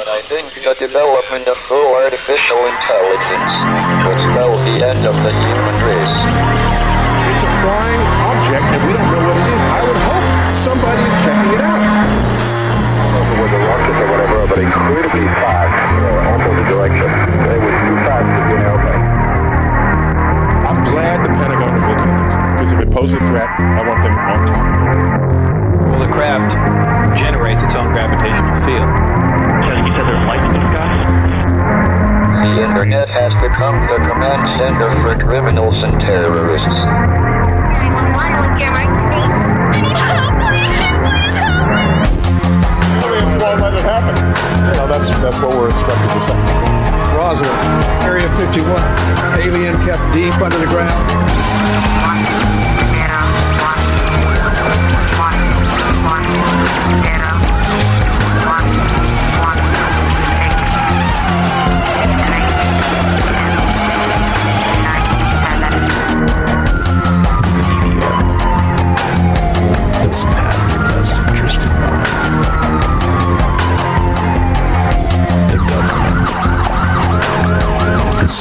But I think the development of full artificial intelligence will spell the end of the human race. It's a flying object and we don't know what it is. I would hope somebody is checking it out. I don't know if it was a rocket or whatever, but incredibly fast, uh, opposite direction. It was too fast to be an airplane. I'm glad the Pentagon is looking at this because if it poses a threat, I want them on top. Well, the craft generates its own gravitational field. So you said there's lights in the sky? The internet has become the command center for criminals and terrorists. 911, what's your emergency? Help, please, please help me! Aliens won't let it happen. You know, that's, that's what we're instructed to say. Roswell, Area 51. Alien kept deep under the ground.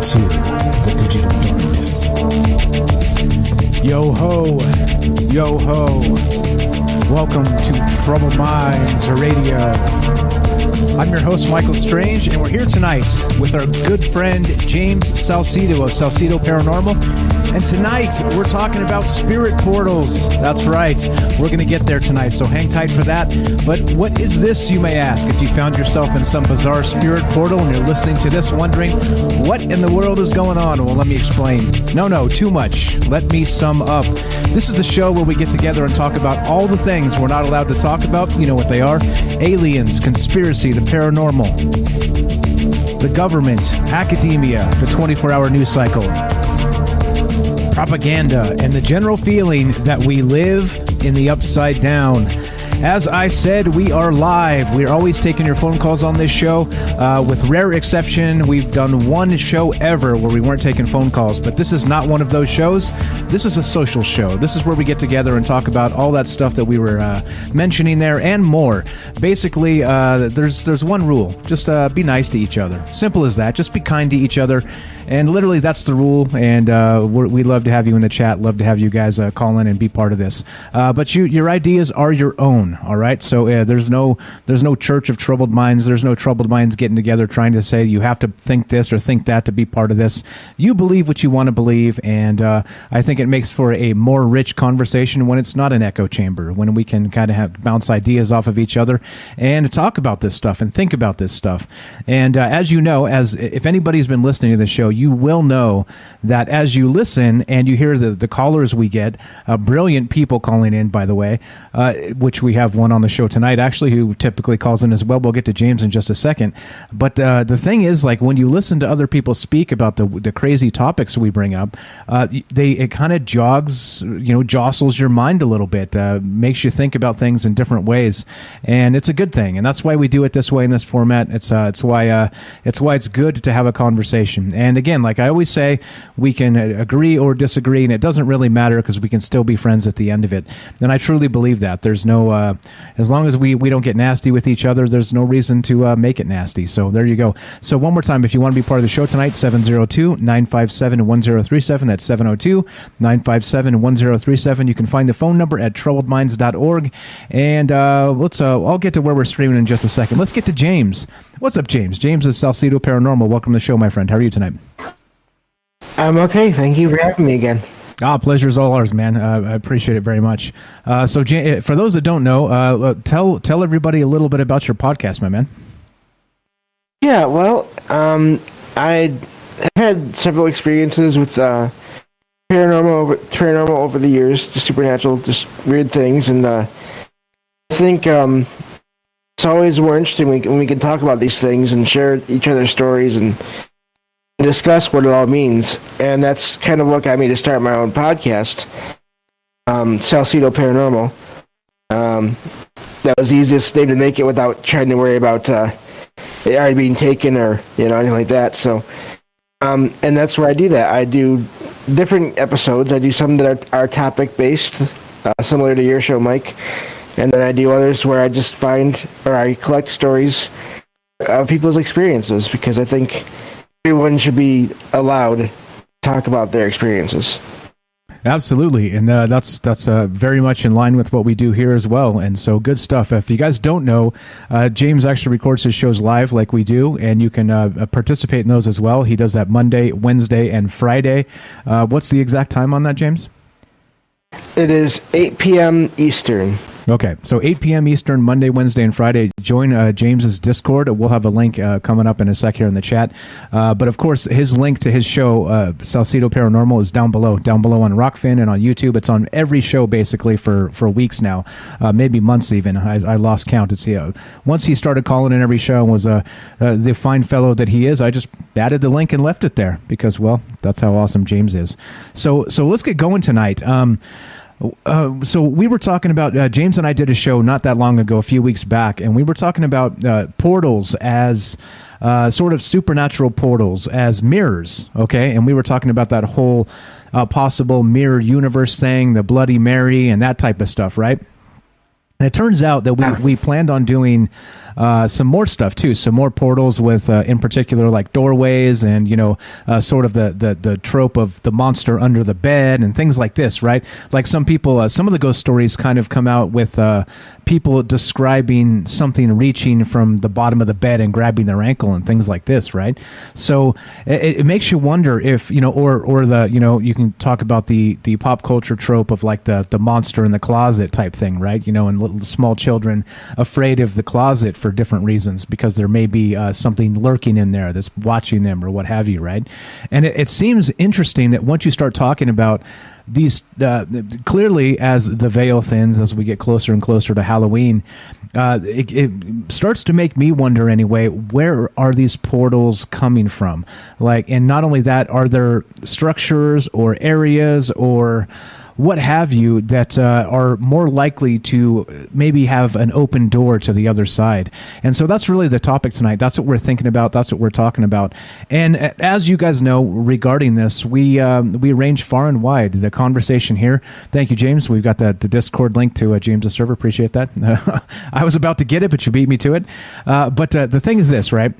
into the digital darkness. Yo ho, yo ho. Welcome to Troubled Minds Radio. I'm your host, Michael Strange, and we're here tonight with our good friend James Salsido of Salsido Paranormal. And tonight we're talking about spirit portals. That's right. We're going to get there tonight, so hang tight for that. But what is this, you may ask? If you found yourself in some bizarre spirit portal and you're listening to this wondering what in the world is going on, well, let me explain. No, no, too much. Let me sum up. This is the show where we get together and talk about all the things we're not allowed to talk about. You know what they are aliens, conspiracy, the paranormal, the government, academia, the 24 hour news cycle propaganda, and the general feeling that we live in the upside down. As I said, we are live. We're always taking your phone calls on this show. Uh, with rare exception, we've done one show ever where we weren't taking phone calls, but this is not one of those shows. This is a social show. This is where we get together and talk about all that stuff that we were uh, mentioning there and more. Basically, uh, there's there's one rule: just uh, be nice to each other. Simple as that. Just be kind to each other. And literally, that's the rule. And uh, we love to have you in the chat. Love to have you guys uh, call in and be part of this. Uh, but you, your ideas are your own. All right. So there's no there's no church of troubled minds. There's no troubled minds getting together trying to say you have to think this or think that to be part of this. You believe what you want to believe, and uh, I think it makes for a more rich conversation when it's not an echo chamber. When we can kind of bounce ideas off of each other and talk about this stuff and think about this stuff. And uh, as you know, as if anybody's been listening to the show, you will know that as you listen and you hear the, the callers we get, uh, brilliant people calling in, by the way, uh, which we have one on the show tonight, actually, who typically calls in as well. We'll get to James in just a second. But uh, the thing is, like when you listen to other people speak about the the crazy topics we bring up, uh, they it kind of jogs, you know, jostles your mind a little bit, uh, makes you think about things in different ways, and it's a good thing. And that's why we do it this way in this format. It's uh, it's why it's why it's good to have a conversation. And again, like I always say, we can uh, agree or disagree, and it doesn't really matter because we can still be friends at the end of it. And I truly believe that. There's no, uh, as long as we, we don't get nasty with each other, there's no reason to uh, make it nasty. So there you go. So one more time, if you want to be part of the show tonight, 702 957 1037. That's 702 957 1037. You can find the phone number at troubledminds.org. And uh, let's, uh, I'll get to where we're streaming in just a second. Let's get to James. What's up, James? James is Salsido Paranormal. Welcome to the show, my friend. How are you tonight? I'm okay. Thank you for having me again. Ah, pleasure's all ours, man. Uh, I appreciate it very much. Uh, so, Jan- for those that don't know, uh, tell tell everybody a little bit about your podcast, my man. Yeah, well, um, I have had several experiences with uh, paranormal, over, paranormal over the years, just supernatural, just weird things, and uh, I think um, it's always more interesting when, we can talk about these things and share each other's stories and discuss what it all means. And that's kind of what got me to start my own podcast, um, Salsido Paranormal. Um, that was the easiest thing to make it without trying to worry about uh, it already being taken or you know anything like that. So, um, and that's where I do that. I do different episodes. I do some that are, are topic based, uh, similar to your show, Mike, and then I do others where I just find or I collect stories of people's experiences because I think everyone should be allowed to talk about their experiences. Absolutely, and uh, that's that's uh, very much in line with what we do here as well. And so, good stuff. If you guys don't know, uh, James actually records his shows live, like we do, and you can uh, participate in those as well. He does that Monday, Wednesday, and Friday. Uh, what's the exact time on that, James? It is 8 p.m. Eastern. Okay, so 8 p.m. Eastern, Monday, Wednesday, and Friday. Join uh, James's Discord. We'll have a link uh, coming up in a sec here in the chat. Uh, but of course, his link to his show, uh, Salsido Paranormal, is down below, down below on Rokfin and on YouTube. It's on every show basically for for weeks now, uh, maybe months even. I, I lost count. It's uh, once he started calling in every show and was uh, uh, the fine fellow that he is. I just added the link and left it there because well, that's how awesome James is. So so let's get going tonight. Um, uh, so we were talking about uh, James and I did a show not that long ago, a few weeks back, and we were talking about uh, portals as uh, sort of supernatural portals as mirrors. Okay, and we were talking about that whole uh, possible mirror universe thing, the Bloody Mary, and that type of stuff, right? And it turns out that we, we planned on doing uh, some more stuff too, some more portals with, uh, in particular, like doorways and you know, uh, sort of the, the the trope of the monster under the bed and things like this, right? Like some people, uh, some of the ghost stories kind of come out with uh, people describing something reaching from the bottom of the bed and grabbing their ankle and things like this, right? So it, it makes you wonder if you know, or or the you know, you can talk about the the pop culture trope of like the the monster in the closet type thing, right? You know, and little small children afraid of the closet for different reasons because there may be uh, something lurking in there that's watching them or what have you, right? And it, it seems interesting that once you start talking about these uh, clearly as the veil thins as we get closer and closer to Halloween, uh, it, it, starts to make me wonder anyway. Where are these portals coming from? Like, and not only that, are there structures or areas or what have you that uh, are more likely to maybe have an open door to the other side. And so that's really the topic tonight. That's what we're thinking about. That's what we're talking about. And as you guys know, regarding this, we um, we range far and wide. The conversation here. Thank you, James. We've got the, the Discord link to uh, James' server. Appreciate that. I was about to get it, but you beat me to it. Uh, but uh, the thing is this, right?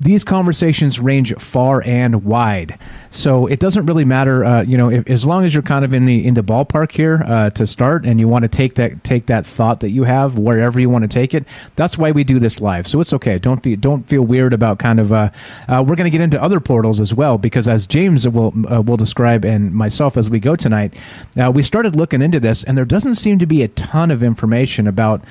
These conversations range far and wide, so it doesn't really matter. Uh, you know, if, as long as you're kind of in the in the ballpark here uh, to start, and you want to take that take that thought that you have wherever you want to take it. That's why we do this live. So it's okay. Don't be don't feel weird about kind of. Uh, uh we're going to get into other portals as well because as James will uh, will describe and myself as we go tonight, uh, we started looking into this, and there doesn't seem to be a ton of information about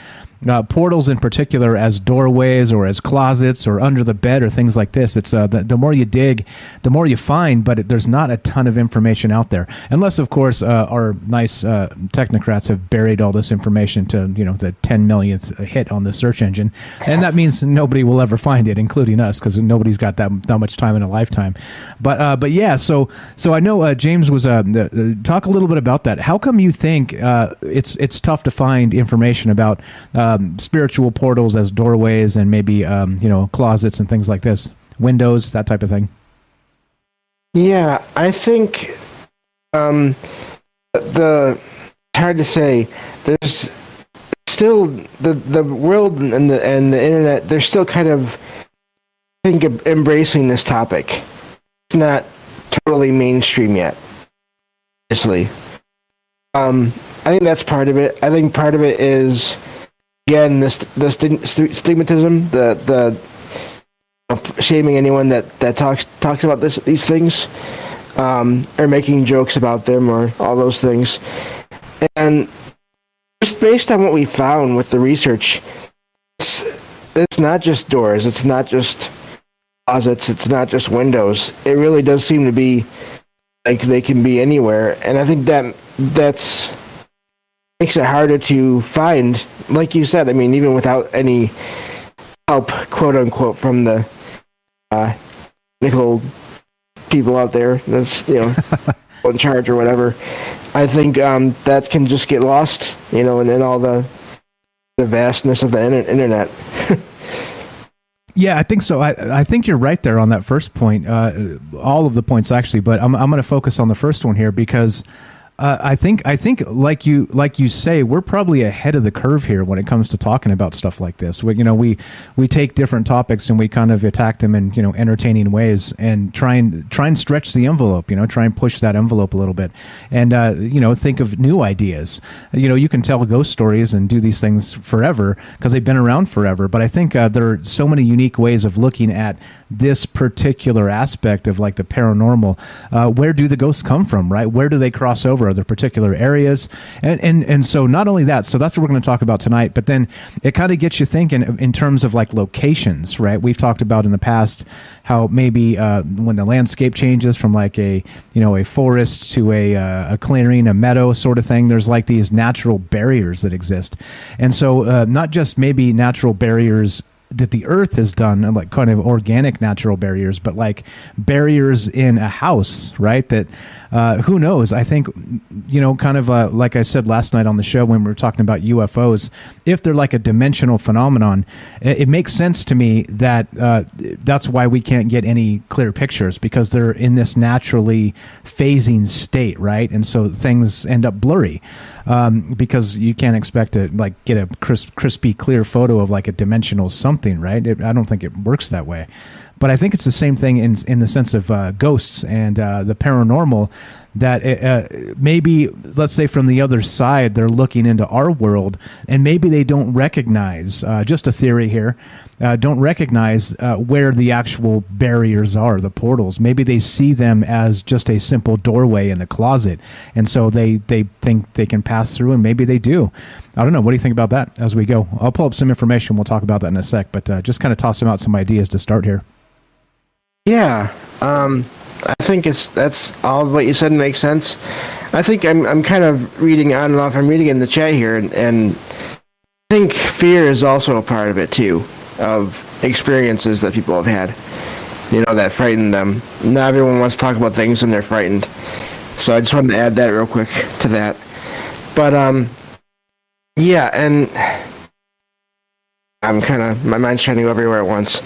uh, portals in particular as doorways or as closets or under the bed or things like this. It's uh, the, the more you dig, the more you find, but it, there's not a ton of information out there, unless of course uh, our nice uh, technocrats have buried all this information to you know the 10 millionth hit on the search engine, and that means nobody will ever find it, including us, because nobody's got that that much time in a lifetime. But uh, but yeah, so so I know uh, James was talk a little bit about that. How come you think it's it's tough to find information about um, spiritual portals as doorways and maybe um, you know closets and things like this, windows, that type of thing? Yeah, I think um, the hard to say. There's still the the world and the and the internet. They're still kind of I think embracing this topic. It's not totally mainstream yet. Obviously, um, I think that's part of it. I think part of it is again the sti- stigmatism, the the shaming anyone that that talks talks about this these things, um, or making jokes about them, or all those things, and just based on what we found with the research, it's, it's not just doors, it's not just closets, it's not just windows. It really does seem to be like they can be anywhere, and I think that that's makes it harder to find. Like you said, I mean, even without any help, quote unquote, from the uh, technical people out there that's you know in charge or whatever. I think um, that can just get lost, you know, and in all the the vastness of the inter- internet. Yeah, I think so. I, I think you're right there on that first point. Uh, all of the points actually, but I'm I'm going to focus on the first one here because uh, I think I think like you like you say, we're probably ahead of the curve here when it comes to talking about stuff like this. We, you know, we we take different topics and we kind of attack them in you know entertaining ways and try and try and stretch the envelope. You know, try and push that envelope a little bit, and uh, you know, think of new ideas. You know, you can tell ghost stories and do these things forever because they've been around forever. But I think uh, there are so many unique ways of looking at this particular aspect of like the paranormal. Uh, where do the ghosts come from? Right? Where do they cross over? Are there particular areas? And and and so not only that, so that's what we're going to talk about tonight. But then it kind of gets you thinking in terms of like locations, right? We've talked about in the past how maybe uh, when the landscape changes from like a you know a forest to a uh, a clearing, a meadow sort of thing. There's like these natural barriers that exist, and so uh, not just maybe natural barriers that the earth has done like kind of organic natural barriers but like barriers in a house right that uh, who knows? I think you know kind of uh, like i said last night on the show when we were talking about ufos if they're like a dimensional phenomenon it, it makes sense to me that uh, that's why we can't get any clear pictures because they're in this naturally phasing state right? And so things end up blurry um, because you can't expect to like get a crisp, crispy, clear photo of like a dimensional something, right? It, I don't think it works that way. But I think it's the same thing in in the sense of uh, ghosts and uh, the paranormal. That uh, maybe, let's say, from the other side, they're looking into our world, and maybe they don't recognize. Uh, just a theory here. Uh, don't recognize uh, where the actual barriers are, the portals. Maybe they see them as just a simple doorway in the closet, and so they they think they can pass through, and maybe they do. I don't know. What do you think about that as we go? I'll pull up some information. We'll talk about that in a sec, but uh, just kind of toss them out some ideas to start here. Yeah, um, I think it's that's all what you said makes sense. I think I'm I'm kind of reading on and off. I'm reading in the chat here, and, and I think fear is also a part of it too, of experiences that people have had, you know, that frighten them. Not everyone wants to talk about things when they're frightened, so I just wanted to add that real quick to that. But um, yeah, and I'm kind of my mind's trying to go everywhere at once,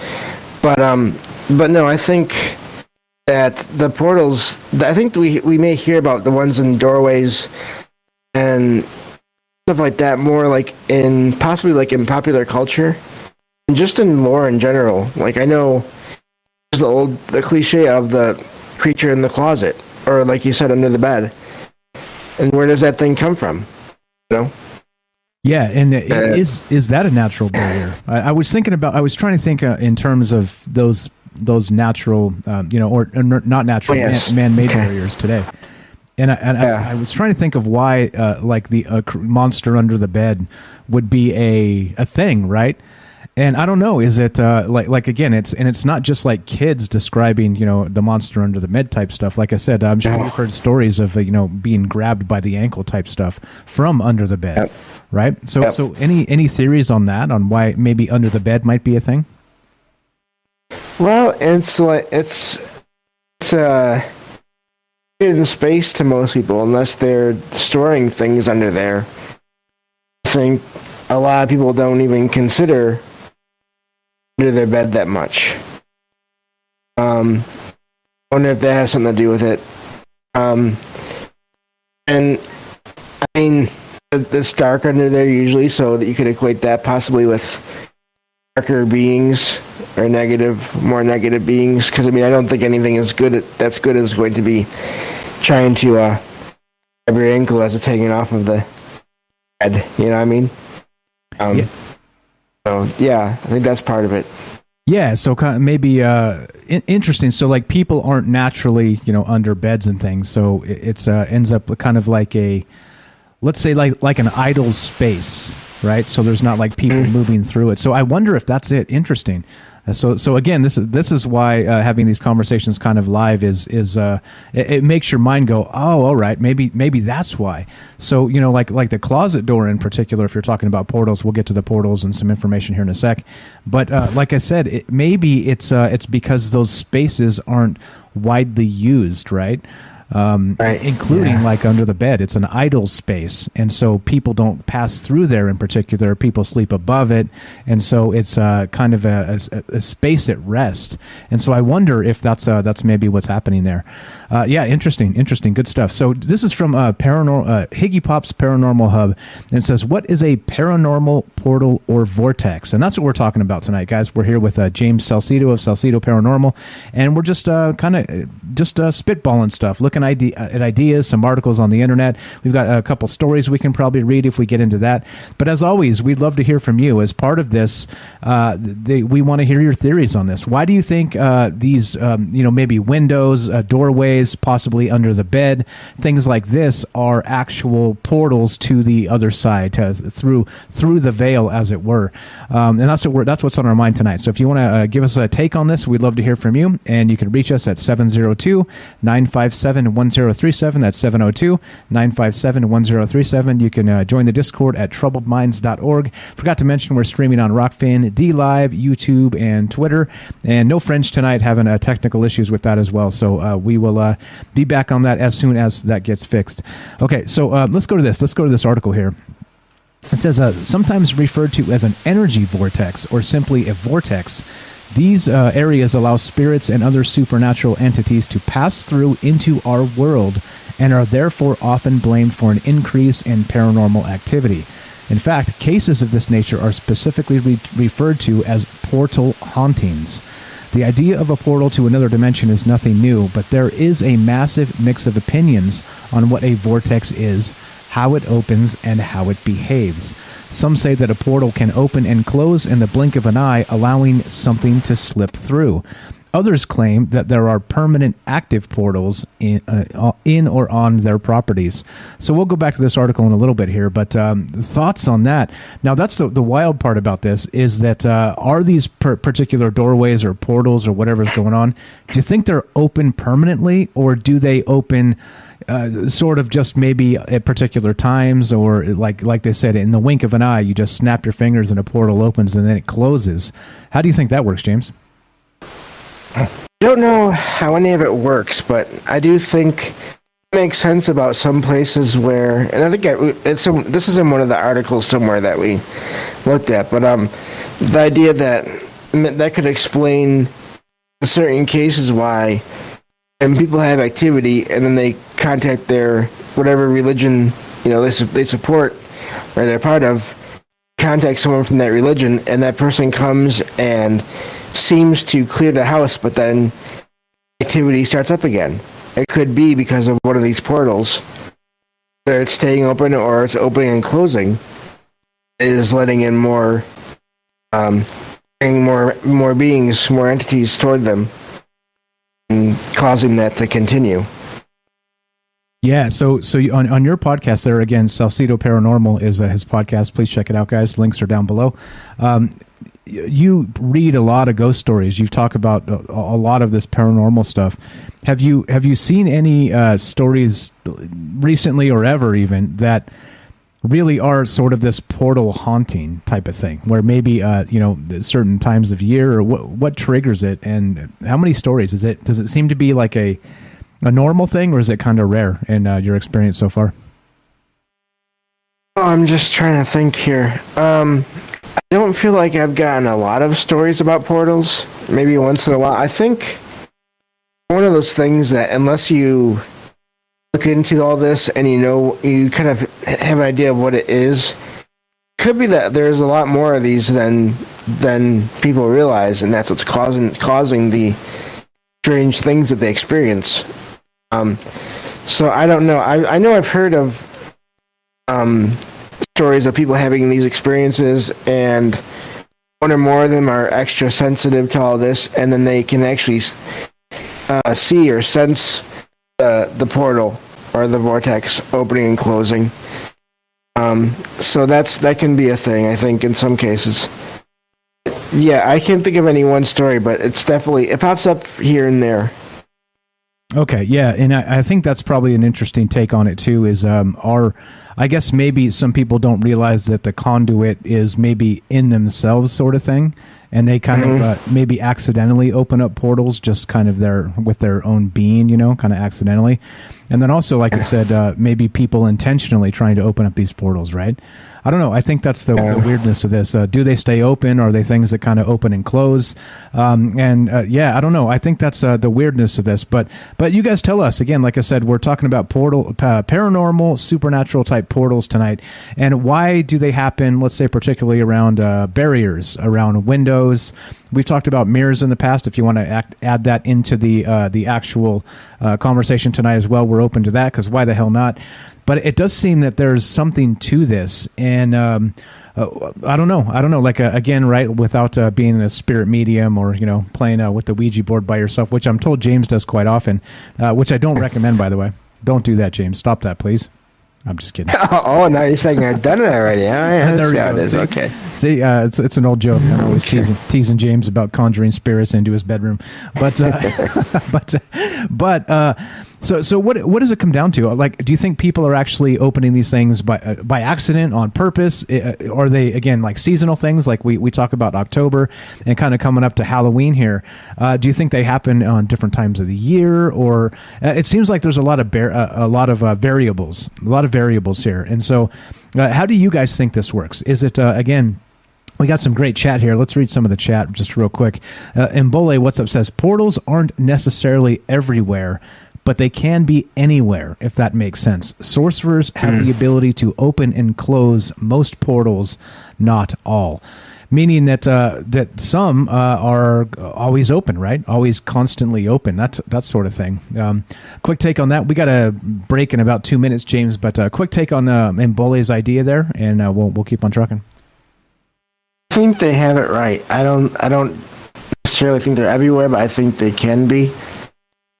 but um, but no, I think that the portals. I think we we may hear about the ones in doorways and stuff like that more like in possibly like in popular culture and just in lore in general. Like I know there's the old the cliche of the creature in the closet or like you said under the bed. And where does that thing come from? You know? Yeah, and uh, is is that a natural barrier? I, I was thinking about. I was trying to think uh, in terms of those those natural, um, you know, or, or not natural Oh, yes. man, made barriers today. And I, and I, I was trying to think of why, uh, like the uh, monster under the bed would be a a thing, right? And I don't know, is it uh, like like again? It's and it's not just like kids describing, you know, the monster under the bed type stuff. Like I said, I'm sure you've heard stories of uh, you know being grabbed by the ankle type stuff from under the bed, right? So Yep. so any any theories on that on why maybe under the bed might be a thing? Well, it's like it's it's uh in space to most people unless they're storing things under there. I think a lot of people don't even consider under their bed that much. Um, wonder if that has something to do with it. Um, and I mean, it- it's dark under there usually, so that you could equate that possibly with darker beings or negative, more negative beings. Because I mean, I don't think anything is good. At, that's good is going to be trying to uh, grab your ankle as it's hanging off of the bed. You know what I mean? Um, So yeah, I think that's part of it. Yeah, so kind of maybe uh, interesting. So like people aren't naturally, you know, under beds and things. So it- it's uh, ends up kind of like a, let's say like like an idle space, right? So there's not like people moving through it. So I wonder if that's it. Interesting. Uh, So so again, this is this is why uh, having these conversations kind of live is is uh, it, it makes your mind go, oh, all right, maybe maybe that's why. So you know, like like the closet door in particular. If you're talking about portals, we'll get to the portals and some information here in a sec. But uh, like I said, it, maybe it's uh, it's because those spaces aren't widely used, right? Um, including like under the bed. It's an idle space, and so people don't pass through there. In particular, people sleep above it, and so it's uh, kind of a, a, a space at rest. And so I wonder if that's uh, that's maybe what's happening there. Uh, yeah, interesting, interesting, good stuff. So this is from uh, paranormal uh, Higgy Pop's Paranormal Hub, and it says, "What is a paranormal portal or vortex?" And that's what we're talking about tonight, guys. We're here with uh, James Salsido of Salsido Paranormal, and we're just uh, kind of just uh, spitballing stuff, looking ide- at ideas, some articles on the internet. We've got a couple stories we can probably read if we get into that. But as always, we'd love to hear from you. As part of this, uh, they, we want to hear your theories on this. Why do you think uh, these, um, you know, maybe windows, uh, doorways, possibly under the bed, things like this are actual portals to the other side, to, through through the veil, as it were. Um, and that's what that's what's on our mind tonight. So if you want to uh, give us a take on this, we'd love to hear from you. And you can reach us at 702 957 1037. That's 702 957 1037. You can uh, join the Discord at troubledminds.org. Forgot to mention we're streaming on Rokfin, D Live, YouTube, and Twitter. And no French tonight, having uh, technical issues with that as well. So uh, we will uh, be back on that as soon as that gets fixed. Okay, so uh, let's go to this. Let's go to this article here. It says, uh, sometimes referred to as an energy vortex or simply a vortex. These uh, areas allow spirits and other supernatural entities to pass through into our world and are therefore often blamed for an increase in paranormal activity. In fact, cases of this nature are specifically re- referred to as portal hauntings. The idea of a portal to another dimension is nothing new, but there is a massive mix of opinions on what a vortex is, how it opens, and how it behaves. Some say that a portal can open and close in the blink of an eye, allowing something to slip through. Others claim that there are permanent active portals in, uh, in or on their properties. So we'll go back to this article in a little bit here, but um, thoughts on that? Now, that's the, the wild part about this is that uh, are these per- particular doorways or portals or whatever's going on, do you think they're open permanently or do they open? Uh, sort of just maybe at particular times or like like they said in the wink of an eye you just snap your fingers and a portal opens and then it closes. How do you think that works james? I don't know how any of it works, but I do think it makes sense about some places where, and I think it's in, this is in one of the articles somewhere that we looked at, but um, the idea that that could explain certain cases why, and people have activity, and then they contact their whatever religion you know they su- they support or they're part of, contact someone from that religion, and that person comes and seems to clear the house, but then activity starts up again. It could be because of one of these portals. Whether it's staying open or it's opening and closing, is letting in more, um, bringing more more beings, more entities toward them, causing that to continue. Yeah, so so on on your podcast there again, Salsido Paranormal is uh, his podcast. Please check it out, guys. Links are down below. Um, you read a lot of ghost stories. You talk about a, a lot of this paranormal stuff. Have you have you seen any uh, stories recently or ever even that really are sort of this portal haunting type of thing, where maybe uh, you know certain times of year or what what triggers it, and how many stories is it? Does it seem to be like a a normal thing, or is it kind of rare in uh, your experience so far? Oh, I'm just trying to think here. Um, I don't feel like I've gotten a lot of stories about portals. Maybe once in a while. I think one of those things that unless you look into all this and you know you kind of have an idea of what it is, could be that there's a lot more of these than than people realize, and that's what's causing causing the strange things that they experience. Um, so I don't know. I I know I've heard of um, stories of people having these experiences, and one or more of them are extra sensitive to all this, and then they can actually uh, see or sense the portal or the vortex opening and closing. Um, so that's that can be a thing, I think, in some cases. Yeah, I can't think of any one story, but it's definitely it pops up here and there. Okay, yeah, and I, I think that's probably an interesting take on it too. Is um, our, I guess maybe some people don't realize that the conduit is maybe in themselves, sort of thing, and they kind of uh, maybe accidentally open up portals, just kind of their with their own being, you know, kind of accidentally, and then also, like I said, uh, maybe people intentionally trying to open up these portals, right? I don't know. I think that's the, the weirdness of this. Uh, do they stay open? Are they things that kind of open and close? Um, and uh, yeah, I don't know. I think that's uh, the weirdness of this. But but you guys tell us again. Like I said, we're talking about portal, uh, paranormal, supernatural type portals tonight. And why do they happen? Let's say particularly around uh, barriers, around windows. We've talked about mirrors in the past. If you want to act, add that into the uh, the actual uh, conversation tonight as well, we're open to that because why the hell not? But it does seem that there's something to this, and um, uh, I don't know. I don't know. Like uh, again, right? Without uh, being a spirit medium or you know playing uh, with the Ouija board by yourself, which I'm told James does quite often, which I don't recommend. By the way, don't do that, James. Stop that, please. I'm just kidding. oh, now you're saying I've done it already. huh? yeah, There that's how it is. See? Okay. See, uh, it's it's an old joke. I'm always teasing, teasing James about conjuring spirits into his bedroom, but uh, but but uh, so so what what does it come down to? Like, do you think people are actually opening these things by uh, by accident on purpose? Uh, are they again like seasonal things? Like we we talk about October and kind of coming up to Halloween here. Uh, do you think they happen on different times of the year, or uh, it seems like there's a lot of bar- uh, a lot of uh, variables, a lot of variables here, and so. How do you guys think this works? Is it again? We got some great chat here. Let's read some of the chat just real quick. Uh, Mbole, what's up? Says portals aren't necessarily everywhere, but they can be anywhere if that makes sense. Sorcerers have the ability to open and close most portals, not all. Meaning that uh, that some uh, are always open, right? Always constantly open. That that sort of thing. Um, quick take on that. We got a break in about two minutes, James. But uh, quick take on uh, Mbole's idea there, and uh, we'll we'll keep on trucking. I think they have it right. I don't. I don't necessarily think they're everywhere, but I think they can be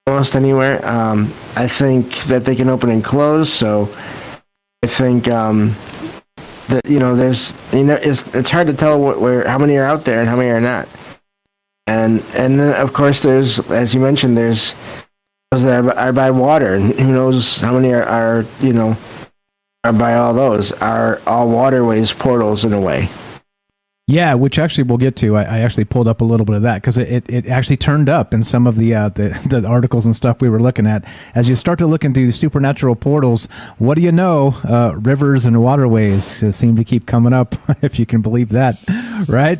almost anywhere. Um, I think that they can open and close. So I think um, that you know, there's you know, it's it's hard to tell what, where how many are out there and how many are not. And and then of course there's as you mentioned there's those that are, are by water, and who knows how many are, are you know are by all those are all waterways portals in a way. Yeah, which actually we'll get to. I, I actually pulled up a little bit of that because it, it, it actually turned up in some of the, uh, the the articles and stuff we were looking at. As you start to look into supernatural portals, what do you know? Uh, rivers and waterways seem to keep coming up, if you can believe that, right?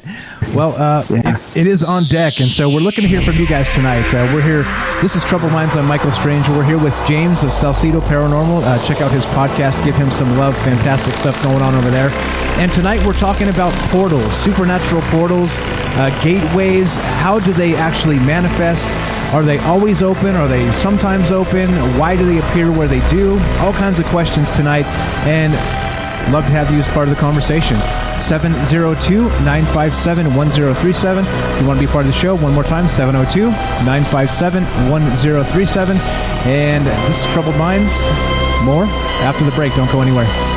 Well, uh, it, it is on deck, and so we're looking to hear from you guys tonight. Uh, we're here. This is Troubled Minds. I'm Michael Strange. We're here with James of Salsido Paranormal. Uh, check out his podcast. Give him some love. Fantastic stuff going on over there. And tonight we're talking about portals, supernatural portals, uh, gateways. How do they actually manifest? Are they always open? Are they sometimes open? Why do they appear where they do? All kinds of questions tonight. And love to have you as part of the conversation. 702 957 1037. If you want to be part of the show, one more time 702 957 1037. And this is Troubled Minds. More after the break. Don't go anywhere.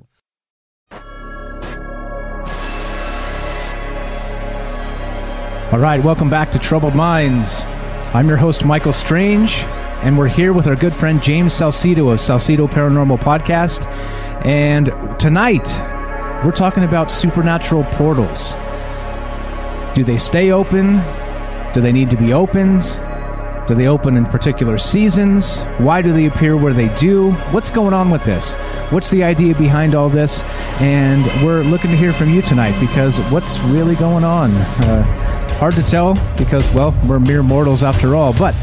All right, welcome back to Troubled Minds. I'm your host, Michael Strange, and we're here with our good friend James Salsido of Salsido Paranormal Podcast. And tonight, we're talking about supernatural portals. Do they stay open? Do they need to be opened? Do they open in particular seasons? Why do they appear where they do? What's going on with this? What's the idea behind all this? And we're looking to hear from you tonight because what's really going on? Uh, hard to tell because, well, we're mere mortals after all, but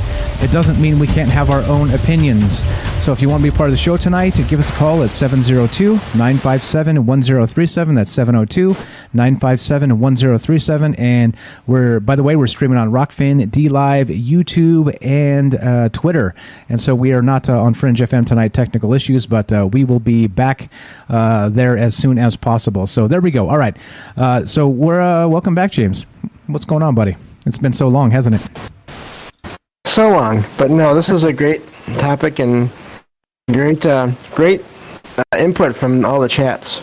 it doesn't mean we can't have our own opinions. So if you want to be part of the show tonight, give us a call at 702 957 1037. That's 702 957 1037. And we're, by the way, we're streaming on Rokfin, D Live, YouTube, and uh, Twitter. And so we are not uh, on Fringe FM tonight, technical issues, but uh, we will be back uh, there as soon as possible. So there we go. All right. Uh, so we're, uh, welcome back, James. What's going on, buddy? It's been so long, hasn't it? So long, but no, this is a great topic and great, uh, great uh, input from all the chats.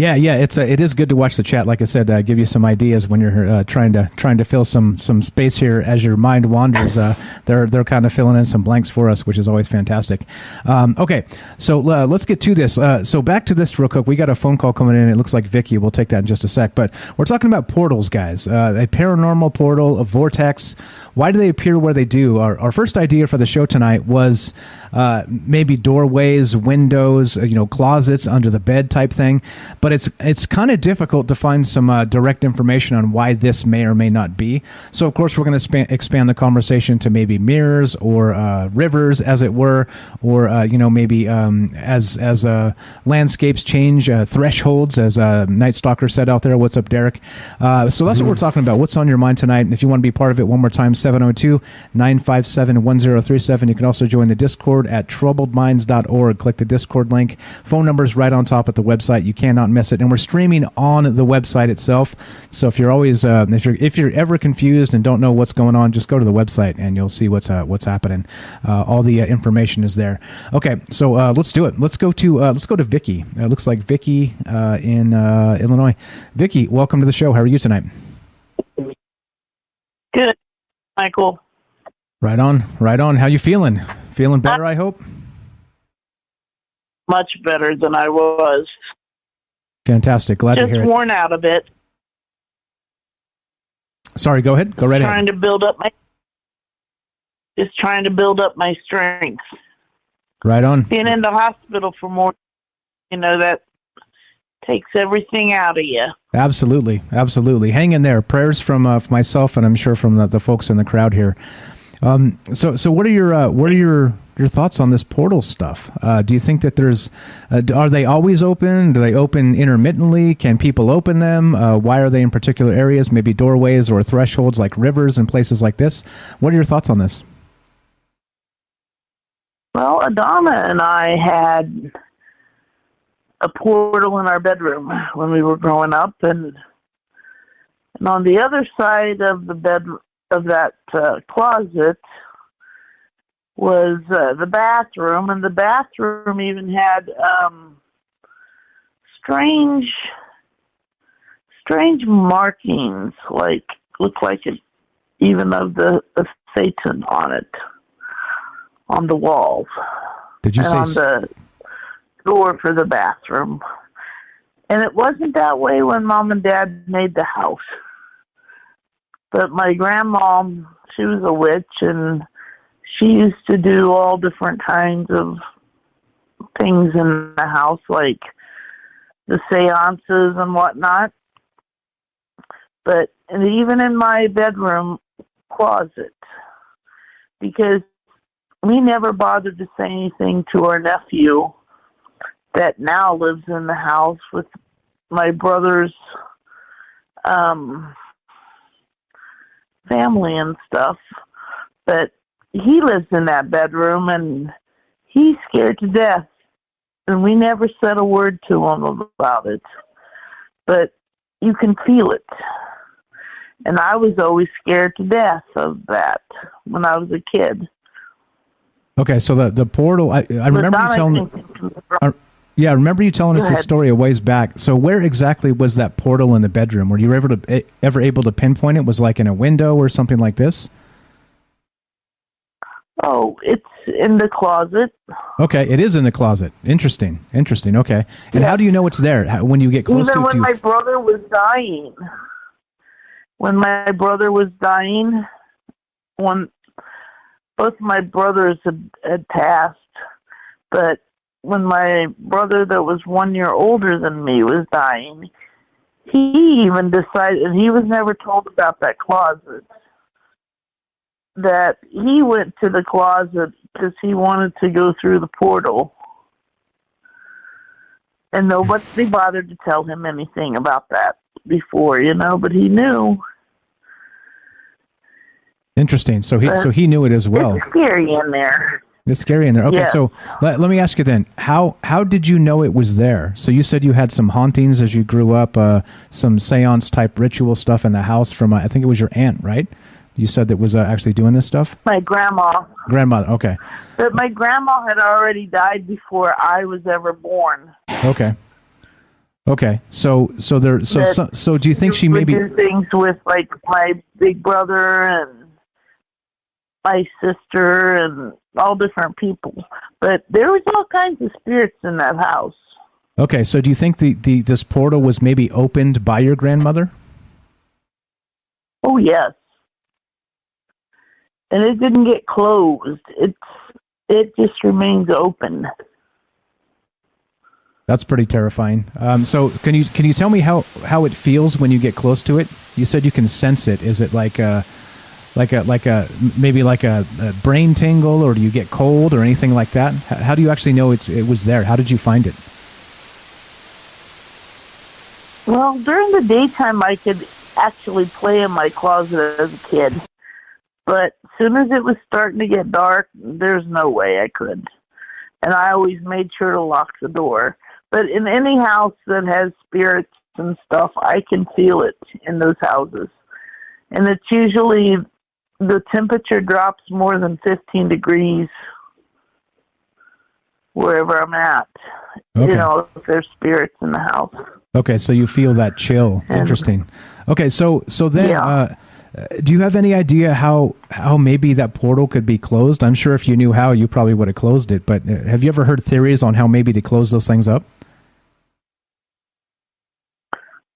Yeah, yeah, it's uh, it is good to watch the chat. Like I said, uh, give you some ideas when you're uh, trying to trying to fill some some space here as your mind wanders. Uh, they're they're kind of filling in some blanks for us, which is always fantastic. Um, okay, so uh, let's get to this. Uh, so back to this real quick. We got a phone call coming in. It looks like Vicky. We'll take that in just a sec. But we're talking about portals, guys. a paranormal portal, a vortex. Why do they appear where they do? Our, our first idea for the show tonight was maybe doorways, windows, you know, closets under the bed type thing. But it's it's kind of difficult to find some uh, direct information on why this may or may not be. So of course we're going to expand the conversation to maybe mirrors or uh, rivers, as it were, or uh, you know maybe um, as as uh, landscapes change, uh, thresholds, as uh, Night Stalker said out there. What's up, Derek? so that's what we're talking about. What's on your mind tonight? If you want to be part of it, one more time, 702 957 1037. You can also join the Discord at troubledminds.org. Click the Discord link. Phone number is right on top at the website. You cannot miss it, and we're streaming on the website itself. So if you're always uh, if you're if you're ever confused and don't know what's going on, just go to the website and you'll see what's uh, what's happening. Uh, all the uh, information is there. Okay, so uh, let's do it. Let's go to uh, let's go to Vicky. It looks like Vicky in Illinois. Vicky, welcome to the show. How are you tonight? Good, Michael. Right on, right on. How you feeling? Feeling better, uh, I hope. Much better than I was. Fantastic. Glad Just to hear it. worn out a bit. Sorry, go ahead. Go right trying ahead. to build up my just trying to build up my strength. Right on. Being in the hospital for more you know, that takes everything out of you. Absolutely, absolutely. Hang in there. Prayers from uh, myself, and I'm sure from the, the folks in the crowd here. Um, so, so what are your uh, what are your your thoughts on this portal stuff? Uh, do you think that there's uh, are they always open? Do they open intermittently? Can people open them? Uh, why are they in particular areas? Maybe doorways or thresholds like rivers and places like this. What are your thoughts on this? Well, Adama and I had a portal in our bedroom when we were growing up, and and on the other side of the bed of that uh, closet was uh, the bathroom, and the bathroom even had um, strange, strange markings, like looked like it even of the of Satan on it, on the walls. Did you and say the door for the bathroom? And it wasn't that way when mom and dad made the house. But my grandma, she was a witch and she used to do all different kinds of things in the house, like the seances and whatnot. But even in my bedroom closet, because we never bothered to say anything to our nephew that now lives in the house with my brother's um family and stuff. But he lives in that bedroom and he's scared to death. And we never said a word to him about it. But you can feel it. And I was always scared to death of that when I was a kid. Okay, so the the portal. I, I remember you telling. I, yeah, I remember you telling Go us this ahead. story a ways back. So, where exactly was that portal in the bedroom? Were you ever to, eh, ever able to pinpoint it? Was it like in a window or something like this? Oh, it's in the closet. Okay, it is in the closet. Interesting. Interesting. Okay, and how do you know it's there? How, when you get close Even to it, when my brother was dying, when my brother was dying, when both my brothers had, had passed, but when my brother that was one year older than me was dying, he even decided, and he was never told about that closet, that he went to the closet because he wanted to go through the portal. And nobody bothered to tell him anything about that before, you know, but he knew. Interesting. So he But so he knew it as well. It's scary in there. It's scary in there. Okay, Yeah. so let, let me ask you then how how did you know it was there? So you said you had some hauntings as you grew up, uh, some séance type ritual stuff in the house from uh, I think it was your aunt, right? You said that was uh, actually doing this stuff. My grandma. Grandmother. Okay. But my grandma had already died before I was ever born. Okay. Okay. So so there so so, so do you think she maybe do things with like my big brother and my sister and all different people. But there was all kinds of spirits in that house. Okay, so do you think the, the this portal was maybe opened by your grandmother? Oh yes. And it didn't get closed. It's it just remains open. That's pretty terrifying. Um, so can you can you tell me how, how it feels when you get close to it? You said you can sense it. Is it like a like a like a maybe like a, a brain tingle, or do you get cold or anything like that? How, how do you actually know it's it was there? How did you find it? Well, during the daytime, I could actually play in my closet as a kid. But as soon as it was starting to get dark, there's no way I could. And I always made sure to lock the door. But in any house that has spirits and stuff, I can feel it in those houses. And it's usually the temperature drops more than 15 degrees wherever I'm at. Okay. You know, if there's spirits in the house. Okay, so you feel that chill. Interesting. Okay, so so then, Yeah. uh, uh, do you have any idea how how maybe that portal could be closed? I'm sure if you knew how, you probably would have closed it. But uh, have you ever heard theories on how maybe to close those things up?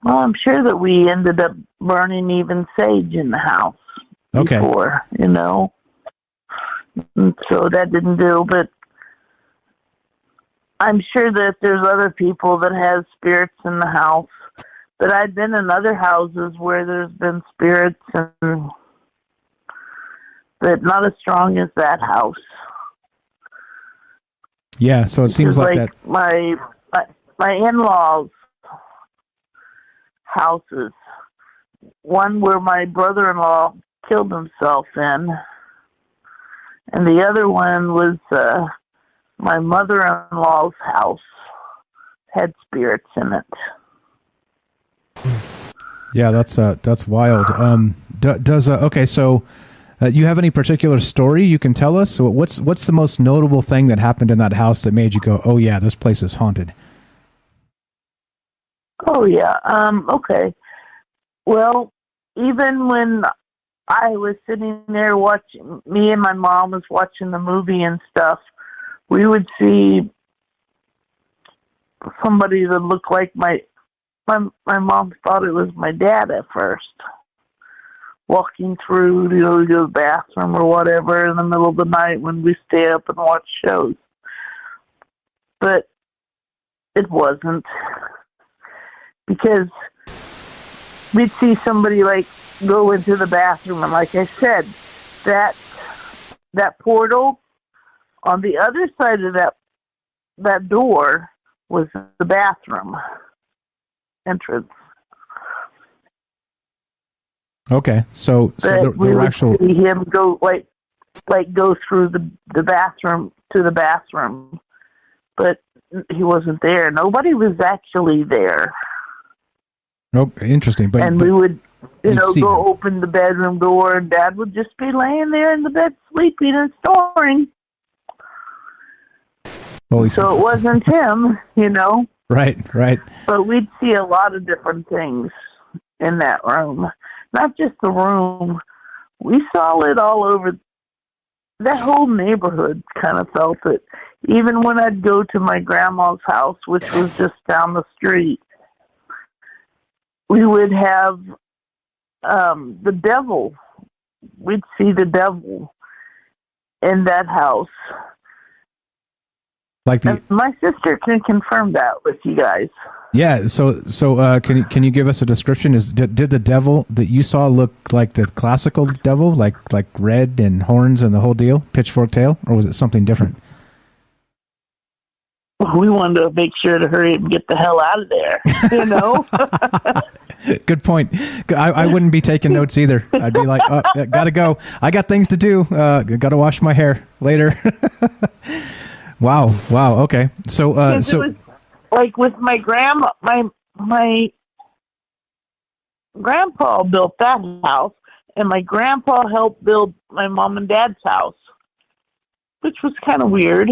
Well, I'm sure that we ended up burning even sage in the house Okay. before, you know. And so that didn't do, but I'm sure that there's other people that have spirits in the house. But I've been in other houses where there's been spirits and but not as strong as that house. Yeah, so it seems Because, like, that. my my, my in-laws houses one where my brother-in-law killed himself in and the other one was uh my mother-in-law's house had spirits in it Yeah, that's uh, that's wild. Um, d- does uh, okay? So, uh, you have any particular story you can tell us? What's what's the most notable thing that happened in that house that made you go, "Oh yeah, this place is haunted"? Oh yeah. Um. Okay. Well, even when I was sitting there watching, me and my mom was watching the movie and stuff. We would see somebody that looked like my my my mom thought it was my dad at first, walking through you know the bathroom or whatever in the middle of the night when we stay up and watch shows. But it wasn't because we'd see somebody like go into the bathroom and like I said, that that portal on the other side of that that door was the bathroom entrance. Okay, so so there, we there would actual. see him go like like go through the the bathroom to the bathroom, but he wasn't there. Nobody was actually there. Oh, interesting. But, and but we would, you know, go him. open the bedroom door, and Dad would just be laying there in the bed sleeping and snoring. holy So it wasn't him, you know. right, right. But we'd see a lot of different things in that room. Not just the room. We saw it all over. That whole neighborhood kind of felt it. Even when I'd go to my grandma's house, which was just down the street, we would have um, the devil. We'd see the devil in that house. Like the my sister can confirm that with you guys. yeah. So so uh, can you can you give us a description? Is did, did the devil that you saw look like the classical devil, like like red and horns and the whole deal, pitchfork tail, or was it something different? we wanted to make sure to hurry up and get the hell out of there. You know, Good point. I, I wouldn't be taking notes either. I'd be like, oh, gotta go. I got things to do. Uh, gotta wash my hair later. wow. Wow. Okay. So, uh, so like with my grandma, my my grandpa built that house, and my grandpa helped build my mom and dad's house, which was kind of weird.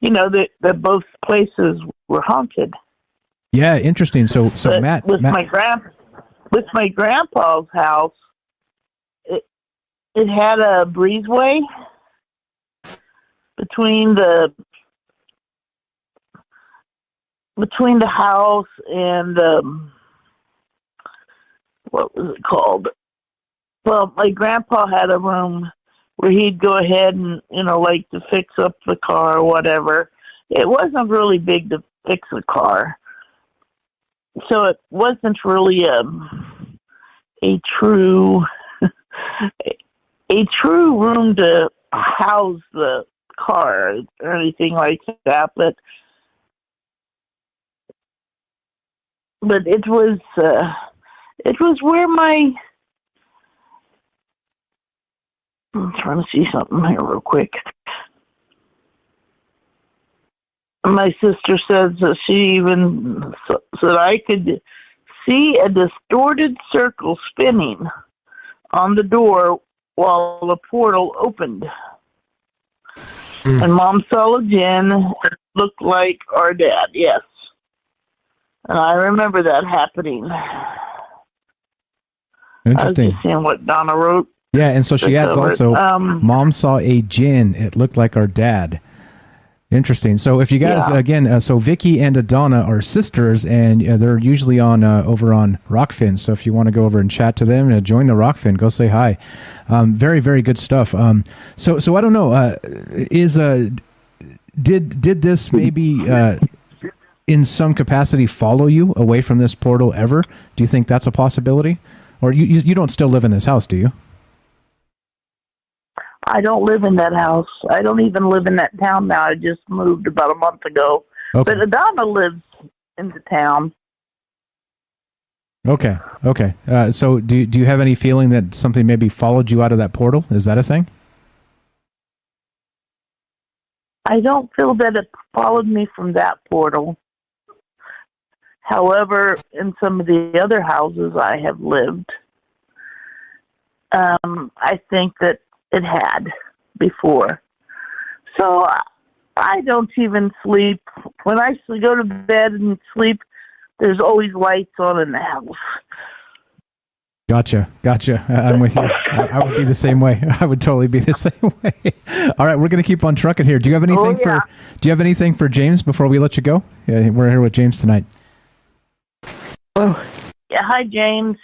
You know that that both places were haunted. yeah, interesting. So, so But Matt, with Matt my grand with my grandpa's house, it it had a breezeway between the between the house and um, what was it called? Well, my grandpa had a room where he'd go ahead and you know like to fix up the car or whatever. It wasn't really big to fix a car so it wasn't really a a true a true room to house the car or anything like that but but it was uh it was where my I'm trying to see something here real quick. My sister says that she even said I could see a distorted circle spinning on the door while the portal opened. Hmm. And Mom saw again. It looked like our dad, yes. And I remember that happening. I was interesting. just seeing what Donna wrote. Yeah, and so she adds also, Um, mom saw a jinn. It looked like our dad. Interesting. So if you guys Yeah. again, uh, so Vicky and Adonna are sisters, and uh, they're usually on uh, over on Rokfin. So if you want to go over and chat to them, uh, join the Rokfin. Go say hi. Um, very very good stuff. Um, so so I don't know. Uh, is uh, did did this maybe uh, in some capacity follow you away from this portal ever? Do you think that's a possibility? Or you you, you don't still live in this house, do you? I don't live in that house. I don't even live in that town now. I just moved about a month ago. Okay. But Adama lives in the town. Okay. Okay. Uh, so do do you have any feeling that something maybe followed you out of that portal? Is that a thing? I don't feel that it followed me from that portal. However, in some of the other houses I have lived, um, I think that it had before. So I- I don't even sleep. When I go to bed and sleep, there's always lights on in the house. Gotcha. Gotcha. I- I'm with you. I, I would be the same way. I would totally be the same way. All right, we're going to keep on trucking here. Do you have oh, anything Oh, yeah. for Do you have anything for James before we let you go? Yeah, we're here with James tonight. Hello. Yeah, hi, James.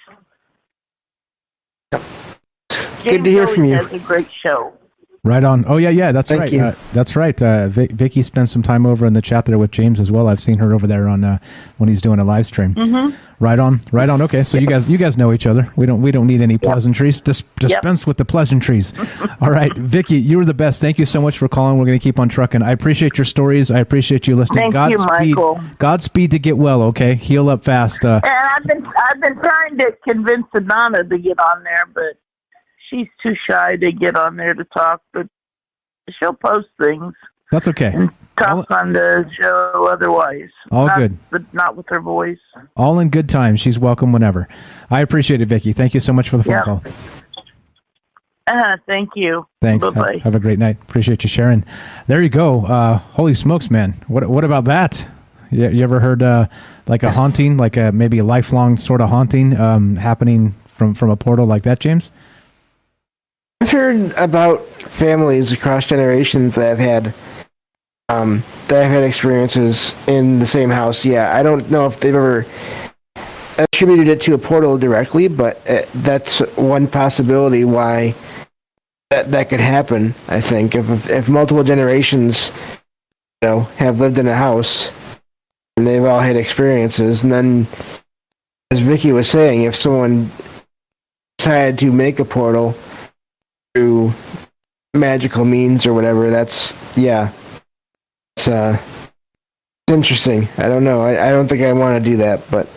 Good to hear from you. Has a great show. Right on. Oh yeah, yeah, that's Thank right. you. Uh, that's right. Uh, Vic, Vicky spent some time over in the chat there with James as well. I've seen her over there on uh, when he's doing a live stream. Mm-hmm. Right on. Right on. Okay, so you guys you guys know each other. We don't we don't need any pleasantries. Dis- dispense with the pleasantries. All right, Vicky, you were the best. Thank you so much for calling. We're going to keep on trucking. I appreciate your stories. I appreciate you listening. Thank you, Godspeed. Michael. Godspeed to get well. Okay, heal up fast. Uh, And I've been I've been trying to convince Adana to get on there, but she's too shy to get on there to talk. But she'll post things, that's okay. talk on the show otherwise. All Not- good. but not with her voice. All in good time. She's welcome whenever. I appreciate it, Vicky. Thank you so much for the phone Yeah. call. Uh, thank you. Thanks. Bye Have, have a great night. Appreciate you sharing. There you go. Uh, holy smokes, man! What what about that? You, you ever heard uh, like a haunting, like a maybe a lifelong sort of haunting um, happening from from a portal like that, James? I've heard about families across generations that have had um, that have had experiences in the same house. Yeah, I don't know if they've ever attributed it to a portal directly, but uh, that's one possibility why that that could happen. I think if if multiple generations, you know, have lived in a house and they've all had experiences, and then as Vicky was saying, if someone decided to make a portal through magical means or whatever. That's yeah. It's uh it's interesting. I don't know. I, I don't think I want to do that, but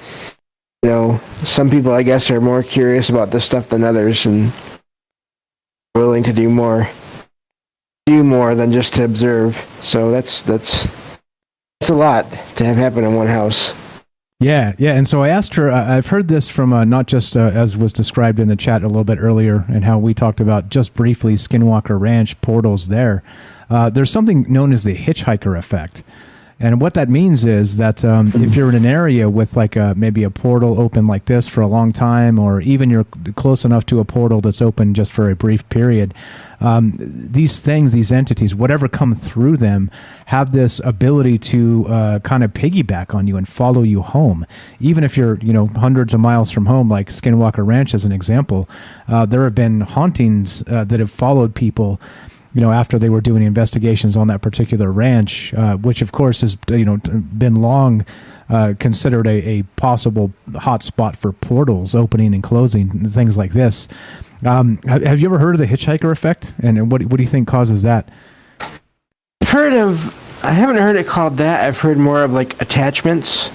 you know, some people I guess are more curious about this stuff than others and willing to do more do more than just to observe. So that's that's that's a lot to have happen in one house. Yeah, yeah. And so I asked her. I've heard this from uh, not just uh, as was described in the chat a little bit earlier, and how we talked about just briefly Skinwalker Ranch portals there. Uh, there's something known as the hitchhiker effect. And what that means is that um, if you're in an area with like a, maybe a portal open like this for a long time, or even you're close enough to a portal that's open just for a brief period, um, these things, these entities, whatever come through them, have this ability to uh, kind of piggyback on you and follow you home. Even if you're, you know, hundreds of miles from home, like Skinwalker Ranch as an example, uh, there have been hauntings uh, that have followed people you know, after they were doing investigations on that particular ranch, uh, which of course has you know been long uh, considered a, a possible hot spot for portals opening and closing and things like this. Um, have, you ever heard of the hitchhiker effect? And, what what do you think causes that? I've heard of I haven't heard it called that. I've heard more of like attachments.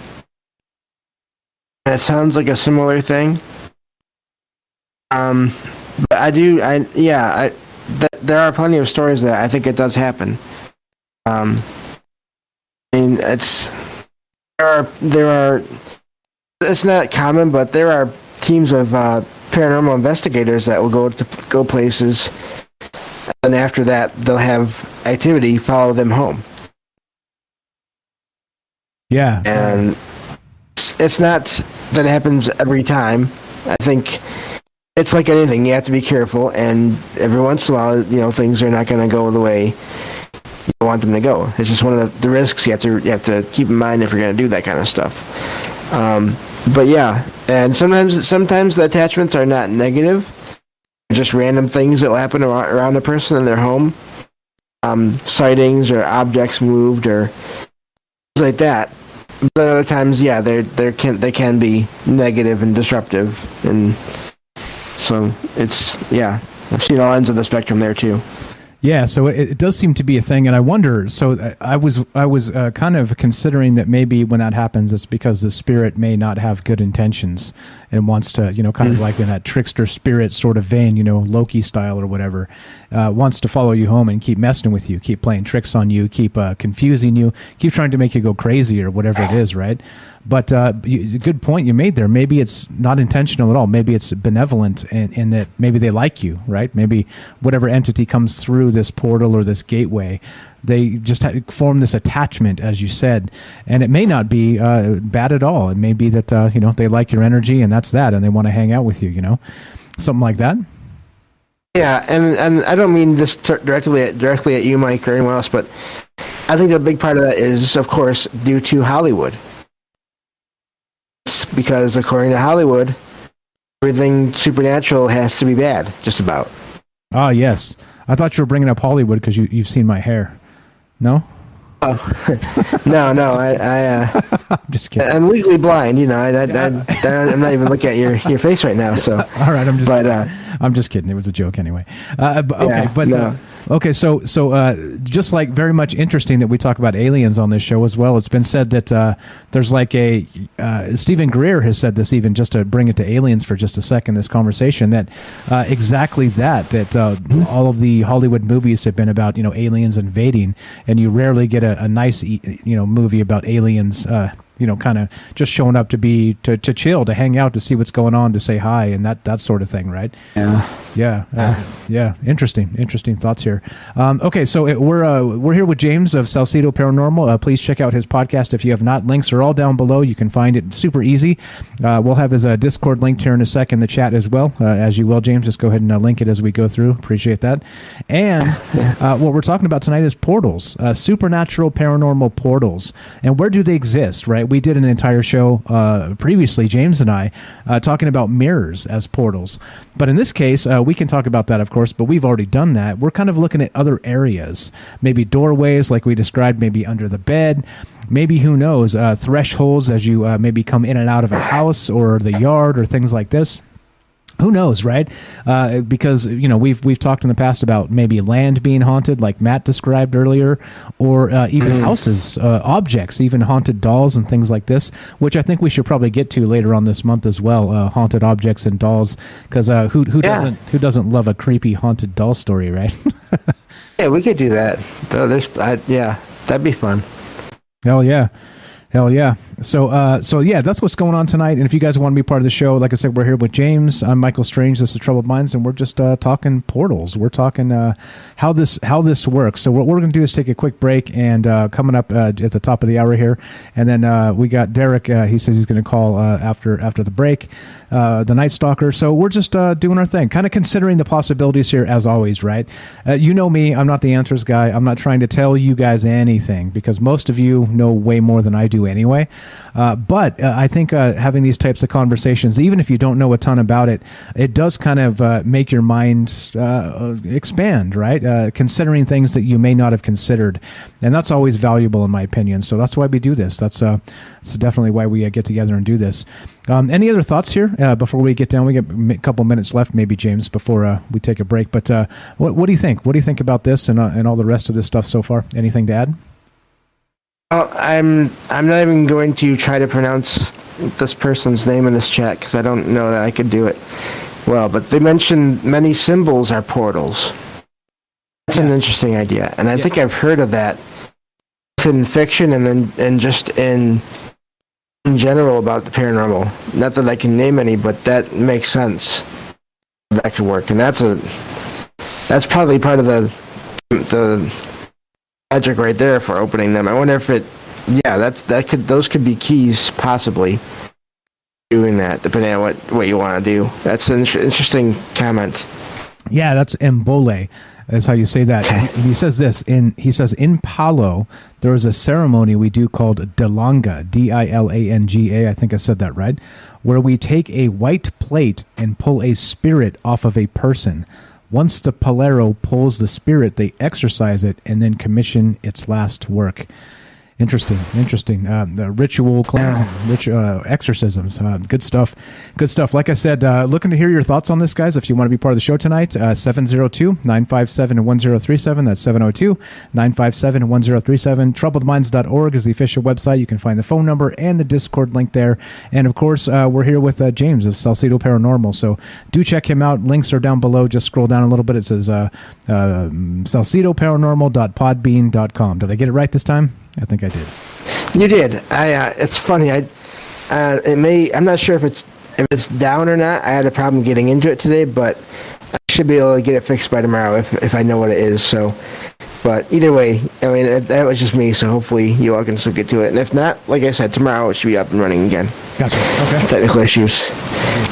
And it sounds like a similar thing. Um but I do I yeah, I there are plenty of stories that I think it does happen. Um I mean it's there are there are it's not common, but there are teams of uh, paranormal investigators that will go to go places and after that they'll have activity follow them home. Yeah, and it's- it's not that it happens every time. I think it's like anything you have to be careful and every once in a while you know things are not going to go the way you want them to go. It's just one of the, the risks you have to you have to keep in mind if you're going to do that kind of stuff. Um, but yeah and sometimes sometimes the attachments are not negative. Just random things that will happen around a person in their home. Um, sightings or objects moved or things like that. But other times yeah they they can they can be negative and disruptive and so it's yeah I've seen all ends of the spectrum there too. Yeah, so it, it does seem to be a thing, and I wonder. So uh, I was I was uh, kind of considering that maybe when that happens, it's because the spirit may not have good intentions and wants to, you know, kind of like in that trickster spirit sort of vein, you know, Loki style or whatever, uh, wants to follow you home and keep messing with you, keep playing tricks on you, keep uh, confusing you, keep trying to make you go crazy or whatever it is, right? But uh, you, good point you made there. Maybe it's not intentional at all. Maybe it's benevolent, in, in that maybe they like you, right? Maybe whatever entity comes through this portal or this gateway, they just form this attachment, as you said, and it may not be uh, bad at all. It may be that uh, you know they like your energy, and that's that, and they want to hang out with you. You know, something like that. Yeah, and and I don't mean this t- directly at, directly at you, Mike, or anyone else, but I think a big part of that is, of course, due to Hollywood. Because according to Hollywood, everything supernatural has to be bad, just about. Ah, yes. I thought you were bringing up Hollywood because you you've seen my hair. No. Oh no, no, I, I uh, I'm just kidding. I'm legally blind, you know. I, I, I, I'm not even looking at your, your face right now. So, all right, I'm just, but uh, I'm just kidding. It was a joke anyway. Uh, okay, Yeah, but no. Uh, okay, so so uh, just like very much interesting that we talk about aliens on this show as well. It's been said that uh, there's like a uh, Steven Greer has said this even just to bring it to aliens for just a second. This conversation that uh, exactly that that uh, all of the Hollywood movies have been about you know aliens invading, and you rarely get a, a nice you know movie about aliens. You know, kind of just showing up to be to, to chill, to hang out, to see what's going on, to say hi, and that that sort of thing, right? Yeah. Yeah, uh, yeah, interesting, interesting thoughts here. Um, okay, so it, we're uh, we're here with James of Salsido Paranormal. Uh, please check out his podcast if you have not. Links are all down below. You can find it super easy. Uh, we'll have his uh, Discord linked here in a second the chat as well, uh, as you will, James. Just go ahead and uh, link it as we go through. Appreciate that. And uh, what we're talking about tonight is portals, uh, supernatural paranormal portals, and where do they exist? Right? We did an entire show uh, previously, James and I, uh, talking about mirrors as portals. But in this case, uh, we can talk about that, of course, but we've already done that. We're kind of looking at other areas, maybe doorways, like we described, maybe under the bed, maybe who knows, uh, thresholds as you uh, maybe come in and out of a house or the yard or things like this who knows, right? Uh, because you know we've we've talked in the past about maybe land being haunted, like Matt described earlier, or uh, even houses, uh, objects, even haunted dolls and things like this. Which I think we should probably get to later on this month as well. Uh, haunted objects and dolls, because uh, who who Yeah. doesn't who doesn't love a creepy haunted doll story, right? yeah, we could do that. There's, I, yeah, that'd be fun. Hell yeah. Hell yeah. So uh so yeah, that's what's going on tonight. And if you guys want to be part of the show, like I said, we're here with James. I'm Michael Strange, this is Troubled Minds, and we're just uh talking portals. We're talking uh how this how this works. So what we're gonna do is take a quick break and uh coming up uh, at the top of the hour here. And then uh we got Derek, he says he's gonna call uh after after the break, the Night Stalker. So we're just doing our thing, kind of considering the possibilities here as always, right? You know me, I'm not the answers guy. I'm not trying to tell you guys anything because most of you know way more than I do anyway. Uh, but uh, I think uh, having these types of conversations, even if you don't know a ton about it, it does kind of uh, make your mind uh, expand, right? Uh, considering things that you may not have considered, and that's always valuable in my opinion. So that's why we do this. That's that's definitely why we get together and do this. Um, any other thoughts here before we get down? We got a couple minutes left, maybe James, before we take a break. But what what do you think? What do you think about this and and all the rest of this stuff so far? Anything to add? Oh, I'm I'm not even going to try to pronounce this person's name in this chat because I don't know that I could do it well. But they mentioned many symbols are portals. That's an interesting idea, and I think I've heard of that in fiction and then and just in in general about the paranormal. Not that I can name any, but that makes sense. That could work, and that's a that's probably part of the the magic right there for opening them. I wonder if it, yeah, that that could those could be keys possibly doing that, depending on what what you want to do. That's an inter- interesting comment. Yeah, that's Mbole. Is how you say that. He, says this in. He says in Palo there is a ceremony we do called Dilanga, D I L A N G A. I think I said that right. Where we take a white plate and pull a spirit off of a person. Once the Palero pulls the spirit, they exorcise it and then commission its last work. Interesting, interesting. Uh, the ritual cleansing, rich, uh, exorcisms, uh, good stuff, good stuff. Like I said, uh, looking to hear your thoughts on this, guys. If you want to be part of the show tonight, uh, 702 957 1037. That's 702 957 1037. Troubledminds.org is the official website. You can find the phone number and the Discord link there. And of course, uh, we're here with uh, James of Salsido Paranormal. So do check him out. Links are down below. Just scroll down a little bit. It says uh, uh, salsidoparanormal.podbean.com. Did I get it right this time? I think I did. You did. I. Uh, it's funny. I. Uh, it may. I'm not sure if it's if it's down or not. I had a problem getting into it today, but should be able to get it fixed by tomorrow if if I know what it is. So, but either way, I mean that, that was just me. So hopefully you all can still get to it. And if not, like I said, tomorrow it should be up and running again. Gotcha. Okay. Technical issues.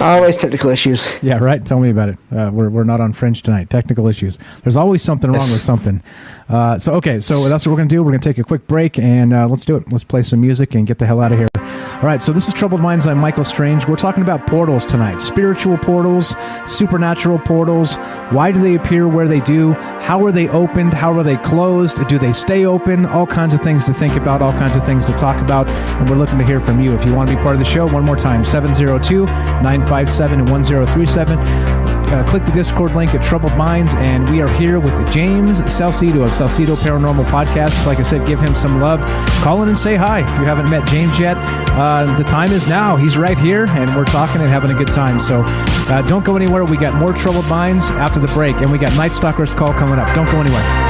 Always technical issues. Yeah, right. Tell me about it. Uh, we're, we're not on fringe tonight. Technical issues. There's always something wrong with something. Uh, so okay, so that's what we're gonna do. We're gonna take a quick break and uh, let's do it. Let's play some music and get the hell out of here. All right. So this is Troubled Minds. I'm Michael Strange. We're talking about portals tonight. Spiritual portals, supernatural portals. Why do they appear where they do? How are they opened? How are they closed? Do they stay open? All kinds of things to think about. All kinds of things to talk about. And we're looking to hear from you. If you want to be part of the show, one more time 702 957 1037. Uh, click the Discord link at Troubled Minds, and we are here with James Salsido of Salsido Paranormal Podcast. Like I said, give him some love. Call in and say hi if you haven't met James yet. Uh, the time is now. He's right here, and we're talking and having a good time. So uh, don't go anywhere. We got more Troubled Minds after the break, and we got Night Stalker's call coming up. Don't go anywhere.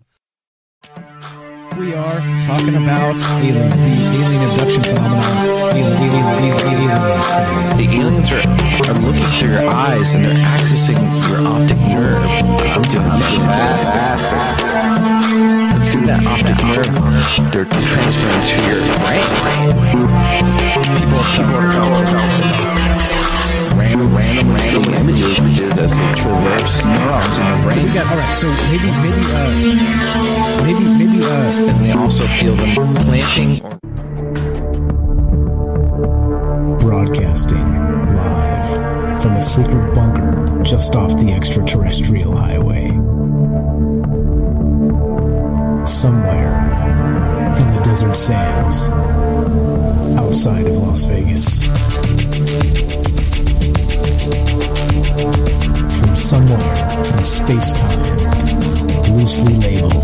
We are talking about alien, the alien abduction phenomenon. The aliens are, are looking through your eyes and they're accessing your optic nerve. Through that optic nerve, they're transferring to your brain. People, people are going random, random, random images as they traverse neurons in their So brain. we got all right. So maybe, maybe, uh, maybe, maybe, uh, and they also feel them planting or Broadcasting live from a secret bunker just off the extraterrestrial highway. Somewhere in the desert sands outside of Las Vegas. From somewhere in space time, loosely labeled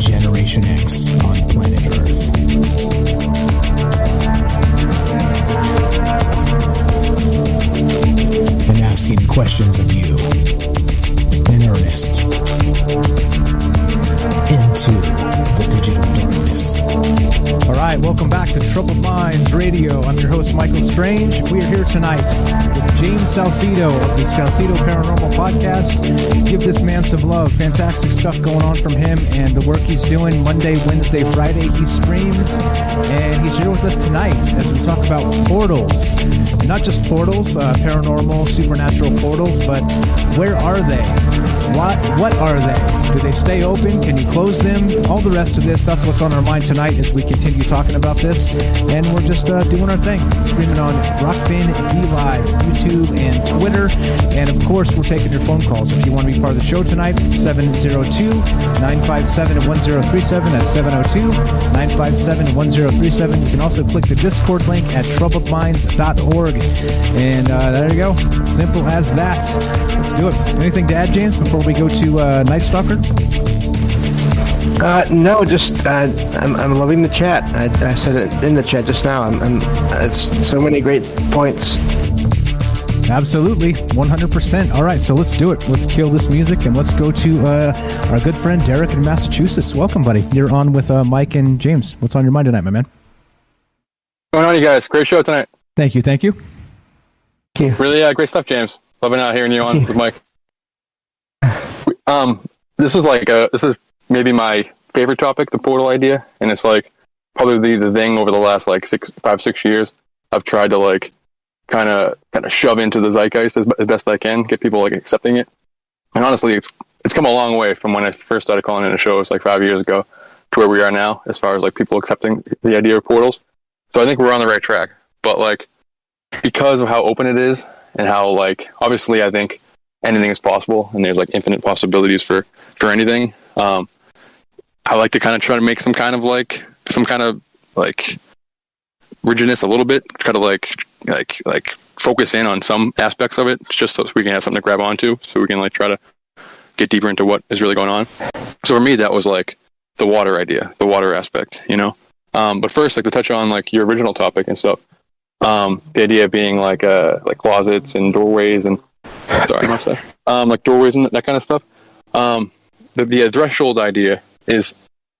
Generation X on planet Earth. and asking questions of you in earnest into the digital darkness. All right, welcome back to Troubled Minds Radio. I'm your host, Michael Strange. We are here tonight with James Salsido of the Salsido Paranormal Podcast. Give this man some love. Fantastic stuff going on from him and the work he's doing Monday, Wednesday, Friday. He streams, and he's here with us tonight as we talk about portals. And not just portals, uh, paranormal, supernatural portals, but where are they? What what are they? Do they stay open? Can you close them? All the rest of this. That's what's on our mind tonight as we continue talking about this. And we're just uh, doing our thing, streaming on Rokfin D Live, YouTube, and Twitter. And of course, we're taking your phone calls. If you want to be part of the show tonight, it's 702 957 1037. That's 702 957 1037. You can also click the Discord link at troubledminds.org. And uh, there you go. Simple as that. Let's do it. Anything to add, James, before we go to uh, Night Stalker? Uh, no, just uh, I'm, I'm loving the chat. I, I said it in the chat just now. I'm, I'm it's so many great points. Absolutely, 100%. All right, so let's do it. Let's kill this music and let's go to uh, our good friend Derek in Massachusetts. Welcome, buddy. You're on with uh, Mike and James. What's on your mind tonight, my man? What's going on, you guys? Great show tonight. Thank you. Thank you. Thank you. Really uh, great stuff, James. Loving out hearing you on with Mike. Um, this is like uh this is maybe my favorite topic, the portal idea, and it's like probably the thing over the last like six, five, six years. I've tried to like kind of kind of shove into the zeitgeist as, as best I can, get people like accepting it. And honestly, it's it's come a long way from when I first started calling in a show. It's like five years ago to where we are now, as far as like people accepting the idea of portals. So I think we're on the right track. But like because of how open it is and how like obviously I think anything is possible and there's like infinite possibilities for for anything. Um, I like to kind of try to make some kind of like some kind of like rigidness a little bit, kind of like like like focus in on some aspects of it, just so we can have something to grab onto, so we can like try to get deeper into what is really going on. So for me, that was like the water idea, the water aspect, you know. Um, but first, like to touch on like your original topic and stuff, um, the idea of being like uh like closets and doorways and sorry, my stuff, um, like doorways and that kind of stuff. Um, the the threshold idea is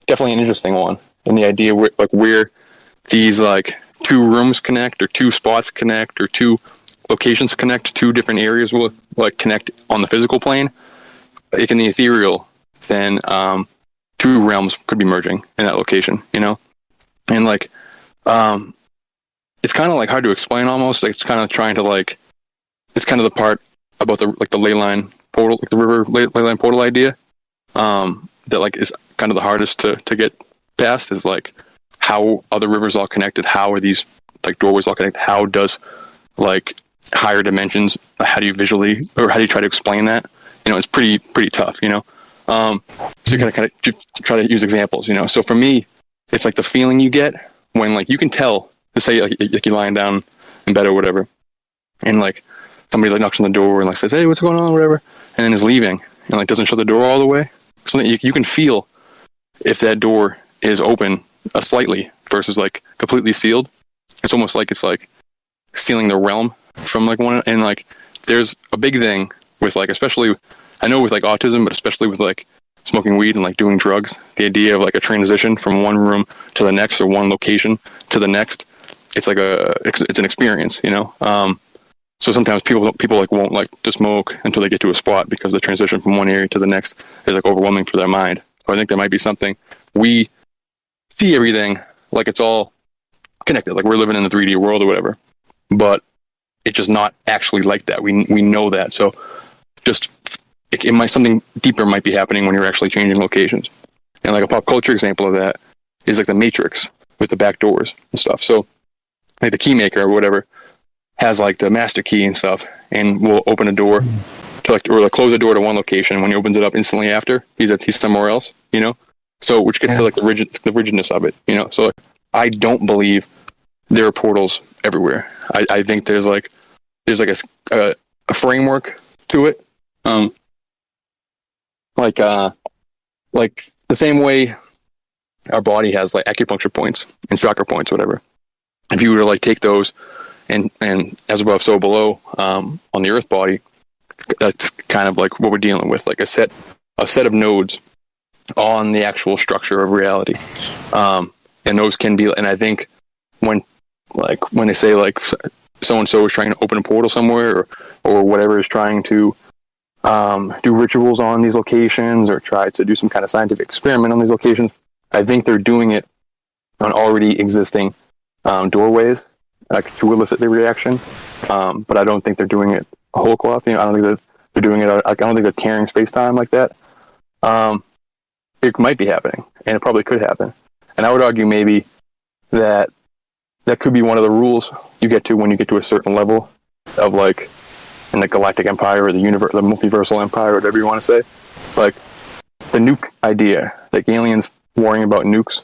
definitely an interesting one, and the idea where, like where these like two rooms connect or two spots connect or two locations connect two different areas will like connect on the physical plane. Like in the ethereal then um, two realms could be merging in that location you know? And like um, it's kind of like hard to explain almost. Like it's kind of trying to like it's kind of the part about the like the ley line portal like the river ley, line portal idea um, that like is kind of the hardest to to get past is like how are the rivers all connected? How are these like doorways all connected? How does like higher dimensions? How do you visually or how do you try to explain that? You know, it's pretty pretty tough. You know, um, so you kind of kind of try to use examples. You know, so for me, it's like the feeling you get when like you can tell. Let's say like, like you're lying down in bed or whatever, and like somebody like knocks on the door and like says, "Hey, what's going on?" whatever, and then is leaving and like doesn't shut the door all the way. So you you can feel if that door is open uh, slightly versus like completely sealed. It's almost like it's like sealing the realm from like one and like there's a big thing with like especially I know with like autism, but especially with like smoking weed and like doing drugs, the idea of like a transition from one room to the next or one location to the next, it's like a it's an experience, you know. Um, so sometimes people people like won't like to smoke until they get to a spot because the transition from one area to the next is like overwhelming for their mind. So I think there might be something we see everything like it's all connected, like we're living in the 3D world or whatever. But it's just not actually like that. We we know that. So just it, it might something deeper might be happening when you're actually changing locations. And like a pop culture example of that is like the Matrix with the back doors and stuff. So like the keymaker or whatever has like the master key and stuff and will open a door to like or like close the door to one location when he opens it up instantly after he's at he's somewhere else, you know? So, which gets yeah. to like the rigid, the rigidness of it, you know. So, like, I don't believe there are portals everywhere. I, I think there's like there's like a, a, a framework to it, um, like uh, like the same way our body has like acupuncture points and chakra points, whatever. If you were to like take those and and as above, so below um, on the Earth body, that's kind of like what we're dealing with, like a set a set of nodes on the actual structure of reality. Um, and those can be, and I think when, like, when they say like so and so is trying to open a portal somewhere or, or whatever is trying to um, do rituals on these locations or try to do some kind of scientific experiment on these locations, I think they're doing it on already existing um, doorways uh, to elicit the reaction. Um, but I don't think they're doing it whole cloth. You know, I don't think that they're doing it. I don't think they're carrying space time like that. Um, it might be happening, and it probably could happen. And I would argue maybe that that could be one of the rules you get to when you get to a certain level of like in the galactic empire or the universe, the multiversal empire, whatever you want to say. Like the nuke idea, like aliens worrying about nukes,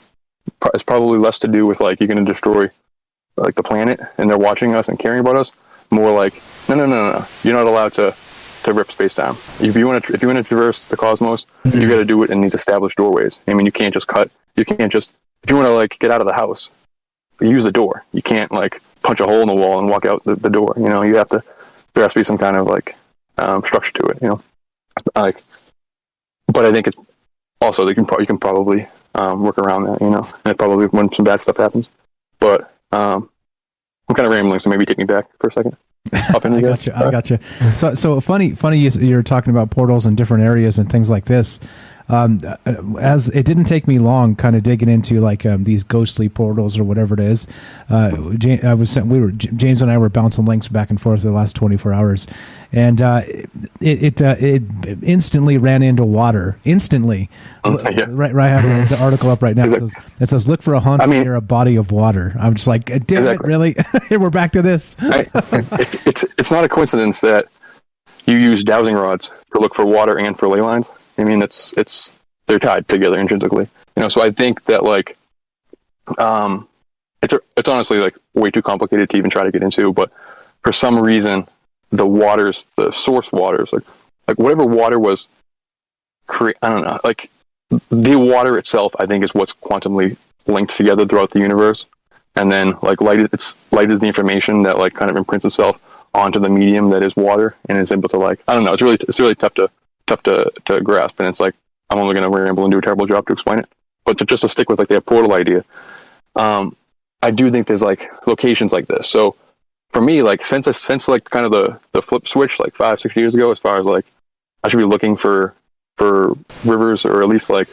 is probably less to do with like you're going to destroy like the planet and they're watching us and caring about us. More like no, no, no, no, no. You're not allowed to to rip space time. If you want to, if you want to traverse the cosmos, mm-hmm. you got to do it in these established doorways. I mean, you can't just cut. You can't just if you want to like get out of the house, use the door. You can't like punch a hole in the wall and walk out the, the door. You know, you have to. There has to be some kind of like um, structure to it. You know, like. But I think it's also you can pro- you can probably um, work around that. You know, and probably when some bad stuff happens. But um, I'm kind of rambling, so maybe take me back for a second. Up in I got you. I got you. So, so funny, funny. You're talking about portals in different areas and things like this um, as it didn't take me long, kind of digging into like um, these ghostly portals or whatever it is. Uh, James, I was we were James and I were bouncing links back and forth for the last 24 hours, and uh, it it, uh, it instantly ran into water. Instantly, oh, yeah. right right. I have the article up right now. It says, it says, "Look for a haunt I mean, near a body of water." I'm just like, damn exactly. it, really? we're back to this. I, it's, it's it's not a coincidence that you use dowsing rods to look for water and for ley lines. I mean, it's it's they're tied together intrinsically. You know, so I think that like, um, it's it's honestly like way too complicated to even try to get into. But for some reason, the waters, the source waters, like like whatever water was, create. I don't know, like the water itself. I think is what's quantumly linked together throughout the universe. And then like light, it's light is the information that like kind of imprints itself onto the medium that is water and is able to like I don't know. It's really it's really tough to tough to, to grasp. And it's like, I'm only going to ramble and do a terrible job to explain it. But to, just to stick with like the portal idea, um, I do think there's like locations like this. So for me, like since I since like kind of the the flip switch like five six years ago, as far as like I should be looking for for rivers or at least like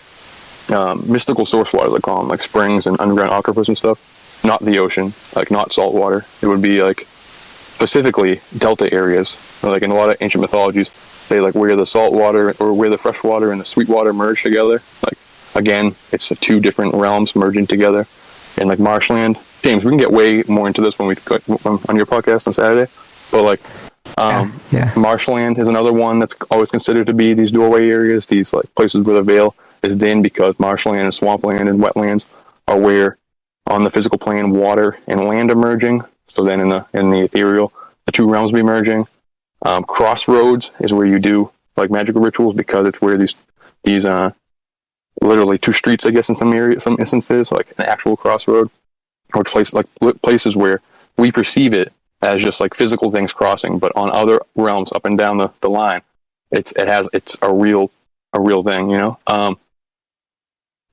um, mystical source water, they call them like springs and underground aquifers and stuff. Not the ocean, like not salt water. It would be like specifically delta areas. Like in a lot of ancient mythologies, say like where the salt water or where the fresh water and the sweet water merge together. Like again, it's the two different realms merging together. And like marshland, James, we can get way more into this when we on your podcast on Saturday. But like, um, yeah, yeah. marshland is another one that's always considered to be these doorway areas, these like places where the veil is thin because marshland and swampland and wetlands are where on the physical plane water and land are merging. So then in the in the ethereal, the two realms be merging. Um, crossroads is where you do like magical rituals because it's where these these uh literally two streets, I guess, in some areas, some instances, like an actual crossroad, or places like places where we perceive it as just like physical things crossing, but on other realms up and down the, the line, it's it has it's a real a real thing, you know. Um,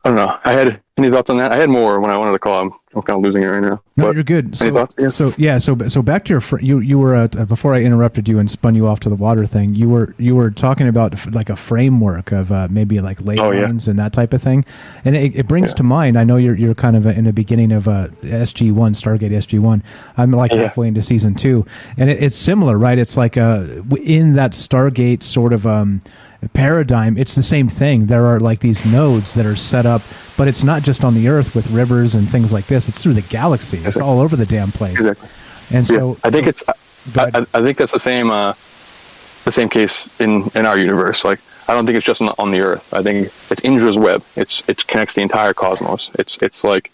I don't know. I had any thoughts on that? I had more when I wanted to call. I'm, I'm kind of losing it right now. No, but you're good. So, thoughts? Yeah. so yeah, so so back to your fr- you you were uh, before I interrupted you and spun you off to the water thing. You were you were talking about like a framework of uh, maybe like ley oh, lines yeah. and that type of thing, and it, it brings yeah. to mind. I know you're you're kind of in the beginning of uh, SG one Stargate SG one. I'm like halfway into season two, and it, it's similar, right? It's like uh in that Stargate sort of um paradigm, it's the same thing. There are like these nodes that are set up, but it's not just on the Earth with rivers and things like this. It's through the galaxy. It's all over the damn place. Exactly. And so, yeah, I think it's. I, I, think that's the same. Uh, the same case in in our universe. Like I don't think it's just on the, on the Earth. I think it's Indra's web. It's it connects the entire cosmos. It's it's like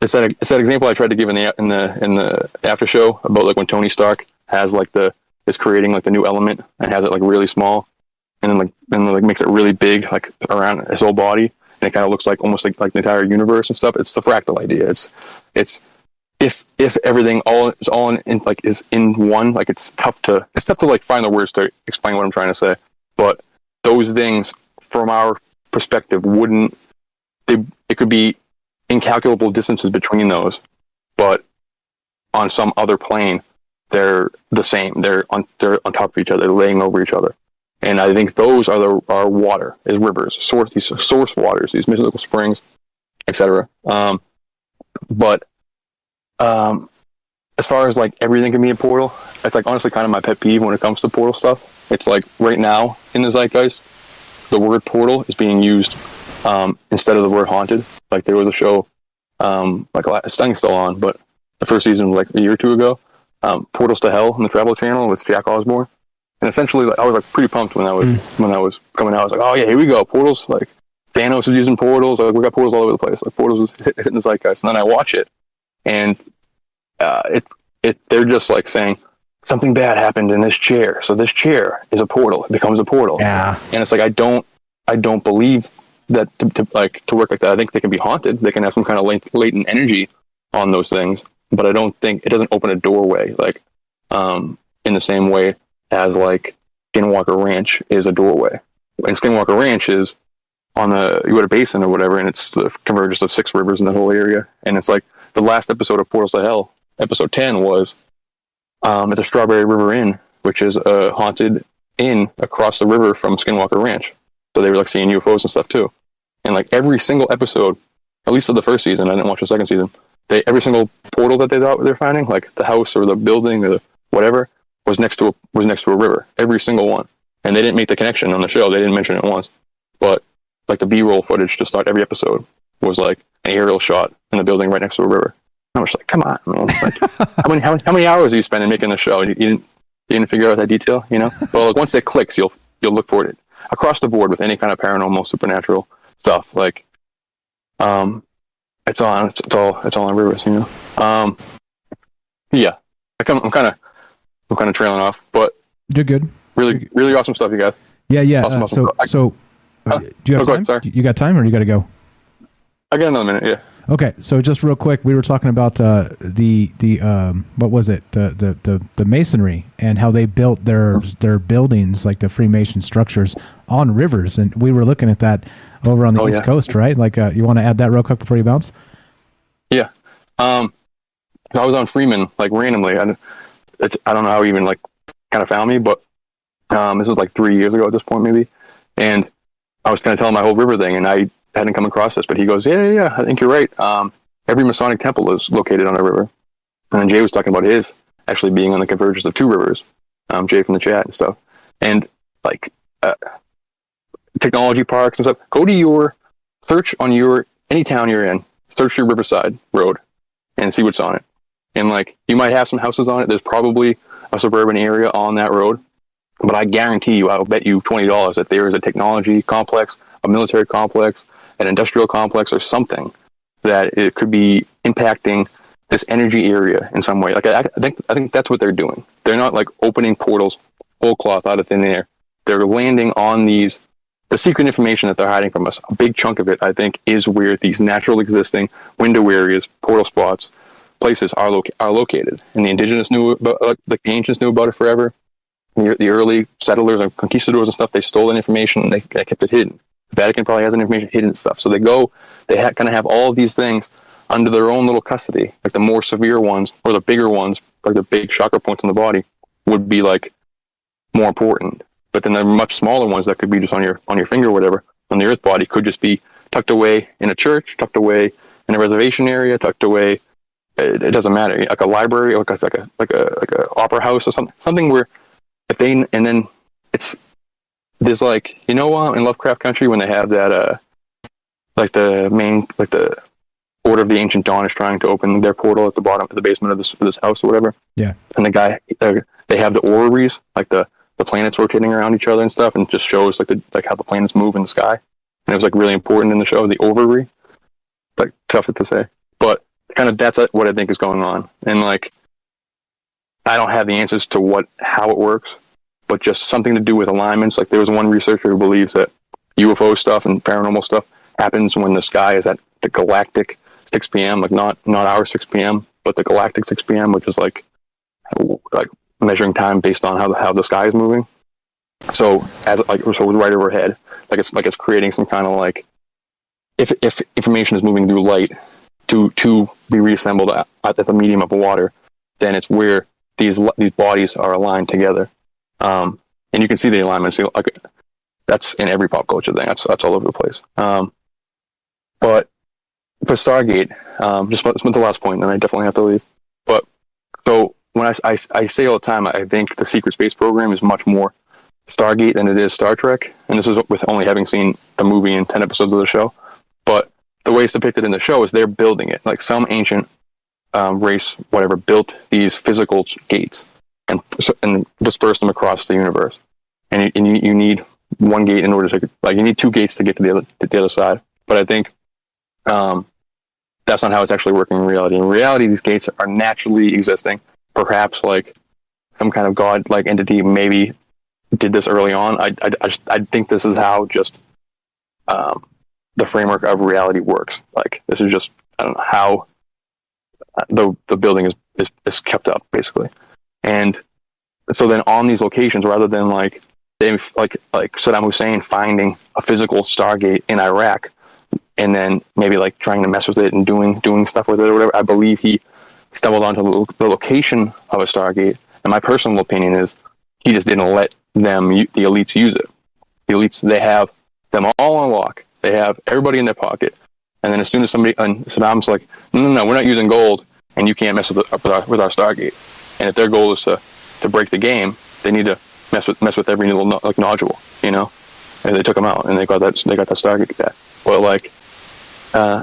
it's that it's that example I tried to give in the in the in the after show about like when Tony Stark has like the is creating like the new element and has it like really small and then like and then like makes it really big like around his whole body. And it kind of looks like almost like like the entire universe and stuff. It's the fractal idea. It's it's if if everything all is all in, in, like is in one like it's tough to it's tough to like find the words to explain what i'm trying to say. But those things from our perspective wouldn't they it could be incalculable distances between those. But on some other plane they're the same. They're on they're on top of each other. Laying over each other and I think those are the our water is rivers, source these source waters, these mystical springs, etc. Um, but um, as far as like everything can be a portal, it's like honestly kind of my pet peeve when it comes to portal stuff. It's like right now in the zeitgeist, the word portal is being used um, instead of the word haunted. Like there was a show, um, like I think still on, but the first season was like a year or two ago. Um, Portals to Hell on the Travel Channel with Jack Osbourne, and essentially like, I was like pretty pumped when that was when that was coming out. I was like, oh yeah, here we go, portals. Like Thanos was using portals. Like we got portals all over the place. Like portals was hit, hitting the zeitgeist. And then I watch it, and uh, it it they're just like saying something bad happened in this chair. So this chair is a portal. It becomes a portal. Yeah. And it's like I don't I don't believe that to, to like to work like that. I think they can be haunted. They can have some kind of lat- latent energy on those things, but I don't think it doesn't open a doorway like um in the same way as like Skinwalker Ranch is a doorway. And Skinwalker Ranch is on the Uinta Basin or whatever, and it's the convergence of six rivers in that whole area. And it's like the last episode of Portals to Hell, episode ten, was um, at the Strawberry River Inn, which is a haunted inn across the river from Skinwalker Ranch. So they were like seeing UFOs and stuff too. And like every single episode, at least for the first season, I didn't watch the second season. They every single portal that they thought they're finding, like the house or the building or the whatever, was next to a was next to a river. Every single one. And they didn't make the connection on the show. They didn't mention it once. But like the B roll footage to start every episode was like an aerial shot in the building right next to a river. I was like, come on, man. Like, how many how, how many hours are you spending making the show? You, you didn't you didn't figure out that detail, you know? Well, like once it clicks, you'll you'll look for it across the board with any kind of paranormal, supernatural stuff. Like, um, it's all it's, it's all it's all on rivers, you know. Um, yeah, I come, I'm kind of I'm kind of trailing off, but You're good. really really awesome stuff, you guys. Yeah, yeah. Awesome, uh, awesome. so, so uh, do you have oh, time? ahead, sorry. You got time, or you got to go? I got another minute. Yeah. Okay, so just real quick, we were talking about uh, the the um, what was it the, the the the masonry and how they built their their buildings like the Freemason structures on rivers, and we were looking at that over on the Oh, East yeah. Coast, right? Like, uh, you want to add that real quick before you bounce? Yeah. Um, I was on Freeman like randomly. I, it, I don't know how he even like kind of found me, but um, this was like three years ago at this point, maybe. And I was kind of telling my whole river thing, and I hadn't come across this, but he goes, "Yeah, yeah, yeah I think you're right. Um, every Masonic temple is located on a river." And then Jay was talking about his actually being on the convergence of two rivers. Um, Jay from the chat and stuff, and like uh, technology parks and stuff. Go to your search on your any town you're in. Search your Riverside Road and see what's on it. And like you might have some houses on it. There's probably a suburban area on that road, but I guarantee you, I'll bet you twenty dollars that there is a technology complex, a military complex, an industrial complex, or something that it could be impacting this energy area in some way. Like I, I think I think that's what they're doing. They're not like opening portals whole cloth out of thin air. They're landing on these the secret information that they're hiding from us. A big chunk of it, I think, is where these natural existing window areas, portal spots, places are loca- are located. And the indigenous knew about, uh, like, like the ancients knew about it forever. The, the early settlers and conquistadors and stuff, they stole that information and they, they kept it hidden. The Vatican probably has that information hidden stuff. So they go, they ha- kind of have all of these things under their own little custody. Like the more severe ones or the bigger ones, like the big chakra points in the body, would be like more important. But then the much smaller ones that could be just on your on your finger or whatever on the earth body could just be tucked away in a church, tucked away in a reservation area, tucked away. It, it doesn't matter, like a library, like a like a like a like a opera house or something, something where if they and then it's there's like you know uh, in Lovecraft Country when they have that uh like the main like the Order of the Ancient Dawn is trying to open their portal at the bottom of the basement of this of this house or whatever. Yeah. and the guy uh, they have the orreries like the the planets rotating around each other and stuff and just shows like the like how the planets move in the sky. And it was like really important in the show the orrery. Like tough to say kind of that's uh, what i think is going on and like i don't have the answers to what how it works but just something to do with alignments like there was one researcher who believes that ufo stuff and paranormal stuff happens when the sky is at the galactic 6 p.m like not not our 6 p.m but the galactic 6 p.m which is like like measuring time based on how the, how the sky is moving. So as like so right overhead, like it's like it's creating some kind of like if if information is moving through light to to be reassembled at, at the medium of water, then it's where these these bodies are aligned together. Um, and you can see the alignment. See, like that's in every pop culture thing. That's that's all over the place. Um, but for Stargate, um, just went the last point, and I definitely have to leave. But so when I, I, I say all the time, I think the secret space program is much more Stargate than it is Star Trek, and this is with only having seen the movie and ten episodes of the show. But the way it's depicted in the show is they're building it like some ancient um, race, whatever, built these physical gates and and dispersed them across the universe. And you, and you, need one gate in order to like you need two gates to get to the other to the other side. But I think um, that's not how it's actually working in reality. In reality, these gates are naturally existing. Perhaps like some kind of god-like entity maybe did this early on. I, I, I, just, I think this is how just um, the framework of reality works. Like this is just I don't know how the the building is, is, is kept up basically, and so then on these locations, rather than like they like like Saddam Hussein finding a physical Stargate in Iraq, and then maybe like trying to mess with it and doing doing stuff with it or whatever. I believe he stumbled onto the, the location of a Stargate, and my personal opinion is he just didn't let them the elites use it. The elites they have them all on lock. They have everybody in their pocket, and then as soon as somebody and Saddam's like, no, no, no, we're not using gold, and you can't mess with, the, with our with our Stargate. And if their goal is to to break the game, they need to mess with mess with every little no, like nodule, you know. And they took them out, and they got that they got that Stargate back. But like, uh,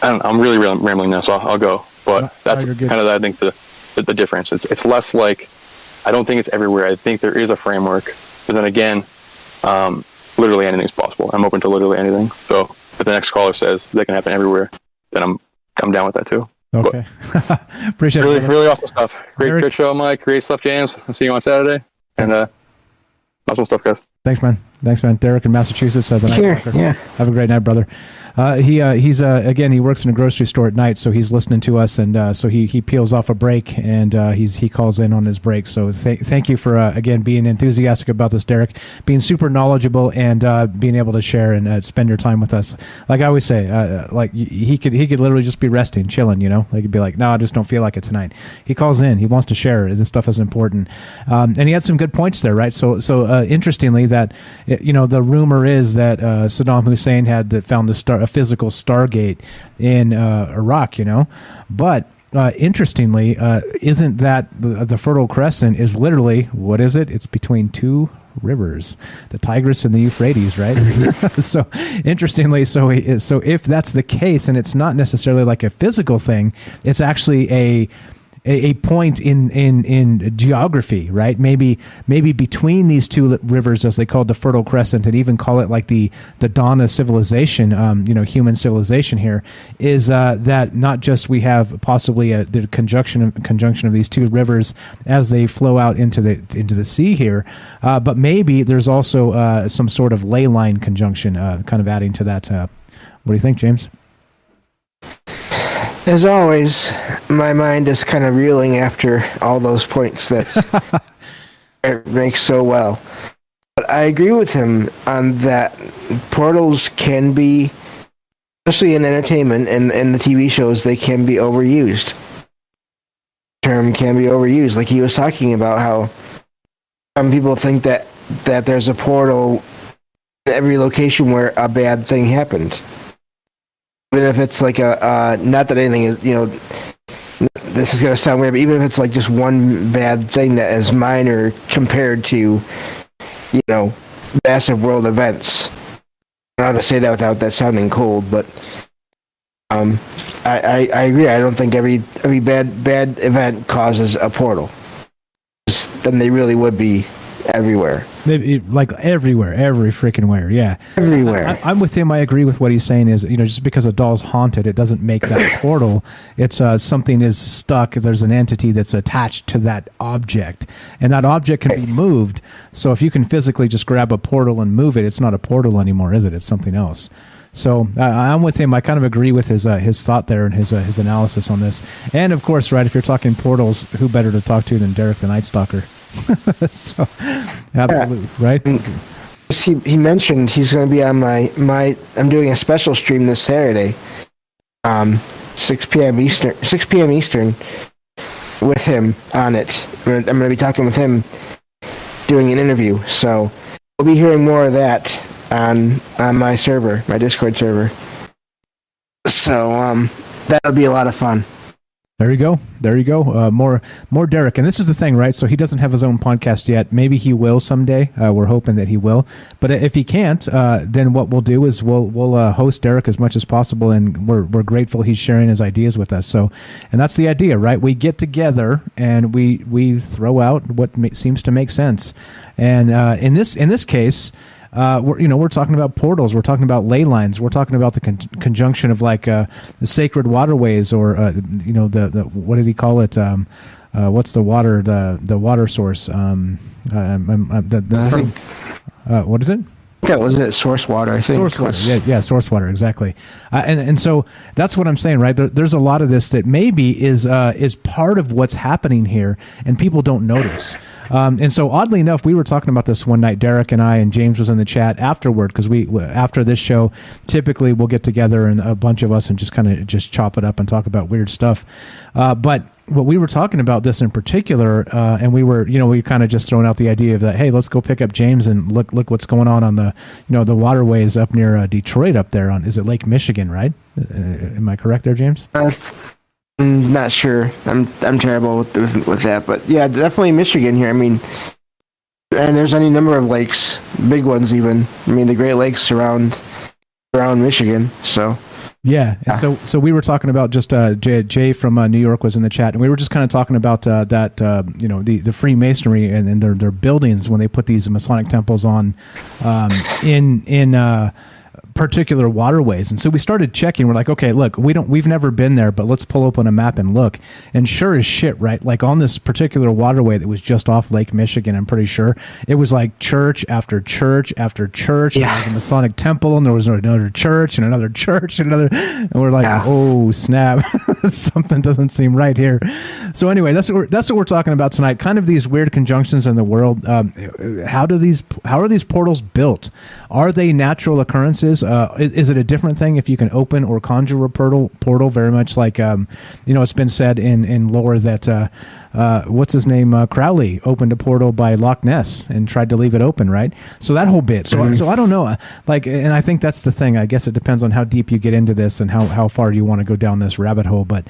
I don't, I'm really, rambling now, so I'll, I'll go. But that's kind of I think the, the the difference. It's it's less like I don't think it's everywhere. I think there is a framework, but then again, um, literally anything's possible. I'm open to literally anything. So if the next caller says that can happen everywhere, then I'm I'm down with that too. Okay, appreciate really, it. Really awesome stuff. Great, Eric- great show, Mike. Great stuff, James. I'll see you on Saturday. And uh, awesome stuff, guys. Thanks, man. Thanks, man. Derek in Massachusetts. Uh, the night Sure, walker. yeah. Have a great night, brother. Uh, he uh, he's uh, again he works in a grocery store at night, so he's listening to us, and uh, so he, he peels off a break, and uh, he's he calls in on his break. So th- thank you for uh, again being enthusiastic about this, Derek, being super knowledgeable, and being able to share and spend your time with us. Like I always say, like he could he could literally just be resting, chilling, you know. Like he'd be like, no, I just don't feel like it tonight. He calls in, he wants to share. This stuff is important, um, and he had some good points there, right? So so interestingly, that you know the rumor is that Saddam Hussein had found the star a physical Stargate in uh, Iraq, you know, but. Uh, interestingly, uh, isn't that the, the Fertile Crescent is literally what is it? It's between two rivers, the Tigris and the Euphrates, right? so interestingly, so so if that's the case, and it's not necessarily like a physical thing, it's actually a a, a point in, in in geography, right? Maybe maybe between these two rivers, as they call it, the Fertile Crescent, and even call it like the the dawn of civilization, um, you know, human civilization here, is uh, that not just we have possibly a, the conjunction of, conjunction of these two rivers as they flow out into the into the sea here, uh, but maybe there's also uh, some sort of ley line conjunction, uh, kind of adding to that. Uh, what do you think, James? As always, my mind is kind of reeling after all those points that it makes so well. But I agree with him on that portals can be, especially in entertainment and, in the TV shows, they can be overused. Term can be overused. Like he was talking about how some people think that, that there's a portal in every location where a bad thing happened even if it's like a uh, not that anything is you know this is going to sound weird but even if it's like just one bad thing that is minor compared to you know massive world events. I don't know how to say that without that sounding cold but um I, I, I agree. I don't think every every bad bad event causes a portal. Then they really would be everywhere Maybe, like everywhere, every freaking where, yeah. Everywhere. I, I'm with him. I agree with what he's saying. Is you know just because a doll's haunted, it doesn't make that portal. It's uh, something is stuck. There's an entity that's attached to that object, and that object can be moved. So if you can physically just grab a portal and move it, it's not a portal anymore, is it? It's something else. So uh, I'm with him. I kind of agree with his uh, his thought there and his uh, his analysis on this. And of course, right, if you're talking portals, who better to talk to than Derek the Night Stalker? so absolutely right. he, he mentioned he's going to be on my my i'm doing a special stream this saturday um 6 p.m eastern 6 p.m eastern with him on it. I'm going to, I'm going to be talking with him doing an interview. So we'll be hearing more of that on on my server my discord server. So um that'll be a lot of fun There you go. There you go. Uh, more, more Derek. And this is the thing, right? So he doesn't have his own podcast yet. Maybe he will someday. Uh, we're hoping that he will. But if he can't, uh, then what we'll do is we'll we'll uh, host Derek as much as possible, and we're we're grateful he's sharing his ideas with us. So, and that's the idea, right? We get together and we we throw out what ma- seems to make sense. And uh, in this in this case. Uh, we're you know we're talking about portals, we're talking about ley lines, we're talking about the con- conjunction of like uh, the sacred waterways, or uh, you know the, the what did he call it? Um, uh, what's the water the the water source? Um, um, um, uh, the, the, I think- uh, what is it? That was it. Source water, I think. Source water, yeah, yeah, source water, exactly. Uh, and and so that's what I'm saying, right? There, there's a lot of this that maybe is uh, is part of what's happening here, and people don't notice. Um, and so, oddly enough, we were talking about this one night. Derek and I and James was in the chat afterward because we after this show, typically we'll get together and a bunch of us and just kind of just chop it up and talk about weird stuff. Uh, but what we were talking about this in particular, uh, and we were, you know, we kind of just thrown out the idea of that. Hey, let's go pick up James and look look what's going on on the, you know, the waterways up near uh, Detroit up there on is it Lake Michigan, right? Uh, am I correct there, James? Uh, I'm not sure. I'm I'm terrible with, with with that, but yeah, definitely Michigan here. I mean, and there's any number of lakes, big ones even. I mean, the Great Lakes surround around Michigan, so Yeah, and so so we were talking about just uh, Jay, Jay from uh, New York was in the chat, and we were just kind of talking about uh, that uh, you know the the Freemasonry and, and their their buildings when they put these Masonic temples on um, in in. Particular waterways. And so we started checking. We're like okay look we don't we've never been there but let's pull open a map and look. And sure as shit right like on this particular waterway that was just off lake michigan i'm pretty sure it was like church after church after church. Yeah. there was a masonic temple and there was another church and another church and another and we're like oh snap something doesn't seem right here. So anyway that's what we're, that's what we're talking about tonight kind of these weird conjunctions in the world. Um, how do these how are these portals built? Are they natural occurrences uh, is, is, it a different thing if you can open or conjure a portal? Portal, very much like um, you know, it's been said in in lore that uh, uh, what's his name uh, Crowley opened a portal by Loch Ness and tried to leave it open, right? So that whole bit. So so I don't know, like, and I think that's the thing. I guess it depends on how deep you get into this and how how far you want to go down this rabbit hole, but.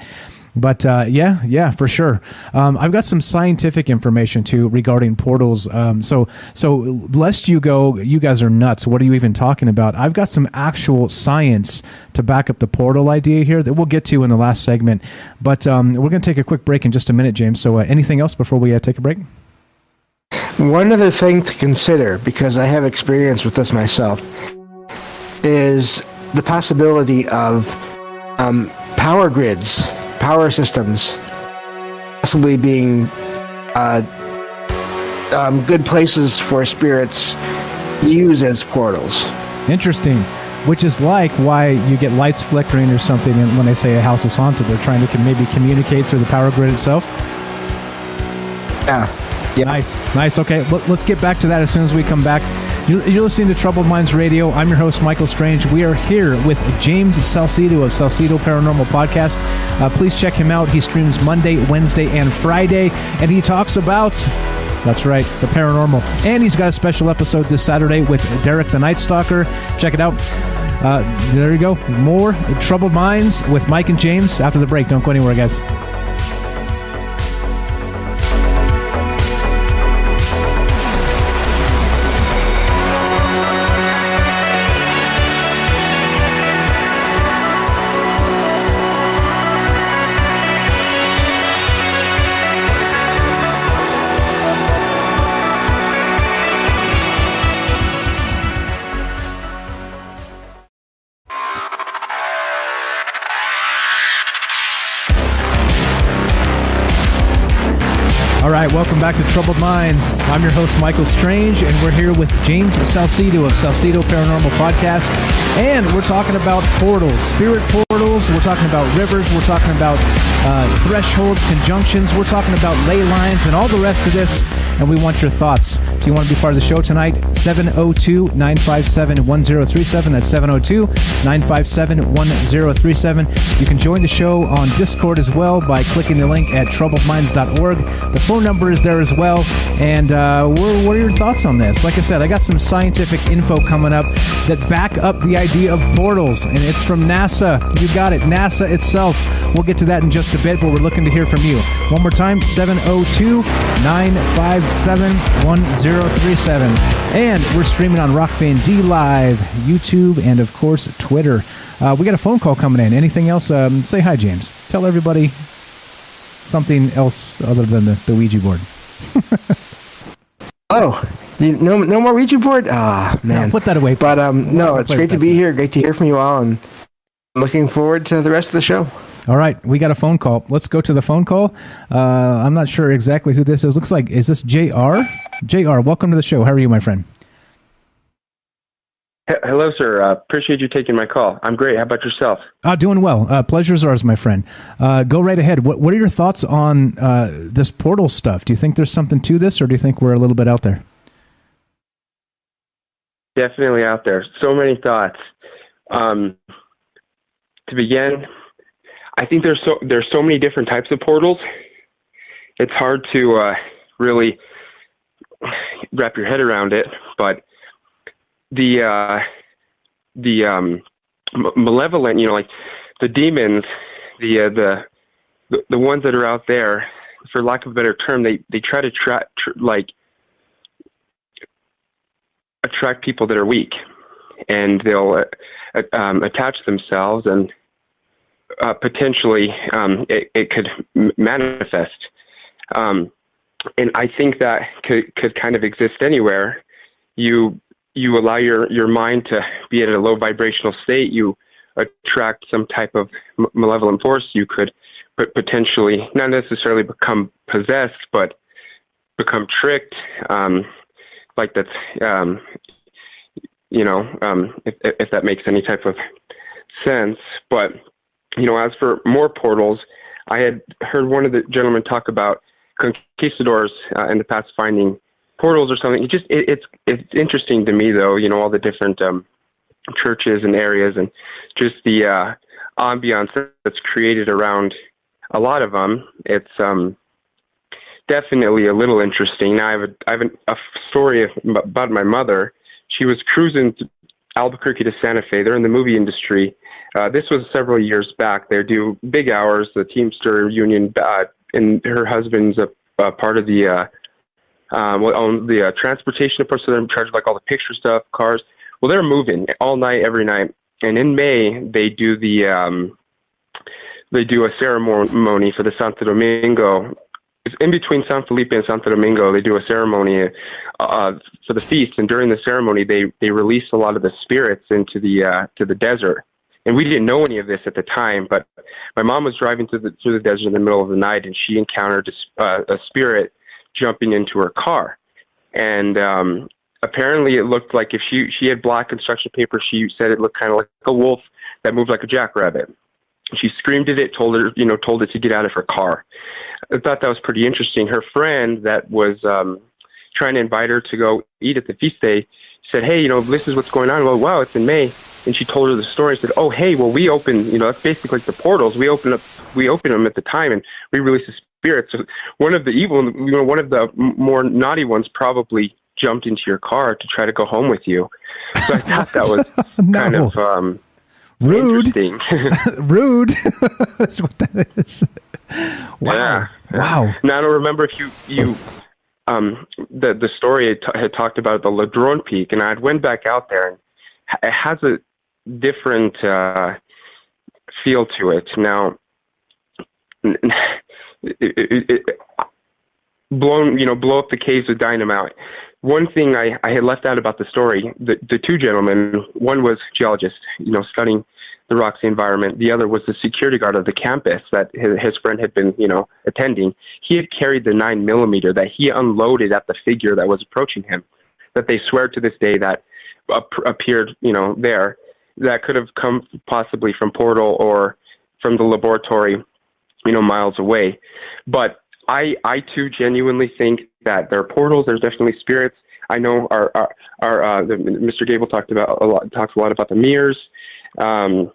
But uh, yeah, yeah, for sure. Um, I've got some scientific information too regarding portals. Um, so, so lest you go, you guys are nuts. What are you even talking about? I've got some actual science to back up the portal idea here that we'll get to in the last segment. But um, we're going to take a quick break in just a minute, James. So, uh, anything else before we uh, take a break? One other thing to consider, because I have experience with this myself, is the possibility of um, power grids, power systems, possibly being uh, um, good places for spirits to use as portals. Interesting. Which is like why you get lights flickering or something and when they say a house is haunted. They're trying to maybe communicate through the power grid itself. Yeah. Yeah. Nice. Nice. Okay. Let, us get back to that as soon as we come back. You're, listening to Troubled Minds Radio. I'm your host, Michael Strange. We are here with James Salsido of Salsido Paranormal Podcast. Uh, please check him out. He streams Monday, Wednesday, and Friday, and he talks about. That's right, the paranormal. And he's got a special episode this Saturday with Derek the Night Stalker. Check it out. Uh, there you go. More Troubled Minds with Mike and James after the break. Don't go anywhere, guys. Back to Troubled Minds. I'm your host, Michael Strange, and we're here with James Salsido of Salsido Paranormal Podcast. And we're talking about portals, spirit portals. We're talking about rivers. We're talking about uh, thresholds, conjunctions. We're talking about ley lines and all the rest of this. And we want your thoughts. You want to be part of the show tonight, 702 957 1037. That's 702 957 1037. You can join the show on Discord as well by clicking the link at troubledminds.org. The phone number number is there as well. And uh, what, what are your thoughts on this? Like I said, I got some scientific info coming up that back up the idea of portals, and it's from NASA. You got it, NASA itself. We'll get to that in just a bit, but we're looking to hear from you. One more time 702 957 1037. And we're streaming on Rokfin D Live, YouTube, and of course, Twitter. Uh, we got a phone call coming in. Anything else? Um, say hi, James. Tell everybody something else other than the, the Ouija board. Oh, you, no, no more Ouija board. Ah, man, put that away. But um, no, it's great to be here. Great to hear from you all, and I'm looking forward to the rest of the show. All right, we got a phone call. Let's go to the phone call. Uh, I'm not sure exactly who this is. Looks like is this Jr. Jr. Welcome to the show. How are you, my friend? Hello, sir. Uh, appreciate you taking my call. I'm great. How about yourself? Uh, doing well. Uh, pleasure's ours, my friend. Uh, go right ahead. What What are your thoughts on uh, this portal stuff? Do you think there's something to this, or do you think we're a little bit out there? Definitely out there. So many thoughts. Um, to begin, I think there's so there's so many different types of portals. It's hard to uh, really wrap your head around it, but the uh, the um, malevolent, you know, like the demons, the uh, the the ones that are out there, for lack of a better term, they they try to tra- tr- like attract people that are weak, and they'll uh, um, attach themselves, and uh, potentially um, it, it could manifest. Um, and I think that could could kind of exist anywhere. You you allow your your mind to be at a low vibrational state. You attract some type of malevolent force. You could pot- potentially not necessarily become possessed, but become tricked. Um, like that's um, you know um, if if that makes any type of sense. But you know, as for more portals, I had heard one of the gentlemen talk about conquistadors uh, in the past finding portals or something. It just it, it's it's interesting to me though. You know, all the different um, churches and areas and just the uh, ambiance that's created around a lot of them. It's um, definitely a little interesting. Now I have a I have an, a story about my mother. She was cruising to Albuquerque to Santa Fe. They're in the movie industry. Uh, this was several years back. They do big hours. The Teamster Union, uh, and her husband's a, a part of the uh, um, own the uh, transportation department. So they're in charge of like all the picture stuff, cars. Well, they're moving all night, every night. And in May, they do the um, they do a ceremony for the Santo Domingo. It's in between San Felipe and Santo Domingo. They do a ceremony uh, for the feast, and during the ceremony, they they release a lot of the spirits into the uh, to the desert. And we didn't know any of this at the time, but my mom was driving through the through the desert in the middle of the night, and she encountered a, uh, a spirit jumping into her car. And um, apparently, it looked like if she she had black construction paper, she said it looked kind of like a wolf that moved like a jackrabbit. She screamed at it, told her, you know, told it to get out of her car. I thought that was pretty interesting. Her friend that was um, trying to invite her to go eat at the feast day said, "Hey, you know, this is what's going on." Well, wow, it's in May, and she told her the story. Said, "Oh, hey, well, we open, you know, that's basically like the portals. We open up, we open them at the time, and we release the spirits. So one of the evil, you know, one of the more naughty ones probably jumped into your car to try to go home with you. So I thought that was kind of um, rude. Rude. That's what that is. Wow. Yeah. Wow. Now I don't remember if you you um the the story had, t- had talked about the Ladron Peak, and I had went back out there, and it has a different uh, feel to it. Now, blown you know blow up the caves with dynamite. One thing I, I had left out about the story, the the two gentlemen, one was geologist, you know, studying the Roxy environment. The other was the security guard of the campus that his, his friend had been, you know, attending. He had carried the nine millimeter that he unloaded at the figure that was approaching him. That they swear to this day that ap- appeared, you know, there. That could have come possibly from Portal or from the laboratory, you know, miles away. But I, I too genuinely think that there are portals. There's definitely spirits. I know our, our, our uh, the, Mr. Gable talked about a lot, talks a lot about the mirrors. Um,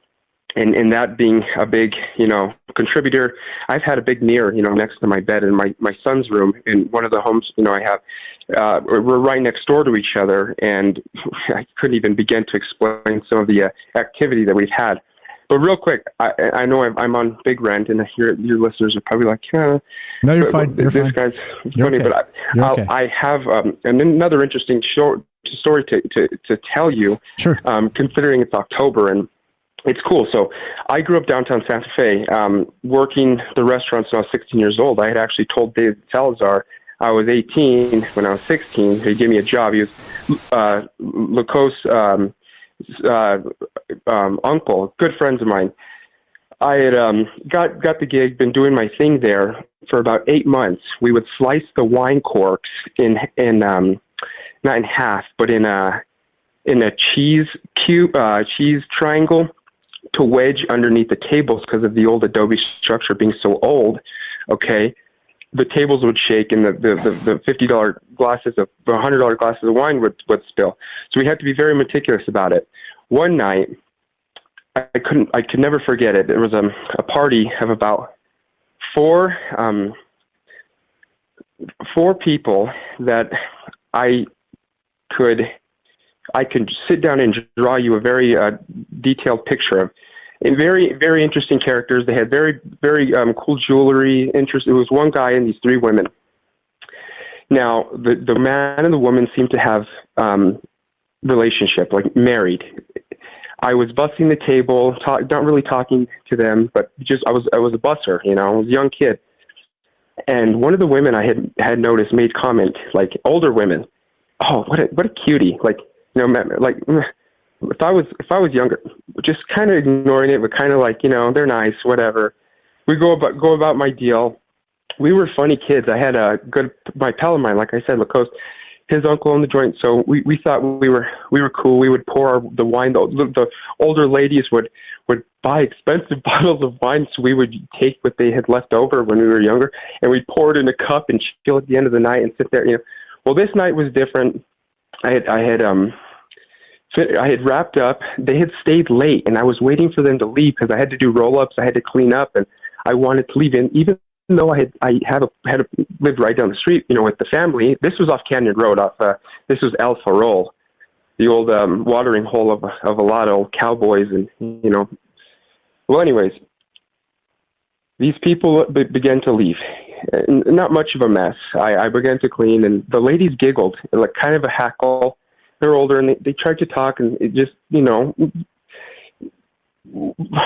and and that being a big you know contributor i've had a big mirror you know next to my bed in my my son's room in one of the homes you know i have uh we're right next door to each other and i couldn't even begin to explain some of the uh, activity that we've had but real quick i i know i'm, I'm on big rent and your your listeners are probably like yeah No, you're fine. You're this fine. guy's You're funny okay. but I, okay. I have um, and another interesting short story to, to, to tell you Sure. um, considering it's october and it's cool. So I grew up downtown Santa Fe, um, working the restaurants when I was 16 years old. I had actually told David Salazar I was 18 when I was 16. He gave me a job. He was uh, Lacoste um, uh, um, uncle, good friends of mine. I had um, got got the gig, been doing my thing there for about eight months. We would slice the wine corks in in um, not in half, but in a in a cheese cube, uh, cheese triangle to wedge underneath the tables because of the old adobe structure being so old. Okay, the tables would shake and the the, the, the fifty dollar glasses of the hundred dollar glasses of wine would would spill. So we had to be very meticulous about it. One night, I I couldn't I could never forget it. There was a a party of about four um, four people that I could I could sit down and draw you a very uh, detailed picture of. And very, very interesting characters. They had very, very um, cool jewelry. Interest. It was one guy and these three women. Now, the the man and the woman seemed to have um, relationship, like married. I was bussing the table, talk, not really talking to them, but just I was I was a busser, you know, I was a young kid. And one of the women I had had noticed made comment, like older women, oh, what a what a cutie, like you know, like mm, if I was if I was younger, just kind of ignoring it, but kind of like you know, they're nice, whatever. We go about go about my deal. We were funny kids. I had a good my pal of mine, like I said, Lacoste his uncle owned the joint, so we we thought we were we were cool. We would pour our, the wine. The, the older ladies would would buy expensive bottles of wine, so we would take what they had left over when we were younger, and we'd pour it in a cup and chill at the end of the night and sit there. You know, well, this night was different. I had I had um. I had wrapped up. They had stayed late, and I was waiting for them to leave because I had to do roll-ups. I had to clean up, and I wanted to leave. And even though I had I had a, had a, lived right down the street, you know, with the family. This was off Canyon Road. Off uh, this was El Farol, the old um, watering hole of of a lot of old cowboys, and you know. Well, anyways, these people be- began to leave. Not much of a mess. I, I began to clean, and the ladies giggled, like kind of a hackle. They're older, and they, they tried to talk, and it just, you know,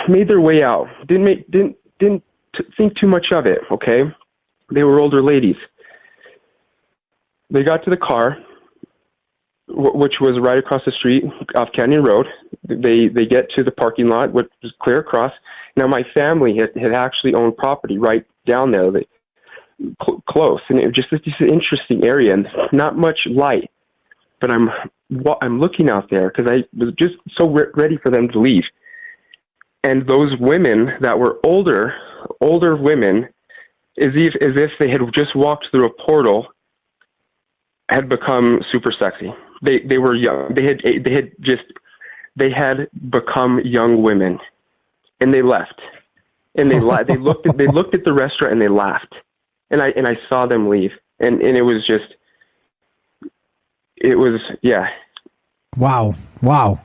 made their way out. Didn't make didn't didn't t- think too much of it. Okay, they were older ladies. They got to the car, wh- which was right across the street off Canyon Road. They they get to the parking lot, which was clear across. Now my family had, had actually owned property right down there, they, cl- close, and it was just this an interesting area and not much light. But I'm I'm looking out there because I was just so re- ready for them to leave and those women that were older, older women, as if as if they had just walked through a portal, had become super sexy. They they were young. They had they had just they had become young women, and they left, and they la- they looked at, they looked at the restaurant and they laughed, and I and I saw them leave, and and it was just, it was yeah. Wow. Wow.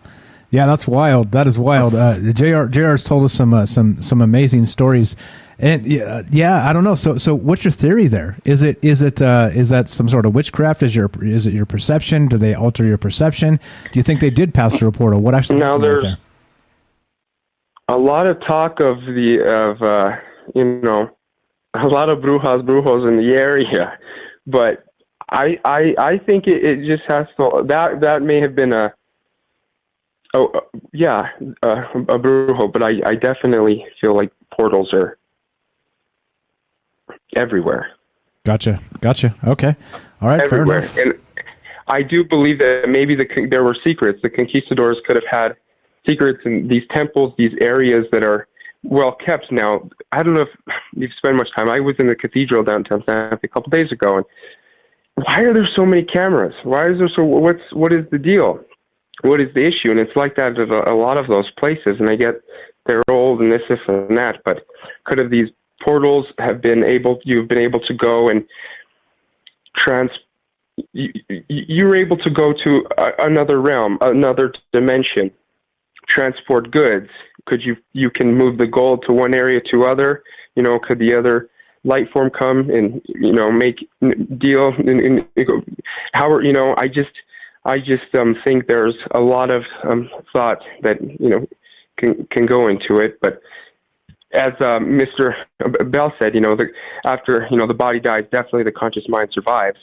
Yeah, that's wild. That is wild. Uh, Jr. Jr's told us some uh, some some amazing stories, and yeah, yeah, I don't know. So so what's your theory there? Is it is it uh, is that some sort of witchcraft? Is your is it your perception? Do they alter your perception? Do you think they did pass through a portal? What actually? Now there's there? a lot of talk of the of uh, you know a lot of brujas brujos in the area, but I I I think it, it just has to that that may have been a oh uh, yeah uh, a brujo, but I I definitely feel like portals are everywhere. Gotcha. Gotcha. Okay. All right. Fair everywhere. enough. And I do believe that maybe the there were secrets. The conquistadors could have had secrets in these temples, these areas that are well kept. Now, I don't know if you've spent much time. I was in the cathedral downtown Santa Fe a couple days ago, and why are there so many cameras? Why is there so? What's what is the deal? What is the issue? And it's like that at a, a lot of those places. And I get they're old and this, this, and that. But could have these portals have been able? You've been able to go and trans. You, you- you were able to go to a, another realm, another dimension, transport goods. Could you you can move the gold to one area to other? You know, could the other light form come and you know make deal and, and how are you know I just I just um think there's a lot of um thought that you know can can go into it but as uh, Mr. Bell said you know the after you know the body dies definitely the conscious mind survives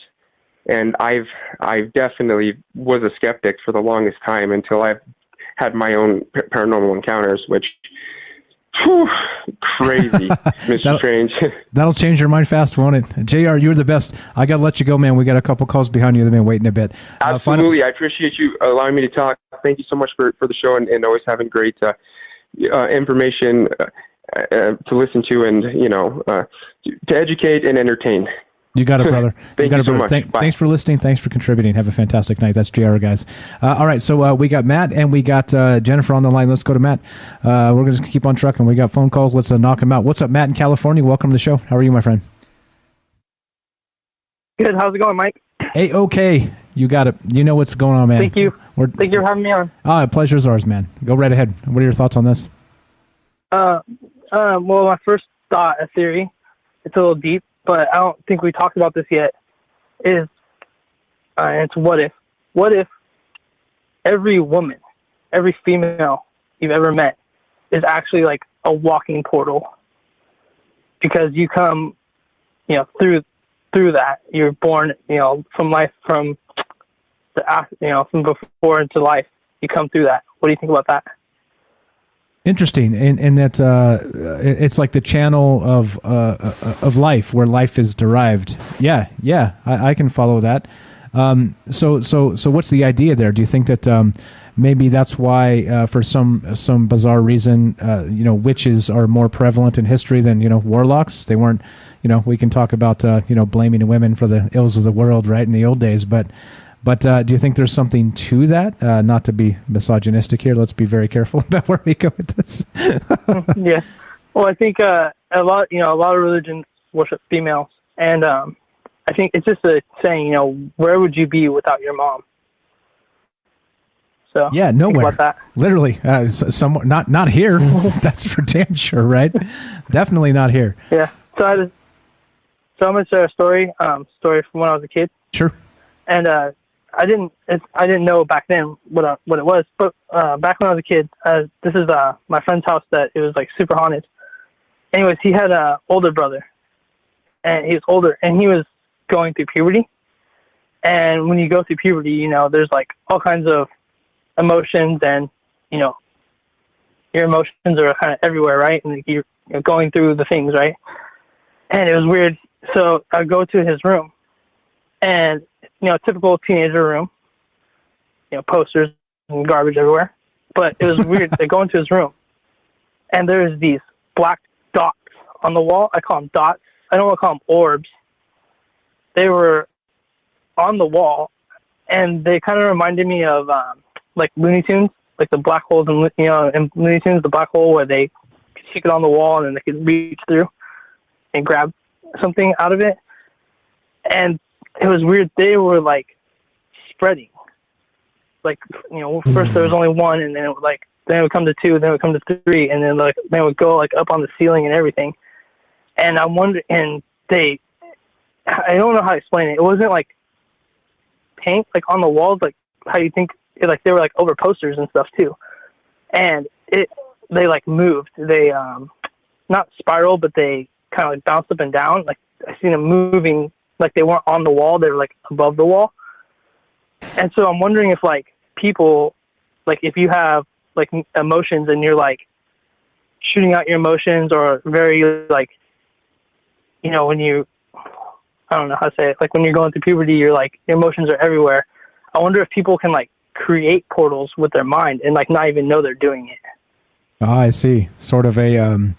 and I've I definitely was a skeptic for the longest time until I've had my own p- paranormal encounters which whew, crazy Mr. That'll- Strange That'll change your mind fast, won't it? JR, you're the best. I got to let you go, man. We got a couple calls behind you. They've been waiting a bit. Uh, Absolutely. I appreciate you allowing me to talk. Thank you so much for, for the show and, and always having great uh, uh, information uh, uh, to listen to and, you know, uh, to educate and entertain. You got it, brother. Thank got you it, so brother. much. Thank- Thanks for listening. Thanks for contributing. Have a fantastic night. That's JR, guys. Uh, all right, so uh, we got Matt and we got uh, Jennifer on the line. Let's go to Matt. Uh, we're going to keep on trucking. We got phone calls. Let's uh, knock them out. What's up, Matt in California? Welcome to the show. How are you, my friend? Good. How's it going, Mike? Hey, okay. You got it. You know what's going on, man. Thank you. We're, Thank you for having me on. ah, pleasure's ours, man. Go right ahead. What are your thoughts on this? Uh, uh, well, my first thought, a theory, it's a little deep, but I don't think we talked about this yet. Is uh, it's what if? What if every woman, every female you've ever met, is actually like a walking portal? Because you come, you know, through through that. You're born, you know, from life from the you know from before into life. You come through that. What do you think about that? Interesting, and and that uh, it's like the channel of uh, uh, of life where life is derived. Yeah, yeah, I, I can follow that. Um, so so so what's the idea there? Do you think that um, maybe that's why uh, for some some bizarre reason uh, you know witches are more prevalent in history than you know warlocks? They weren't. You know, we can talk about uh, you know blaming women for the ills of the world, right? In the old days, but but uh, do you think there's something to that? Uh, not to be misogynistic here, let's be very careful about where we go with this. yeah. Well, I think uh, a lot, you know, a lot of religions worship females, and um, I think it's just a saying, you know, where would you be without your mom? So yeah, nowhere. Literally, uh, somewhere not not here. That's for damn sure, right? Definitely not here. Yeah. So I just, so I'm gonna share a story, um, story from when I was a kid, Sure. and uh, I didn't, I didn't know back then what uh, what it was, but uh, back when I was a kid, uh, this is uh, my friend's house that it was like super haunted. Anyways, he had a older brother, and he was older, and he was going through puberty. And when you go through puberty, you know, there's like all kinds of emotions, and you know, your emotions are kind of everywhere, right? And you're, you're going through the things, right? And it was weird. So I go to his room, and you know, typical teenager room, you know, posters and garbage everywhere. But it was weird. I go into his room, and there's these black dots on the wall. I call them dots. I don't want to call them orbs. They were on the wall, and they kind of reminded me of um, like Looney Tunes, like the black holes in you know in Looney Tunes, the black hole where they could stick it on the wall and then they could reach through and grab something out of it. And it was weird. They were like spreading. Like you know, first there was only one, and then it would like then it would come to two, then it would come to three, and then like they would go like up on the ceiling and everything. And I wonder, and they, I don't know how to explain it. It wasn't like paint like on the walls, like how you think, it, like they were like over posters and stuff too. And it, they like moved. They um, not spiral, but they kind of like bounced up and down. Like I seen them moving, like they weren't on the wall; they were like above the wall. And so I'm wondering if like people, like if you have like emotions and you're like shooting out your emotions or very like, you know, when you, I don't know how to say it, like when you're going through puberty, you're like your emotions are everywhere. I wonder if people can like create portals with their mind and like not even know they're doing it. Ah, I see. Sort of a um,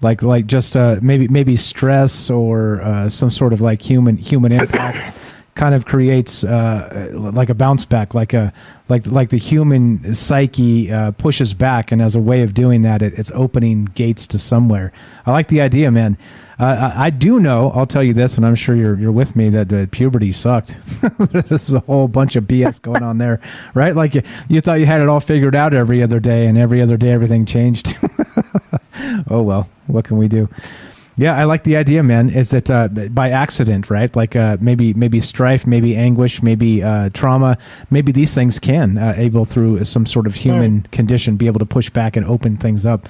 like like just uh, maybe maybe stress or uh, some sort of like human human impact kind of creates uh, like a bounce back, like a like like the human psyche uh, pushes back, and as a way of doing that, it, it's opening gates to somewhere. I like the idea, man. Uh, I, I do know. I'll tell you this, and I'm sure you're you're with me that uh, puberty sucked. There's a whole bunch of BS going on there, right? Like you, you thought you had it all figured out every other day, and every other day everything changed. oh well, what can we do? Yeah, I like the idea, man. Is it uh, by accident, right? Like uh, maybe maybe strife, maybe anguish, maybe uh, trauma. Maybe these things can uh, able through some sort of human condition be able to push back and open things up.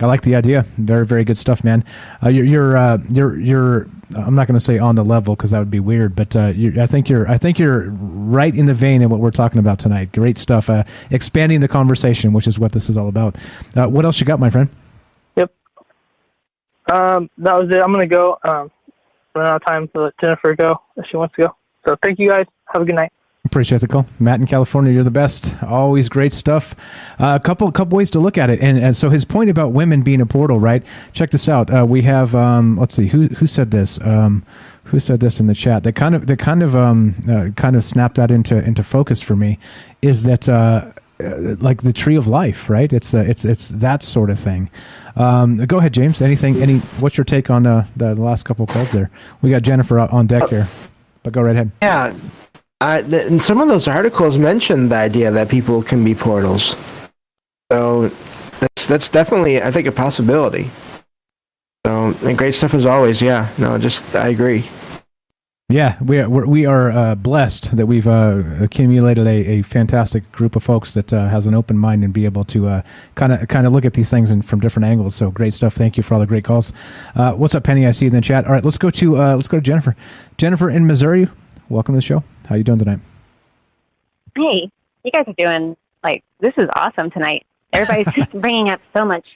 I like the idea. Very very good stuff, man. Uh, you're you're uh, you're you're. I'm not going to say on the level because that would be weird, but uh, I think you're I think you're right in the vein of what we're talking about tonight. Great stuff. Uh, expanding the conversation, which is what this is all about. Uh, what else you got, my friend? Yep. Um, that was it. I'm gonna go. Um, run out of time to let Jennifer go if she wants to go. So thank you guys. Have a good night. Appreciate the call, Matt in California. You're the best. Always great stuff. Uh, a couple, couple ways to look at it, and, and so his point about women being a portal, right? Check this out. Uh, we have, um, let's see, who who said this? Um, who said this in the chat? That kind of, that kind of, um, uh, kind of snapped that into into focus for me. Is that uh, uh, like the tree of life, right? It's uh, it's it's that sort of thing. Um, go ahead, James. Anything? Any? What's your take on uh, the, the last couple calls there? We got Jennifer on deck here, but go right ahead. Yeah, uh, th- and some of those articles mentioned the idea that people can be portals. So that's that's definitely, I think, a possibility. So and great stuff as always. Yeah, no, just I agree. Yeah, we are we are uh, blessed that we've uh, accumulated a, a fantastic group of folks that uh, has an open mind and be able to kind of kind of look at these things in, from different angles. So great stuff. Thank you for all the great calls. Uh, what's up, Penny? I see you in the chat. All right, let's go to uh, let's go to Jennifer. Jennifer in Missouri. Welcome to the show. How you doing tonight? Hey, you guys are doing like this is awesome tonight. Everybody's just bringing up so much,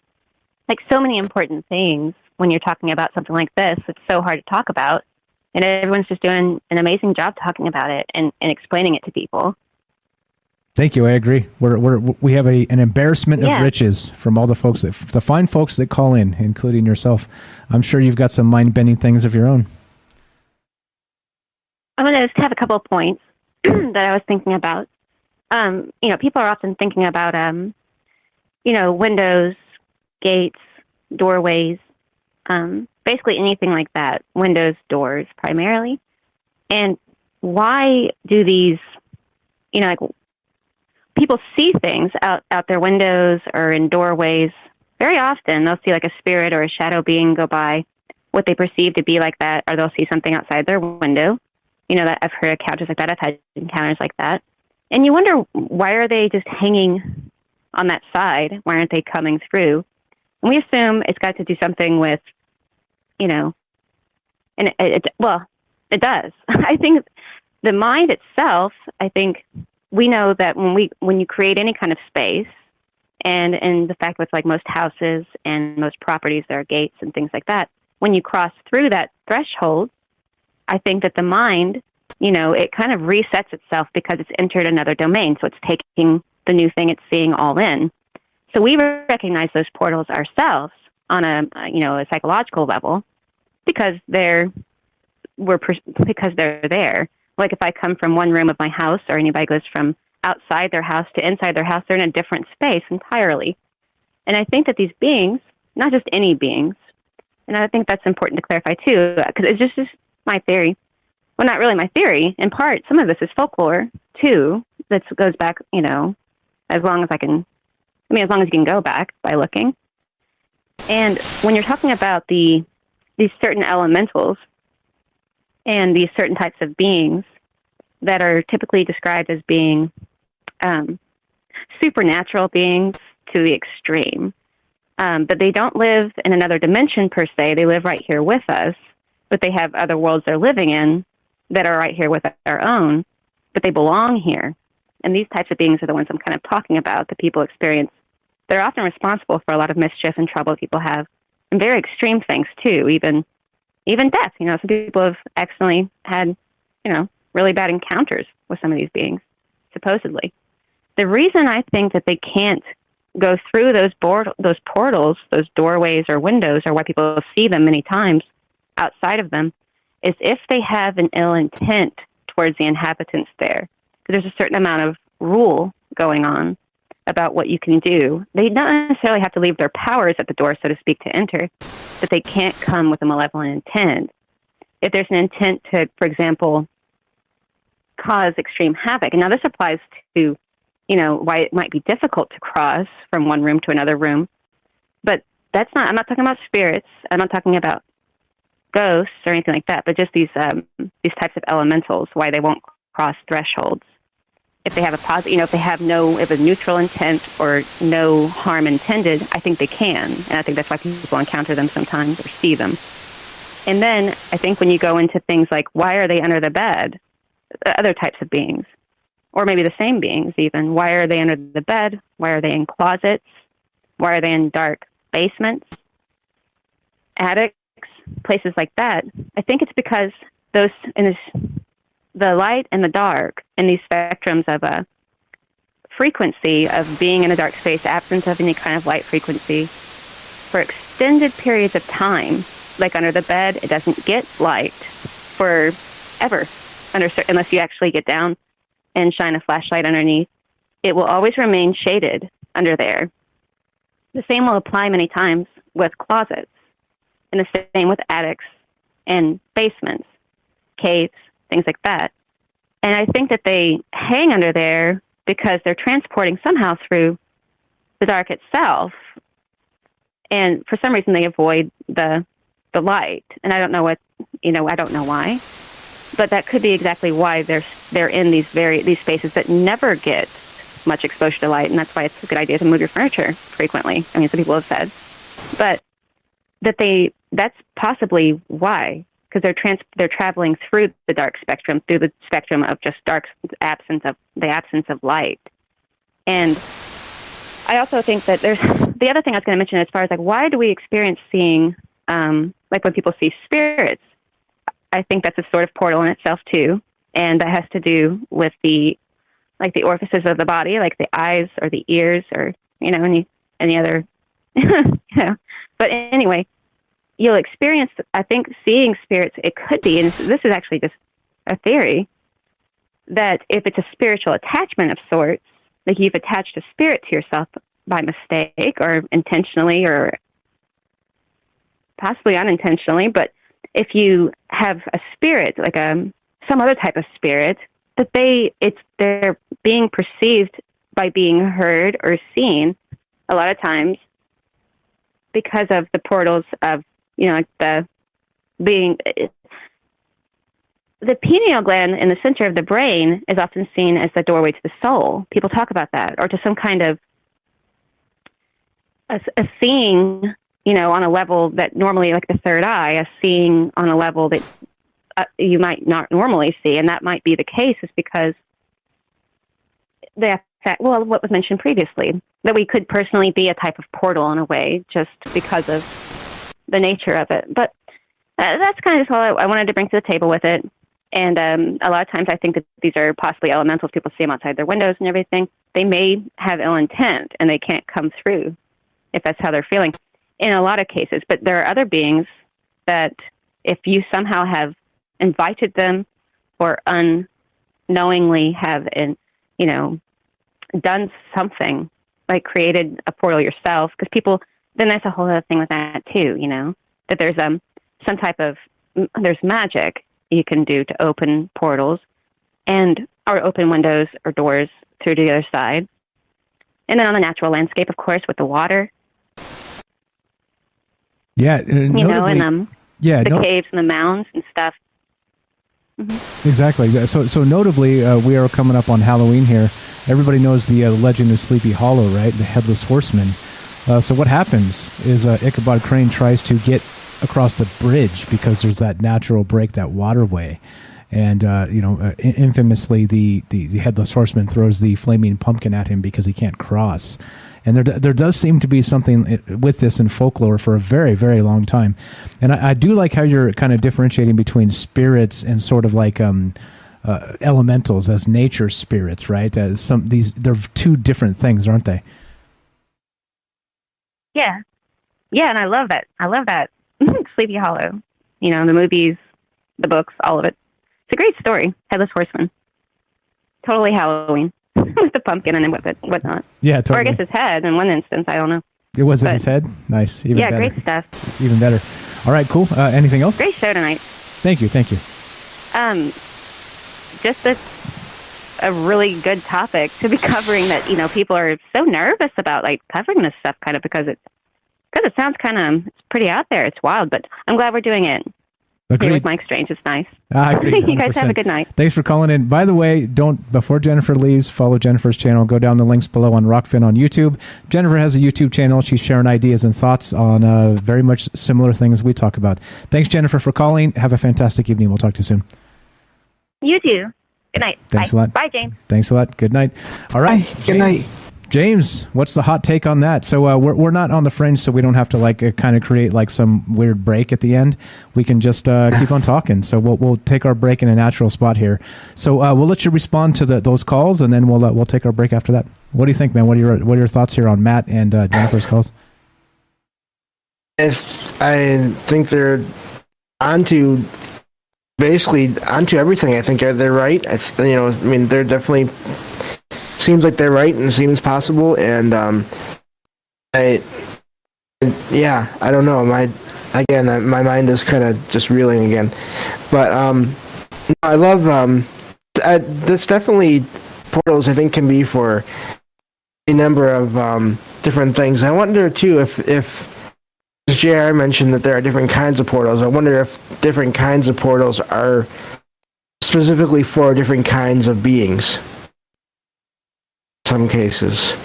like so many important things when you're talking about something like this. It's so hard to talk about and everyone's just doing an amazing job talking about it and, and explaining it to people. Thank you. I agree. We're, we're we have a an embarrassment Yeah. of riches from all the folks that the fine folks that call in, including yourself. I'm sure you've got some mind bending things of your own. I'm going to just have a couple of points that I was thinking about. Um, you know, people are often thinking about, um, you know, windows, gates, doorways, um, basically anything like that. Windows, doors, primarily. And why do these, you know, like people see things out out their windows or in doorways? Very often, they'll see like a spirit or a shadow being go by, what they perceive to be like that, or they'll see something outside their window you know that I've heard encounters like that. I've had encounters like that, and you wonder why are they just hanging on that side? Why aren't they coming through? And we assume it's got to do something with, you know, and it, it well, it does. I think the mind itself. I think we know that when we when you create any kind of space, and and the fact with like most houses and most properties, there are gates and things like that. When you cross through that threshold, I think that the mind, you know, it kind of resets itself because it's entered another domain. So it's taking the new thing it's seeing all in. So we recognize those portals ourselves on a, you know, a psychological level because they're, we're, because they're there. Like if I come from one room of my house or anybody goes from outside their house to inside their house, they're in a different space entirely. And I think that these beings, not just any beings, and I think that's important to clarify too, because it's just, just my theory. Well, not really my theory. In part, some of this is folklore too. That goes back, you know, as long as I can. I mean, as long as you can go back by looking. And when you're talking about the these certain elementals and these certain types of beings that are typically described as being um, supernatural beings to the extreme, um, but they don't live in another dimension per se. They live right here with us but they have other worlds they're living in that are right here with our own, but they belong here. And these types of beings are the ones I'm kind of talking about that people experience. They're often responsible for a lot of mischief and trouble people have, and very extreme things too, even even death. You know, some people have accidentally had, you know, really bad encounters with some of these beings, supposedly. The reason I think that they can't go through those board, those portals, those doorways or windows, or why people see them many times outside of them is if they have an ill intent towards the inhabitants there. There's a certain amount of rule going on about what you can do. They don't necessarily have to leave their powers at the door, so to speak, to enter, but they can't come with a malevolent intent. If there's an intent to, for example, cause extreme havoc, and now this applies to, you know, why it might be difficult to cross from one room to another room, but that's not. I'm not talking about spirits. I'm not talking about ghosts or anything like that, but just these um, these types of elementals, why they won't cross thresholds if they have a positive, you know, if they have no, if a neutral intent or no harm intended, I think they can. And I think that's why people encounter them sometimes or see them. And then I think when you go into things like, why are they under the bed? Uh, Other types of beings, or maybe the same beings even. Why are they under the bed? Why are they in closets? Why are they in dark basements, attics, places like that? I think it's because those, in this the light and the dark and these spectrums of a frequency of being in a dark space, absence of any kind of light frequency, for extended periods of time, like under the bed, it doesn't get light for ever, under, unless you actually get down and shine a flashlight underneath. It will always remain shaded under there. The same will apply many times with closets, and the same with attics and basements, caves, things like that. And I think that they hang under there because they're transporting somehow through the dark itself. And for some reason they avoid the the light. And I don't know what you know, I don't know why. But that could be exactly why they're they're in these very these spaces that never get much exposure to light and that's why it's a good idea to move your furniture frequently. I mean some people have said. But that they that's possibly why because they're trans they're traveling through the dark spectrum, through the spectrum of just dark absence of the absence of light. And I also think that there's the other thing I was going to mention as far as like why do we experience seeing um, like when people see spirits? I think that's a sort of portal in itself too, and that has to do with the like the orifices of the body, like the eyes or the ears or you know any any other you know. But anyway, you'll experience, I think, seeing spirits, it could be, and this is actually just a theory, that if it's a spiritual attachment of sorts, like you've attached a spirit to yourself by mistake or intentionally or possibly unintentionally, but if you have a spirit, like a some other type of spirit, that they it's they're being perceived by being heard or seen a lot of times because of the portals of you know, like the being the pineal gland in the center of the brain is often seen as the doorway to the soul. People talk about that, or to some kind of a, a seeing, you know, on a level that normally, like the third eye, a seeing on a level that uh, you might not normally see, and that might be the case, is because the fact, well, what was mentioned previously, that we could personally be a type of portal in a way, just because of the nature of it. But uh, that's kind of just all I, I, wanted to bring to the table with it. And um, a lot of times I think that these are possibly elementals. People see them outside their windows and everything. They may have ill intent and they can't come through if that's how they're feeling in a lot of cases. But there are other beings that if you somehow have invited them or unknowingly have, in, you know, done something like created a portal yourself, because people then that's a whole other thing with that too. You know that there's um some type of there's magic you can do to open portals and or open windows or doors through to the other side. And then on the natural landscape, of course, with the water. Yeah, uh, you know, and um, yeah, the no- caves and the mounds and stuff. Exactly. So, so notably, uh, we are coming up on Halloween here. Everybody knows the uh, legend of Sleepy Hollow, right? The headless horseman. Uh, so what happens is uh, Ichabod Crane tries to get across the bridge because there's that natural break, that waterway. And uh, you know, uh, infamously, the, the, the headless horseman throws the flaming pumpkin at him because he can't cross. And there, there does seem to be something with this in folklore for a very, very long time. And I, I do like how you're kind of differentiating between spirits and sort of like um, uh, elementals as nature spirits, right? As some these they're two different things, aren't they? Yeah, yeah, and I love that. I love that Sleepy Hollow. You know, the movies, the books, all of it. It's a great story. Headless Horseman. Totally Halloween with the pumpkin and what whatnot. Yeah, totally. Or I guess his head in one instance. I don't know. It was in his head. Nice. Even yeah, better. great stuff. Even better. All right, cool. Uh, anything else? Great show tonight. Thank you. Thank you. Um, just a a really good topic to be covering. That you know people are so nervous about like covering this stuff, kind of because it because it sounds kind of it's pretty out there. It's wild, but I'm glad we're doing it. Here Agreed. with Mike Strange, it's nice. I agree. you guys have a good night. Thanks for calling in. By the way, don't before Jennifer leaves, follow Jennifer's channel. Go down the links below on Rokfin on YouTube. Jennifer has a YouTube channel. She's sharing ideas and thoughts on uh, very much similar things we talk about. Thanks, Jennifer, for calling. Have a fantastic evening. We'll talk to you soon. You too. Good night. Thanks Bye. a lot. Bye, James. Thanks a lot. Good night. All right. Good James. James, what's the hot take on that? So uh, we're we're not on the fringe, so we don't have to like uh, kind of create like some weird break at the end. We can just uh, keep on talking. So we'll we'll take our break in a natural spot here. So uh, we'll let you respond to the, those calls, and then we'll uh, we'll take our break after that. What do you think, man? What are your what are your thoughts here on Matt and uh, Jennifer's calls? If I think they're onto basically onto everything. I think they're right. I, you know, I mean, they're definitely seems like they're right and seems possible. And um, I, yeah, I don't know. My again, my mind is kind of just reeling again. But um, I love um, I, this definitely portals. I think can be for a number of um, different things. I wonder too if if as JR mentioned that there are different kinds of portals. I wonder if different kinds of portals are specifically for different kinds of beings. Some cases.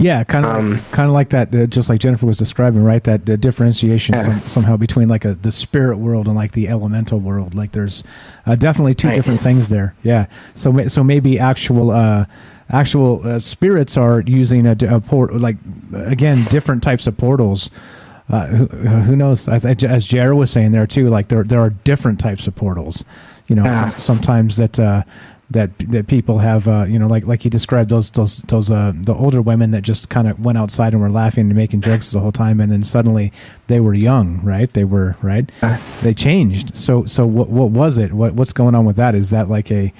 Yeah, kind of, Um, kind of like that. Uh, just like Jennifer was describing, right? That uh, differentiation some, somehow between like a the spirit world and like the elemental world. Like there's uh, definitely two different things there. Yeah. So so maybe actual uh, actual uh, spirits are using a port like again different types of portals. Uh, who, who knows? I as Jared was saying there too, like there there are different types of portals. You know, some, sometimes that uh, that that people have, uh, you know, like like he described those those those uh, the older women that just kind of went outside and were laughing and making jokes the whole time, and then suddenly they were young, right? They were right. They changed. So so what what was it? What what's going on with that? Is that like a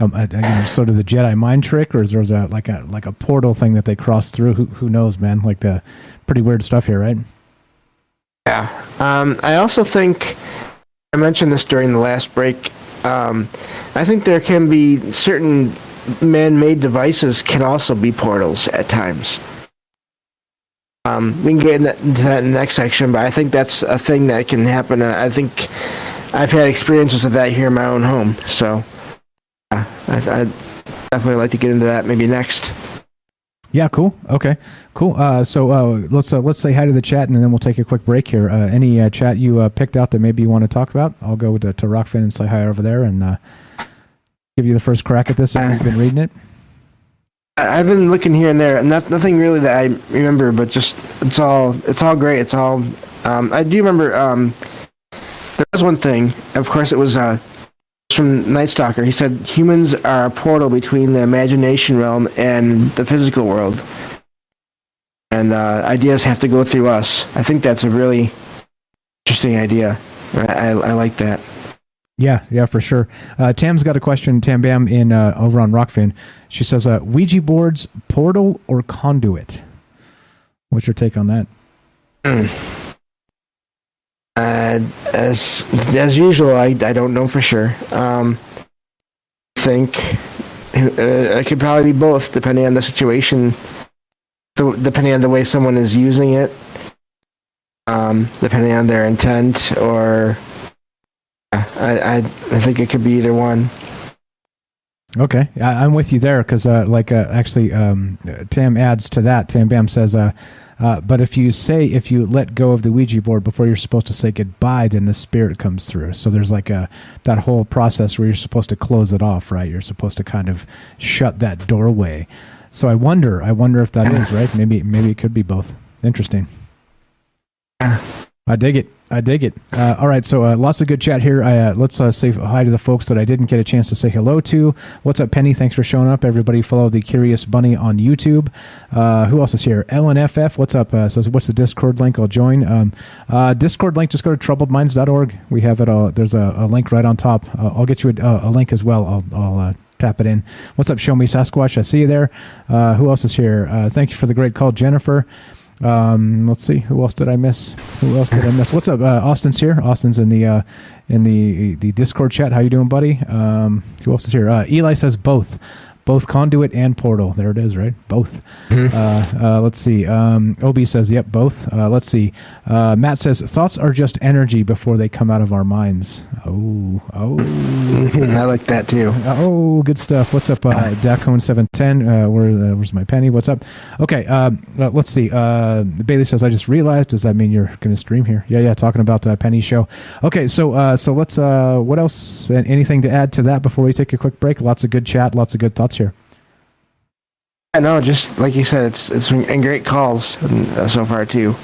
um, a, a, you know, sort of the Jedi mind trick, or is there a like a like a portal thing that they crossed through? Who who knows, man? Like the pretty weird stuff here, right? Yeah. Um, I also think I mentioned this during the last break. Um, I think there can be certain man-made devices can also be portals at times. Um, we can get into that in the next section, but I think that's a thing that can happen. Uh, I think I've had experiences of that here in my own home, so yeah, I, I'd definitely like to get into that maybe next. Yeah, cool. Okay, cool. Uh, so uh, let's uh, let's say hi to the chat, and then we'll take a quick break here. Uh, any uh, chat you uh, picked out that maybe you want to talk about? I'll go to, to Rokfin and say hi over there, and give you the first crack at this if you've been reading it. I've been looking here and there, and not, nothing really that I remember, but just it's all it's all great. It's all um, I do remember. Um, there was one thing. Of course, it was from Night Stalker. He said humans are a portal between the imagination realm and the physical world, and uh, ideas have to go through us. I think that's a really interesting idea. I, I, I like that. Yeah, yeah, for sure. Uh, Tam's got a question. Tam Bam in uh, over on Rokfin. She says, uh, "Ouija boards, portal or conduit?" What's your take on that? As as usual, I, I don't know for sure. Um, think uh, it could probably be both, depending on the situation, the, depending on the way someone is using it, um, depending on their intent, or I, I I think it could be either one. Okay, I, I'm with you there because, uh, like, uh, actually, um, Tam adds to that. Tam Bam says, uh, uh, "But if you say if you let go of the Ouija board before you're supposed to say goodbye, then the spirit comes through. So there's like a that whole process where you're supposed to close it off, right? You're supposed to kind of shut that doorway. So I wonder, I wonder if that is right. Maybe, maybe it could be both. Interesting. I dig it. I dig it. Uh, all right, so uh, lots of good chat here. I, uh, let's uh, say hi to the folks that I didn't get a chance to say hello to. What's up, Penny? Thanks for showing up. Everybody, follow the Curious Bunny on YouTube. Uh, who else is here? LNFF. What's up? Uh, says, what's the Discord link? I'll join. Um, Discord link. Just go to troubledminds.org. We have it. All, there's a, a link right on top. I'll get you a, a link as well. I'll. I'll tap it in. What's up, Show Me Sasquatch? I see you there. Uh, who else is here? Uh, thank you for the great call, Jennifer. Um, let's see. Who else did I miss? Who else did I miss? What's up? Uh, Austin's here. Austin's in the uh, in the the Discord chat. How you doing, buddy? Um, who else is here? Uh, Eli says both. Both conduit and portal. There it is, right? Both. Uh, uh, let's see. Um, Obi says, "Yep, both." Uh, let's see. Uh, Matt says, "Thoughts are just energy before they come out of our minds." Oh, oh, I like that too. Oh, good stuff. What's up, uh, Dacone seven ten? Uh, where, uh, where's my penny? What's up? Okay, let's see. Uh, Bailey says, "I just realized." Does that mean you're going to stream here? Yeah, yeah. Talking about uh, Penny show. Okay, so uh, so let's. Uh, what else? Anything to add to that before we take a quick break? Lots of good chat. Lots of good thoughts. I know, just like you said, it's it's been great calls uh, so far too.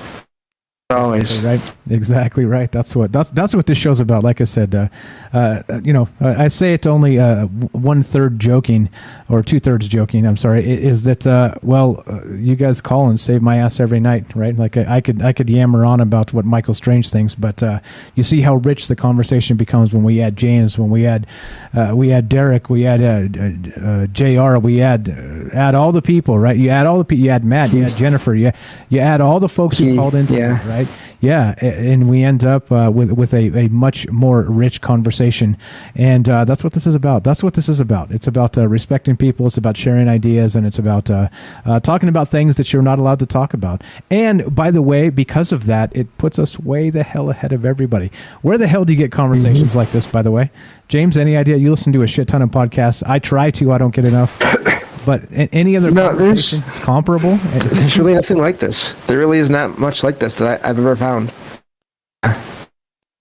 Always Exactly right. Exactly right. That's what that's that's what this show's about. Like I said, uh, uh, you know, I say it only uh, one third joking or two thirds joking. I'm sorry. Is that uh, well? Uh, you guys call and save my ass every night, right? Like I, I could I could yammer on about what Michael Strange thinks, but uh, you see how rich the conversation becomes when we add James, when we add uh, we add Derek, we add uh, uh, uh, Jr. We add uh, add all the people, right? You add all the people. You add Matt. You add Jennifer. You you add all the folks who called into yeah. it, right? Yeah, and we end up uh, with with a, a much more rich conversation, and uh, that's what this is about. That's what this is about. It's about uh, respecting people. It's about sharing ideas, and it's about uh, uh, talking about things that you're not allowed to talk about. And by the way, because of that, it puts us way the hell ahead of everybody. Where the hell do you get conversations like this? By the way, James, any idea? You listen to a shit ton of podcasts. I try to. I don't get enough. But any other No, there's- comparable? There's really nothing like this. There really is not much like this that I, I've ever found.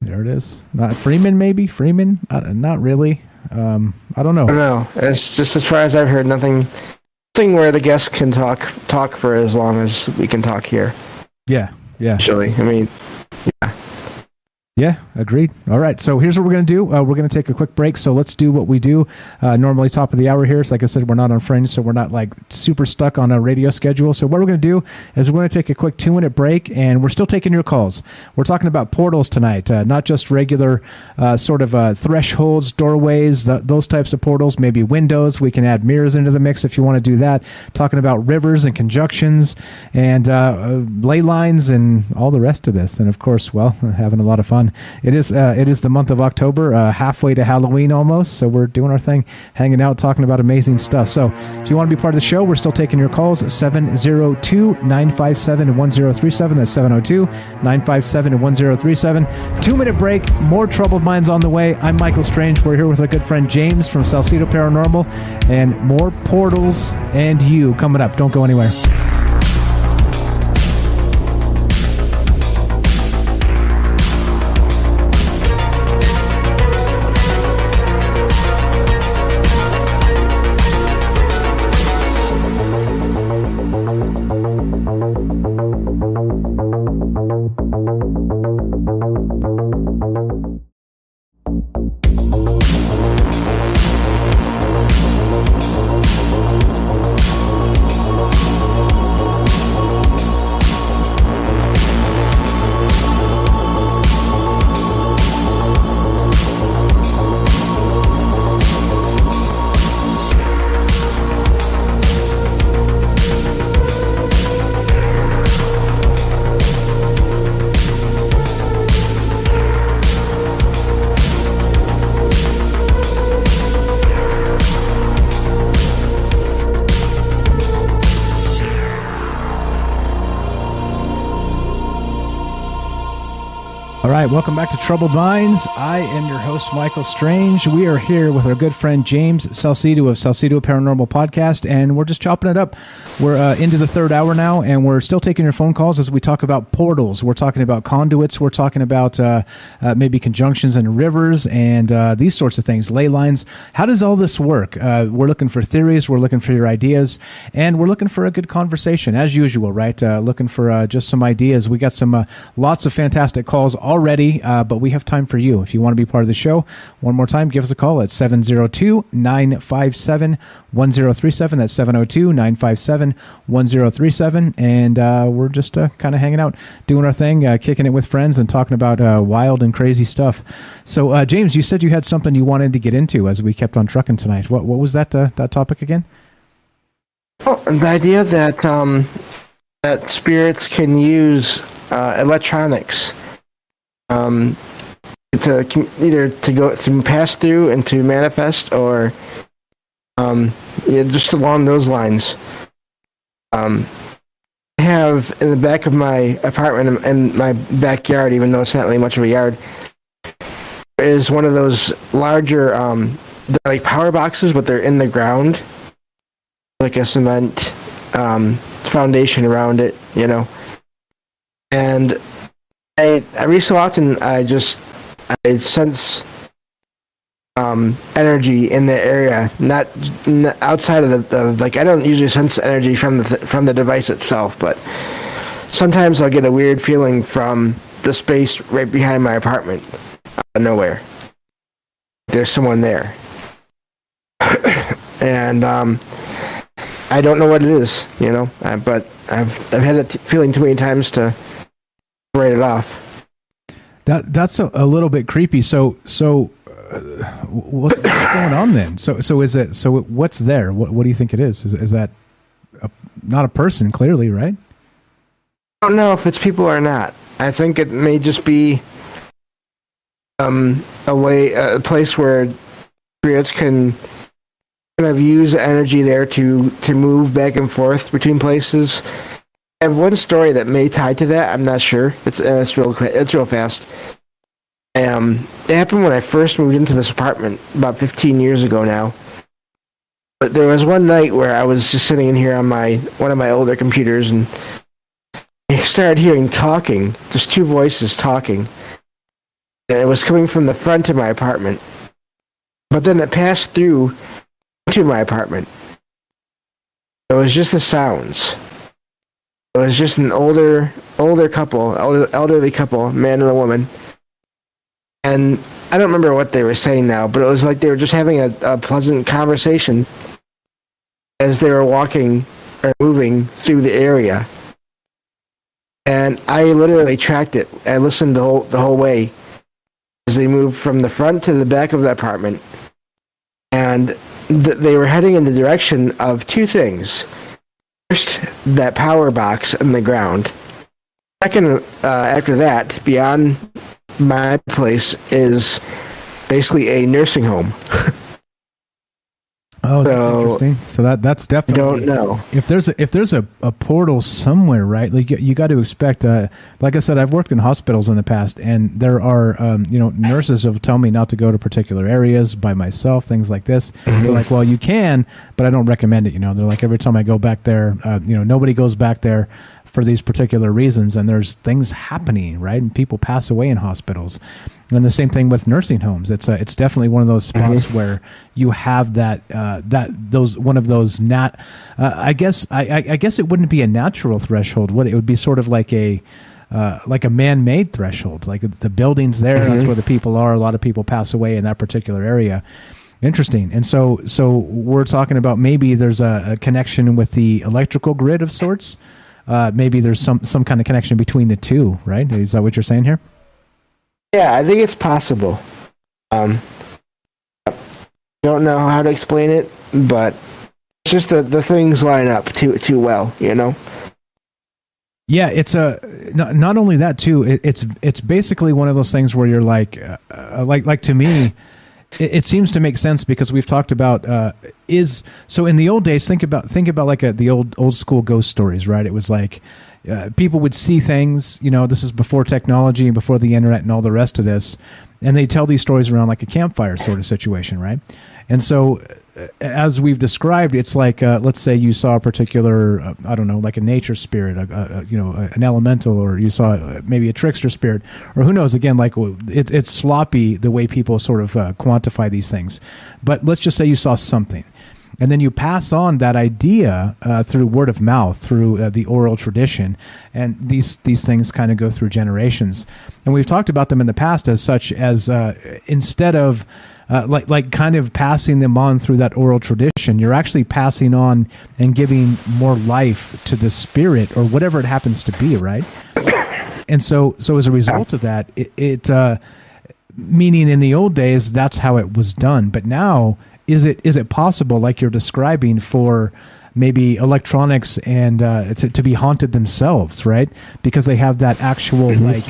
There it is. Not Freeman, maybe Freeman. Uh, not really. Um, I don't know. I don't know. It's just as far as I've heard, nothing, nothing where the guests can talk talk for as long as we can talk here. Yeah, yeah. Actually, I mean, Yeah, agreed. All right, so here's what we're going to do. Uh, we're going to take a quick break. So let's do what we do uh, normally, top of the hour here. So, like I said, we're not on Fringe, so we're not like super stuck on a radio schedule. So, what we're going to do is we're going to take a quick two minute break, and we're still taking your calls. We're talking about portals tonight, uh, not just regular uh, sort of uh, thresholds, doorways, th- those types of portals, maybe windows. We can add mirrors into the mix if you want to do that. Talking about rivers and conjunctions and uh, ley lines and all the rest of this. And of course, well, having a lot of fun. It is uh, it is the month of October, uh, halfway to Halloween almost. So we're doing our thing, hanging out, talking about amazing stuff. So if you want to be part of the show, we're still taking your calls 702 957 1037. That's 702 957 1037. Two minute break, more troubled minds on the way. I'm Michael Strange. We're here with our good friend James from Salsido Paranormal and more portals and you coming up. Don't go anywhere. Right, welcome back to Troubled Minds. I am your host, Michael Strange. We are here with our good friend James Salsido of Salsido Paranormal Podcast, and we're just chopping it up. We're uh, into the third hour now, and we're still taking your phone calls as we talk about portals. We're talking about conduits. We're talking about uh, uh, maybe conjunctions and rivers and uh, these sorts of things, ley lines. How does all this work? Uh, we're looking for theories. We're looking for your ideas, and we're looking for a good conversation, as usual, right? Uh, looking for just some ideas. We got some lots of fantastic calls already, but we have time for you. If you want to be part of the show, one more time, give us a call at 702 957 1037. That's 702 957 1037. And uh, we're just uh, kind of hanging out, doing our thing, uh, kicking it with friends, and talking about uh, wild and crazy stuff. So, uh, James, you said you had something you wanted to get into as we kept on trucking tonight. What, what was that, that topic again? Oh, the idea that um, that spirits can use electronics um, to either to go to pass through and to manifest, or um, yeah, just along those lines. Um, I have in the back of my apartment and my backyard, even though it's not really much of a yard, is one of those larger, um, like power boxes, but they're in the ground, like a cement um, foundation around it, you know. And I every so often I just I sense um, energy in the area, not, not outside of the, the, like I don't usually sense energy from the from the device itself, but sometimes I'll get a weird feeling from the space right behind my apartment, out of nowhere. There's someone there, and um, I don't know what it is, you know. Uh, but I've I've had that t- feeling too many times to write it off. That that's a, a little bit creepy. So so what's, what's going on then? So so is it so what's there? What what do you think it is? Is, is that a, not a person? Clearly, right? I don't know if it's people or not. I think it may just be um, a way, a place where spirits can kind of use energy there to to move back and forth between places I have one story that may tie to that. I'm not sure. It's uh, it's real it's real fast. Um, it happened when I first moved into this apartment about 15 years ago now. But there was one night where I was just sitting in here on my one of my older computers and I started hearing talking, just two voices talking. And it was coming from the front of my apartment. But then it passed through to my apartment. It was just the sounds. It was just an older older couple, elder, elderly couple, man and a woman. And I don't remember what they were saying now, but it was like they were just having a, a pleasant conversation as they were walking or moving through the area. And I literally tracked it. I listened the whole the whole way as they moved from the front to the back of the apartment. And th- they were heading in the direction of two things First, that power box in the ground. Second, uh, after that, beyond my place is basically a nursing home. Oh, that's so, interesting. So that that's definitely. I Don't know if there's a, if there's a, a portal somewhere, right? Like you, you got to expect. Uh, like I said, I've worked in hospitals in the past, and there are um, you know nurses have tell me not to go to particular areas by myself, things like this. Mm-hmm. They're like, well, you can, but I don't recommend it. You know, they're like every time I go back there, uh, you know, nobody goes back there for these particular reasons and there's things happening right and people pass away in hospitals and the same thing with nursing homes it's a, it's definitely one of those spots mm-hmm. where you have that uh, that those one of those nat uh, I guess I, I guess it wouldn't be a natural threshold would it? it would be sort of like a uh, like a man-made threshold like the buildings there mm-hmm. that's where the people are a lot of people pass away in that particular area Interesting. And so, so we're talking about maybe there's a, a, connection with the electrical grid of sorts uh, maybe there's some some kind of connection between the two, right? Is that what you're saying here? Yeah, I think it's possible. Um, don't know how to explain it, but it's just that the things line up too too well, you know. Yeah, it's a not, not only that too. It, it's it's basically one of those things where you're like, uh, uh like like to me, it, it seems to make sense because we've talked about uh, is so in the old days. Think about think about like a, the old old school ghost stories, right? It was like uh, people would see things. You know, this is before technology and before the internet and all the rest of this, and they tell these stories around like a campfire sort of situation, right? And so, uh, as we've described, it's like uh, let's say you saw a particular, uh, I don't know, like a nature spirit, a, a, you know, an elemental, or you saw uh, maybe a trickster spirit, or who knows? Again, like it, it's sloppy the way people sort of uh, quantify these things. But let's just say you saw something and then you pass on that idea uh, through word of mouth, through the oral tradition, and these these things kind of go through generations. And we've talked about them in the past as such as instead of uh, like like kind of passing them on through that oral tradition, you're actually passing on and giving more life to the spirit or whatever it happens to be, right? And so so as a result of that, it. it uh, meaning in the old days that's how it was done but now is it is it possible, like you're describing, for maybe electronics and uh, to, to be haunted themselves, right? Because they have that actual Mm-hmm. like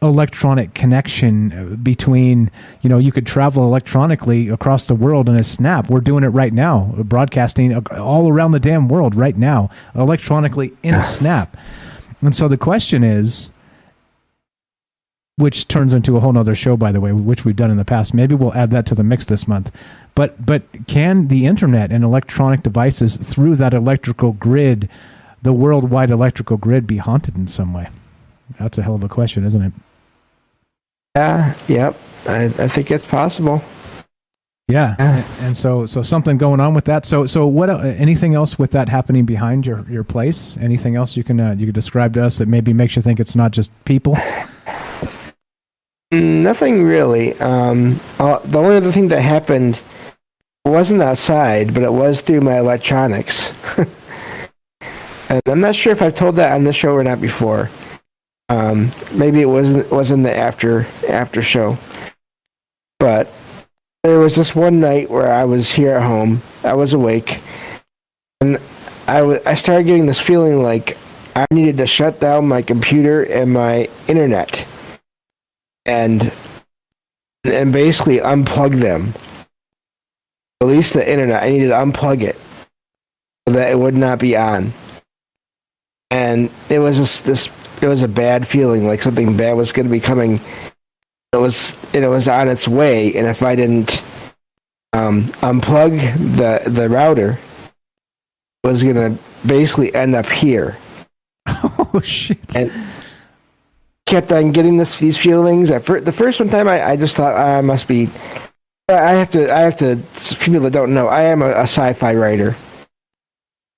electronic connection uh, between you know you could travel electronically across the world in a snap. We're doing it right now broadcasting all around the damn world right now electronically in a snap. And so the question is which turns into a whole nother show by the way which we've done in the past. Maybe we'll add that to the mix this month. But but can the internet and electronic devices through that electrical grid the worldwide electrical grid be haunted in some way? That's a hell of a question isn't it Yeah, yep. I, I think it's possible. yeah and, and so so something going on with that so so what anything else with that happening behind your your place anything else you can uh, you can describe to us that maybe makes you think it's not just people Mm, Nothing really. Um, uh, the only other thing that happened wasn't outside, but it was through my electronics. and I'm not sure if I've told that on the show or not before. Um, maybe it wasn't was in the after after show. But there was this one night where I was here at home. I was awake, and I wa- I started getting this feeling like I needed to shut down my computer and my internet and and basically unplug them. At least the internet. I needed to unplug it so that it would not be on. And it was just this. It was a bad feeling, like something bad was going to be coming. It was. It was on its way, and if I didn't um, unplug the the router, it was going to basically end up here. oh shit! And kept on getting this these feelings. At fir- the first one time, I, I just thought I must be. I have to. I have to. People that don't know, I am a, a sci-fi writer.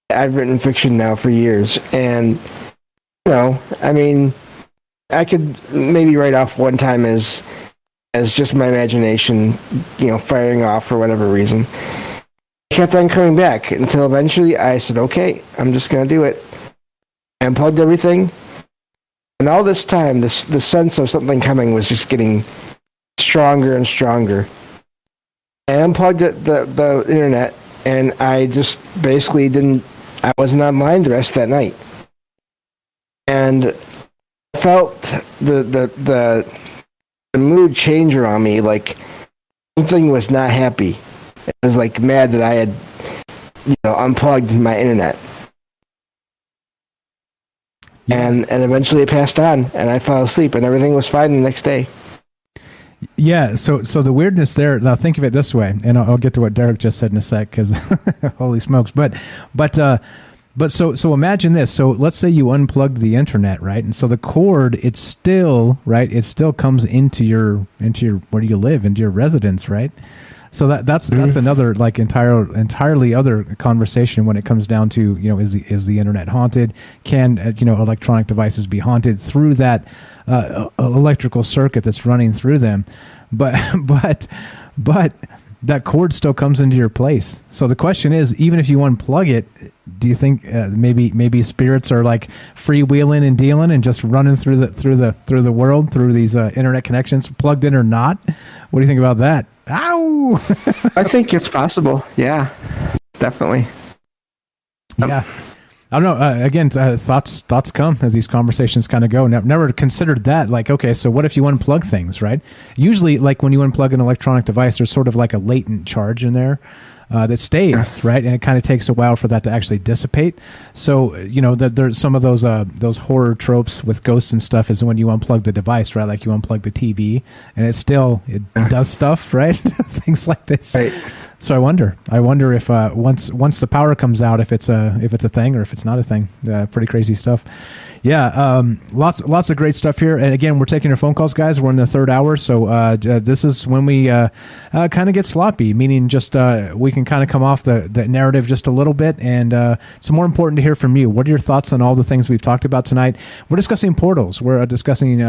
I've written fiction now for years, and you know, I mean, I could maybe write off one time as as just my imagination, you know, firing off for whatever reason. Kept on coming back until eventually I said, "Okay, I'm just gonna do it." I unplugged everything, and all this time, this the sense of something coming was just getting stronger and stronger. I unplugged the, the, the internet, and I just basically didn't. I wasn't online the rest of that night, and I felt the the the the mood change around me. Like something was not happy. It was like mad that I had, you know, unplugged my internet and and eventually it passed on and i fell asleep and everything was fine the next day Yeah, so so the weirdness there. Now think of it this way, and I'll, I'll get to what Derek just said in a sec. Because holy smokes! But but uh, but so so imagine this. So let's say you unplugged the internet, right? And so the cord, it's still right. It still comes into your into your where do you live into your residence, right? So that that's that's another like entire entirely other conversation when it comes down to you know is the is the internet haunted? Can uh, you know electronic devices be haunted through that uh, electrical circuit that's running through them? But but but that cord still comes into your place. So the question is, even if you unplug it, do you think uh, maybe maybe spirits are like freewheeling and dealing and just running through the through the through the world through these uh, internet connections, plugged in or not? What do you think about that? Ow! i think it's possible yeah definitely yeah I don't know. Uh, again, uh, thoughts thoughts come as these conversations kind of go. Never, never considered that. Like, okay, so what if you unplug things, right? Usually, like when you unplug an electronic device, there's sort of like a latent charge in there. Uh, that stays right, and it kind of takes a while for that to actually dissipate. So you know, the, there's some of those uh, those horror tropes with ghosts and stuff is when you unplug the device, right? Like you unplug the TV, and it still it does stuff, right? Things like this. Right. So I wonder. I wonder if uh, once once the power comes out, if it's a if it's a thing or if it's not a thing. Uh, pretty crazy stuff. Yeah, um, lots lots of great stuff here. And again, we're taking your phone calls, guys. We're in the third hour, so uh, uh, this is when we uh, uh, kind of get sloppy. Meaning, just uh, we can kind of come off the, the narrative just a little bit, and uh, it's more important to hear from you. What are your thoughts on all the things we've talked about tonight? We're discussing portals. We're discussing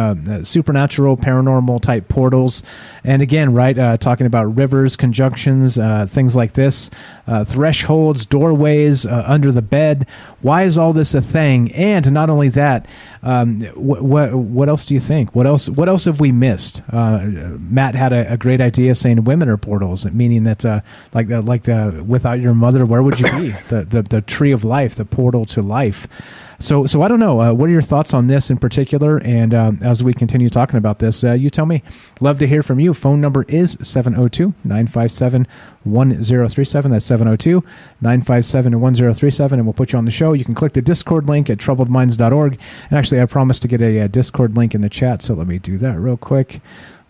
supernatural, paranormal type portals, and again, right, talking about rivers, conjunctions, things like this, uh, thresholds, doorways, uh, under the bed. Why is all this a thing? And not only that, um, what, what what else do you think? What else what else have we missed? Uh, Matt had a, a great idea saying women are portals, meaning that uh, like like the without your mother, where would you be? the, the the tree of life, the portal to life. So, so I don't know. Uh, what are your thoughts on this in particular? And um, as we continue talking about this, uh, you tell me. Love to hear from you. Phone number is 702 957 1037. That's 702 957 1037. And we'll put you on the show. You can click the Discord link at troubledminds.org. And actually, I promised to get a, uh Discord link in the chat. So let me do that real quick.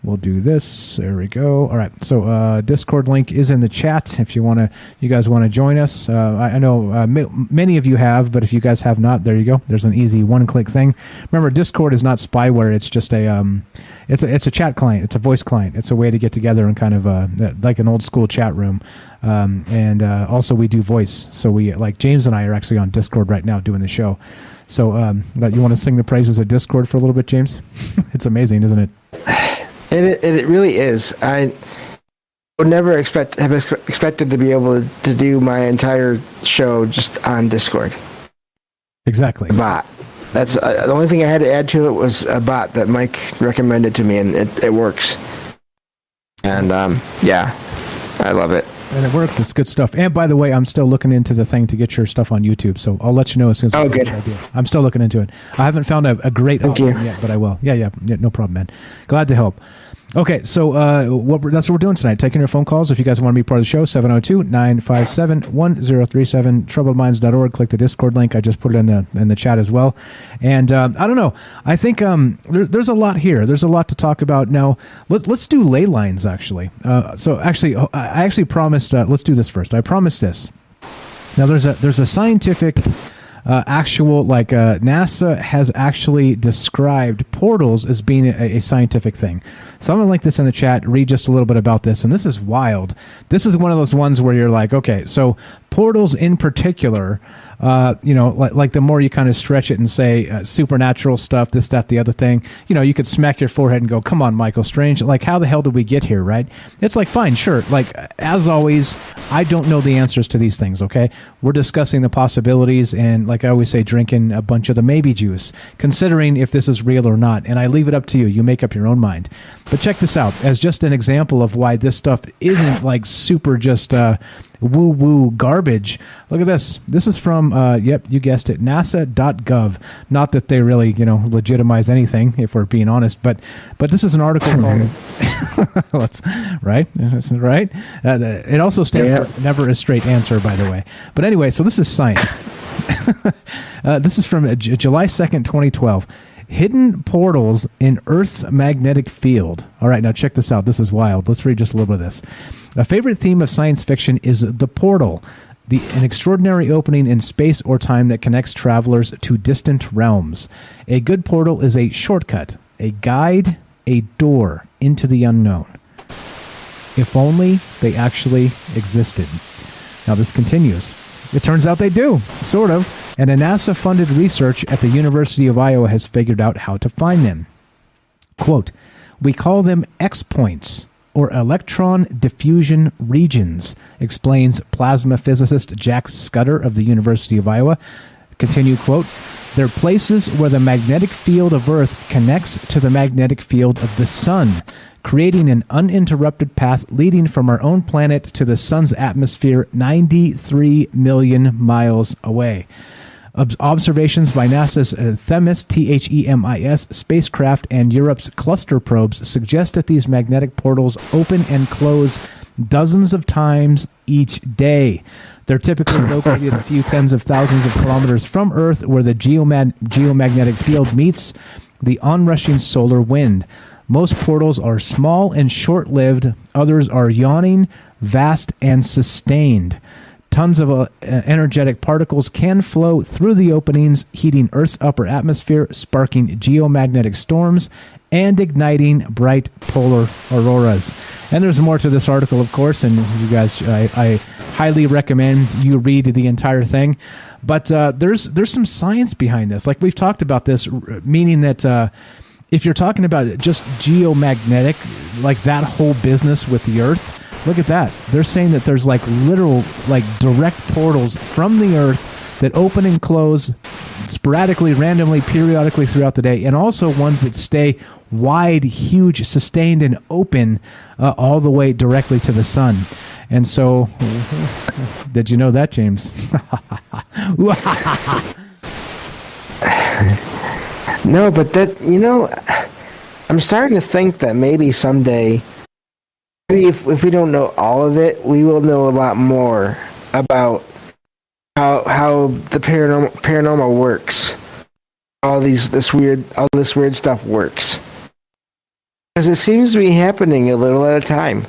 We'll do this. There we go. All right. So uh, Discord link is in the chat if you want to. You guys want to join us? Uh, I, know uh, m- many of you have, but if you guys have not, there you go. There's an easy one-click thing. Remember, Discord is not spyware. It's just a um, it's a it's a chat client. It's a voice client. It's a way to get together and kind of uh, like an old school chat room. Um, and uh, also we do voice. So we like James and I are actually on Discord right now doing the show. So um, you want to sing the praises of Discord for a little bit, James? it's amazing, isn't it? And it, it really is. I would never expect have expected to be able to, to do my entire show just on Discord. Exactly. Bot. That's uh, the only thing I had to add to it was a bot that Mike recommended to me, and it, it works. And um, yeah, I love it. And it works. It's good stuff. And by the way, I'm still looking into the thing to get your stuff on YouTube. So I'll let you know as soon as. Oh, I good. idea. I'm still looking into it. I haven't found a, a great Thank you. yet, but I will. Yeah, yeah, yeah. No problem, man. Glad to help. Okay, so uh, what that's what we're doing tonight. Taking your phone calls. If you guys want to be part of the show, 702 957 1037, troubledminds.org. Click the Discord link. I just put it in the in the chat as well. And um, I don't know. I think um, there, there's a lot here. There's a lot to talk about. Now, let's, let's do ley lines, actually. Uh, so, actually, I I actually promised, uh, let's do this first. I promised this. Now, there's a there's a scientific uh, actual like uh, NASA has actually described portals as being a, a scientific thing. So I'm gonna link this in the chat. Read just a little bit about this, and this is wild. This is one of those ones where you're like, okay, so portals in particular. Uh, you know, like, like the more you kind of stretch it and say uh, supernatural stuff, this, that, the other thing, you know, you could smack your forehead and go, come on, Michael Strange. Like, how the hell did we get here, right? It's like, fine, sure. Like, as always, I don't know the answers to these things, okay? We're discussing the possibilities and, like I always say, drinking a bunch of the maybe juice, considering if this is real or not. And I leave it up to you. You make up your own mind. But check this out as just an example of why this stuff isn't like super just uh, woo woo garbage. Look at this. This is from, uh, yep, you guessed it, NASA.gov. Not that they really, you know, legitimize anything, if we're being honest, but but this is an article called, Let's, right? Right? Uh, it also stands for never a straight answer, by the way. But anyway, so this is science. uh, this is from July 2nd, 2012. Hidden portals in Earth's magnetic field. All right, now check this out. This is wild. Let's read just a little bit of this. A favorite theme of science fiction is the portal, the, an extraordinary opening in space or time that connects travelers to distant realms. A good portal is a shortcut, a guide, a door into the unknown. If only they actually existed. Now, this continues. It turns out they do, sort of. And a NASA funded research at the University of Iowa has figured out how to find them. Quote, we call them X points or electron diffusion regions, explains plasma physicist Jack Scudder of the University of Iowa. Continue quote, they're places where the magnetic field of Earth connects to the magnetic field of the Sun, creating an uninterrupted path leading from our own planet to the Sun's atmosphere 93 million miles away. Observations by NASA's uh, Themis T H E M I S spacecraft and Europe's cluster probes suggest that these magnetic portals open and close dozens of times each day. They're typically located a few tens of thousands of kilometers from Earth, where the geomag- geomagnetic field meets the onrushing solar wind. Most portals are small and short lived, others are yawning, vast, and sustained. Tons of uh, energetic particles can flow through the openings, heating Earth's upper atmosphere, sparking geomagnetic storms, and igniting bright polar auroras. And there's more to this article, of course, and you guys, I, I highly recommend you read the entire thing. But uh, there's there's some science behind this. Like we've talked about this, meaning that. Uh, if you're talking about just geomagnetic, like that whole business with the Earth, look at that. They're saying that there's like literal, like direct portals from the Earth that open and close sporadically, randomly, periodically throughout the day, and also ones that stay wide, huge, sustained, and open uh, all the way directly to the sun. And so, did you know that, James? No, but that you know, I'm starting to think that maybe someday, maybe if if we don't know all of it, we will know a lot more about how how the paranormal paranormal works. All these this weird all this weird stuff works. Because it seems to be happening a little at a time.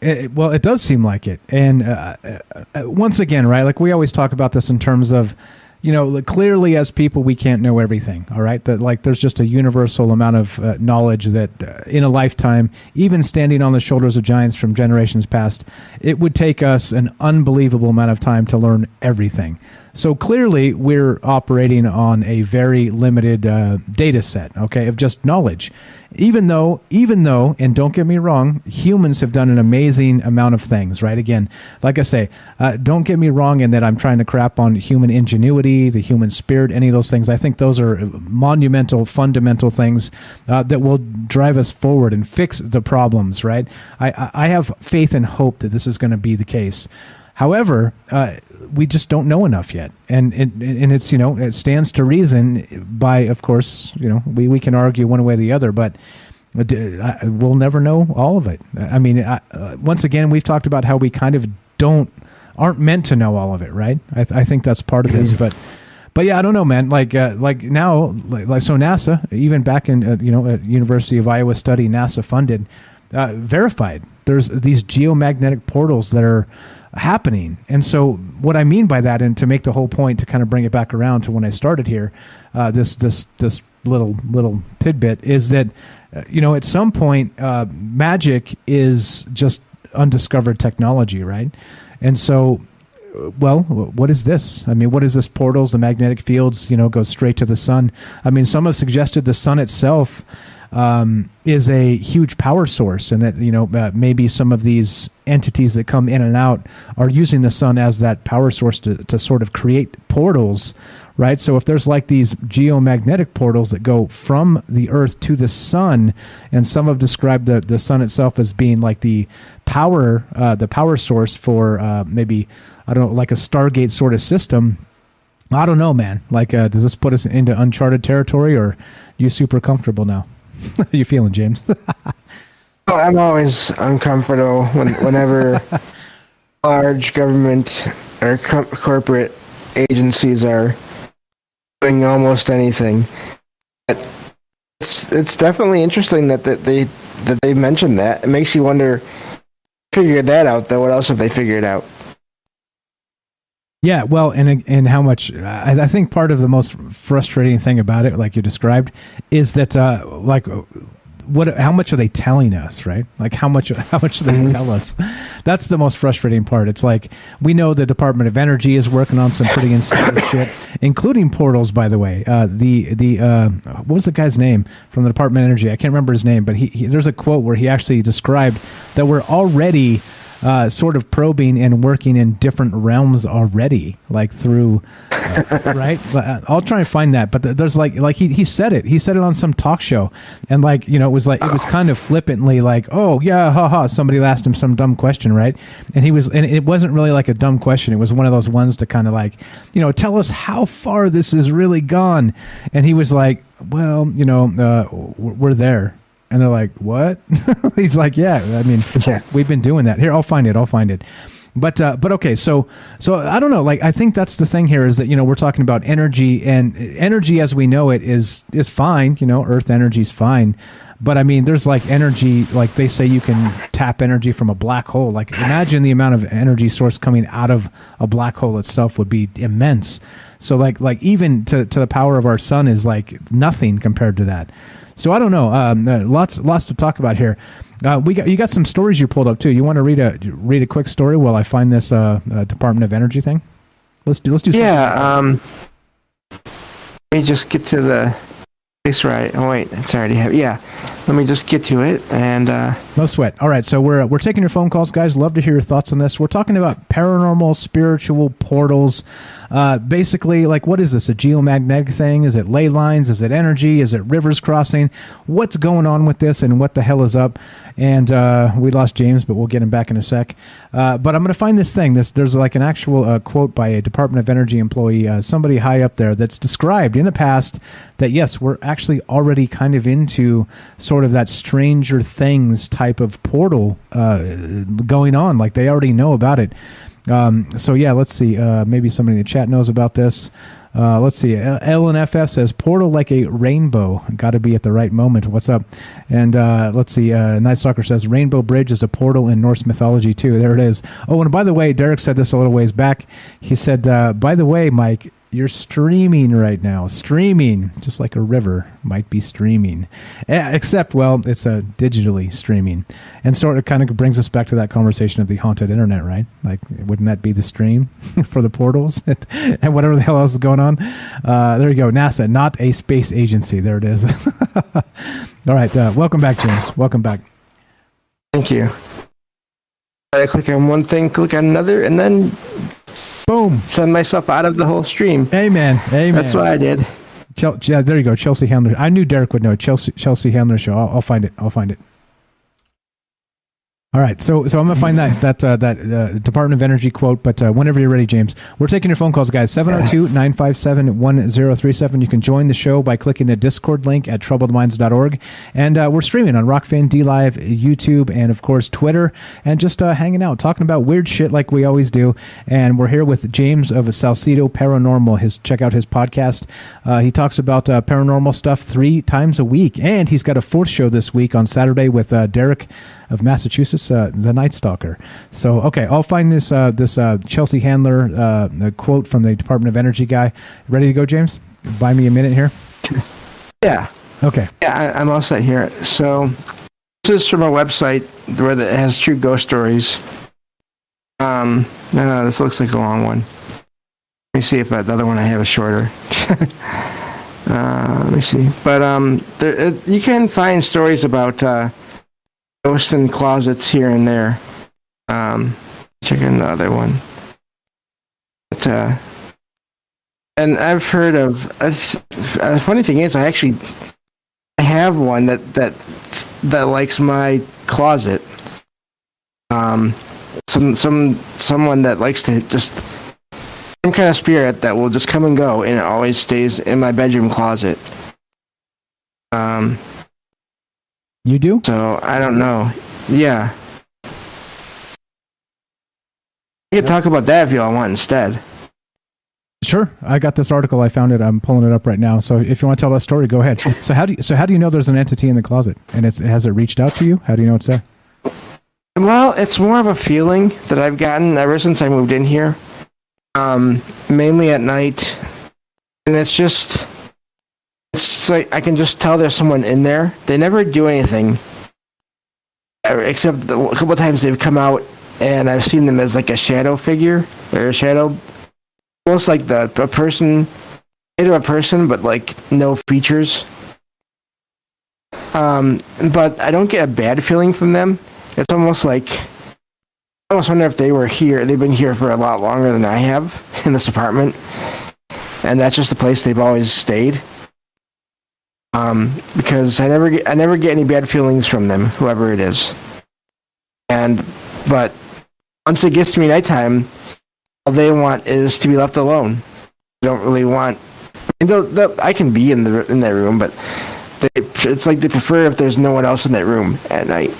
It, well, it does seem like it. And uh, uh, uh, once again, right? Like we always talk about this in terms of, you know, clearly as people, we can't know everything. All right, that like there's just a universal amount of uh, knowledge that uh, in a lifetime, even standing on the shoulders of giants from generations past, it would take us an unbelievable amount of time to learn everything. So clearly, we're operating on a very limited uh, data set, okay, of just knowledge. Even though, even though, and don't get me wrong, humans have done an amazing amount of things, right? Again, like I say, uh, don't get me wrong in that I'm trying to crap on human ingenuity, the human spirit, any of those things. I think those are monumental, fundamental things uh, that will drive us forward and fix the problems, right? I, I have faith and hope that this is going to be the case. However, uh, we just don't know enough yet, and and and it's you know it stands to reason. By of course, you know we, we can argue one way or the other, but uh, we'll never know all of it. I mean, I, uh, once again, we've talked about how we kind of don't aren't meant to know all of it, right? I, th- I think that's part of this, but. But yeah, I don't know, man. Like, uh, like now, like, like so, NASA, even back in uh, you know, at University of Iowa study, NASA funded, uh, verified. There's these geomagnetic portals that are happening, and so what I mean by that, and to make the whole point, to kind of bring it back around to when I started here, uh, this this this little little tidbit is that, uh, you know, at some point, uh, magic is just undiscovered technology, right? And so well, what is this? I mean, what is this portals, the magnetic fields, you know, go straight to the sun? I mean, some have suggested the sun itself um, is a huge power source, and that, you know, uh, maybe some of these entities that come in and out are using the sun as that power source to, to sort of create portals, right? So if there's like these geomagnetic portals that go from the earth to the sun, and some have described the, the sun itself as being like the power, uh, the power source for uh, maybe, I don't know, like a Stargate sort of system. I don't know, man. Like, uh, does this put us into uncharted territory, or you super comfortable now? How you feeling, James? Oh, I'm always uncomfortable when, whenever large government or co- corporate agencies are doing almost anything. But it's it's definitely interesting that, that they that they mentioned that. It makes you wonder. Figured that out though. What else have they figured out? Yeah, well, and and how much I, I think part of the most frustrating thing about it, like you described, is that uh, like what how much are they telling us, right? Like how much how much do they tell us? That's the most frustrating part. It's like we know the Department of Energy is working on some pretty insane shit, including portals. By the way, uh, the the uh, what was the guy's name from the Department of Energy? I can't remember his name, but he, he there's a quote where he actually described that we're already uh, sort of probing and working in different realms already, like through, uh, right? But, uh, I'll try and find that. But there's like, like he, he said it. He said it on some talk show, and like you know, it was like it was kind of flippantly like, oh yeah, haha. Somebody asked him some dumb question, right? And he was, and it wasn't really like a dumb question. It was one of those ones to kind of like, you know, tell us how far this has really gone. And he was like, well, you know, uh, we're there. And they're like, what? He's like, yeah, I mean, we've been doing that. Here, I'll find it. I'll find it. But uh, but okay, so so I don't know. Like I think that's the thing here is that you know we're talking about energy and energy as we know it is is fine. You know, Earth energy is fine. But I mean, there's like energy, like they say you can tap energy from a black hole. Like imagine the amount of energy source coming out of a black hole itself would be immense. So like like even to, to the power of our sun is like nothing compared to that. So I don't know. Um, uh, lots lots to talk about here. Uh, we got you got some stories you pulled up too. You want to read a read a quick story while I find this uh, uh, Department of Energy thing? Let's do let's do. Yeah. Um, let me just get to the place right. Oh wait, it's already have. Yeah. Let me just get to it and. Uh, No sweat. All right, so we're we're taking your phone calls, guys. Love to hear your thoughts on this. We're talking about paranormal, spiritual portals. Uh, basically, like, what is this? A geomagnetic thing? Is it ley lines? Is it energy? Is it rivers crossing? What's going on with this, and what the hell is up? And uh, we lost James, but we'll get him back in a sec. Uh, but I'm going to find this thing. This there's like an actual uh, quote by a Department of Energy employee, uh, somebody high up there, that's described in the past that yes, we're actually already kind of into sort of that Stranger Things type of portal uh, going on. Like they already know about it. Um, so yeah, let's see. Uh, maybe somebody in the chat knows about this. Uh, let's see. L and FF says portal like a rainbow. Got to be at the right moment. What's up? And uh, let's see. Uh, Night Stalker says Rainbow Bridge is a portal in Norse mythology too. There it is. Oh, and by the way, Derek said this a little ways back. He said, uh, "By the way, Mike, you're streaming right now. Streaming, just like a river might be streaming. Eh, Except, well, it's a digitally streaming. And sort of kind of brings us back to that conversation of the haunted internet, right? Like, wouldn't that be the stream for the portals and whatever the hell else is going on? Uh, there you go. NASA, not a space agency. There it is. All right. Uh, welcome back, James. Welcome back. Thank you. I click on one thing, click on another, and then boom, send myself out of the whole stream. Amen. Amen. That's what I did. Yeah, there you go. Chelsea Handler. I knew Derek would know. Chelsea Chelsea Handler show. I'll, I'll find it. I'll find it. All right, so so I'm gonna find that that uh, that uh, Department of Energy quote, but uh, whenever you're ready, James, we're taking your phone calls, guys. 702-957-1037. You can join the show by clicking the Discord link at troubledminds.org, and uh, we're streaming on Rokfin, D Live, YouTube, and of course Twitter, and just uh, hanging out, talking about weird shit like we always do. And we're here with James of Salsido Paranormal. His check out his podcast. Uh, he talks about uh, paranormal stuff three times a week, and he's got a fourth show this week on Saturday with uh, Derek of Massachusetts, uh, the Night Stalker. So, okay, I'll find this uh, this uh, Chelsea Handler uh, a quote from the Department of Energy guy. Ready to go, James? Buy me a minute here. Yeah. Okay. Yeah, I, I'm all set here. So this is from a website where it has true ghost stories. Um, no, no, this looks like a long one. Let me see if uh, the other one I have is shorter. uh, let me see. But um, there, you can find stories about uh, ghosts in closets here and there. Um, check in the other one. But, uh, and I've heard of. The funny thing is, I actually I have one that that that likes my closet. Um, some some someone that likes to just some kind of spirit that will just come and go, and it always stays in my bedroom closet. Um, you do? So I don't know. Yeah, we can talk about that if y'all want instead. Sure, I got this article. I found it. I'm pulling it up right now. So if you want to tell that story, go ahead. So how do you, so how do you know there's an entity in the closet and it's has it reached out to you? How do you know it's there? Well, it's more of a feeling that I've gotten ever since I moved in here. Um, mainly at night, and it's just it's like I can just tell there's someone in there. They never do anything, except a couple times they've come out and I've seen them as like a shadow figure or a shadow, almost like the a person, kind of a person, but like no features. Um, but I don't get a bad feeling from them. It's almost like I almost wonder if they were here. They've been here for a lot longer than I have in this apartment, and that's just the place they've always stayed. Um, because I never get I never get any bad feelings from them, whoever it is. And but once it gets to me nighttime, all they want is to be left alone. They don't really want. They'll, they'll, I can be in the in that room, but they, it's like they prefer if there's no one else in that room at night.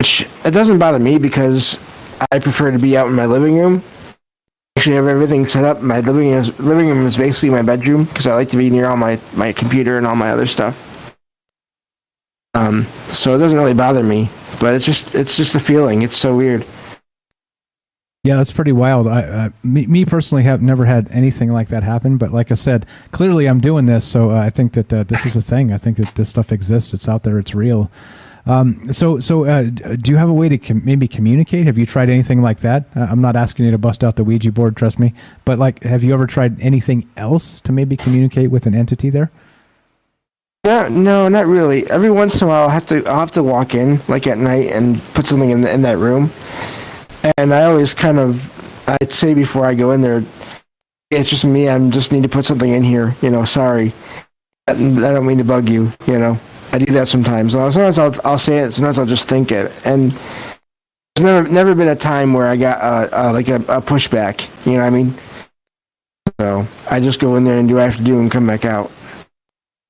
Which it doesn't bother me because I prefer to be out in my living room. Actually, have everything set up. My living room is, living room is basically my bedroom because I like to be near all my, my computer and all my other stuff. Um, so it doesn't really bother me, but it's just it's just a feeling. It's so weird. Yeah, that's pretty wild. I, uh, me, me personally have never had anything like that happen, but like I said, clearly I'm doing this, so uh, I think that uh, this is a thing. I think that this stuff exists. It's out there. It's real. Um, so, so uh, do you have a way to com- maybe communicate? Have you tried anything like that? Uh, I'm not asking you to bust out the Ouija board, trust me, but like, have you ever tried anything else to maybe communicate with an entity there? No, no, not really. Every once in a while, I'll have to I'll have to walk in like at night and put something in the, in that room, and I always kind of I'd say before I go in there, it's just me. I just need to put something in here. You know, sorry. I don't mean to bug you. You know, I do that sometimes. Sometimes I'll I'll say it. Sometimes I'll just think it, and there's never never been a time where I got uh, uh, like a, a pushback. You know what I mean? So I just go in there and do what I have to do and come back out.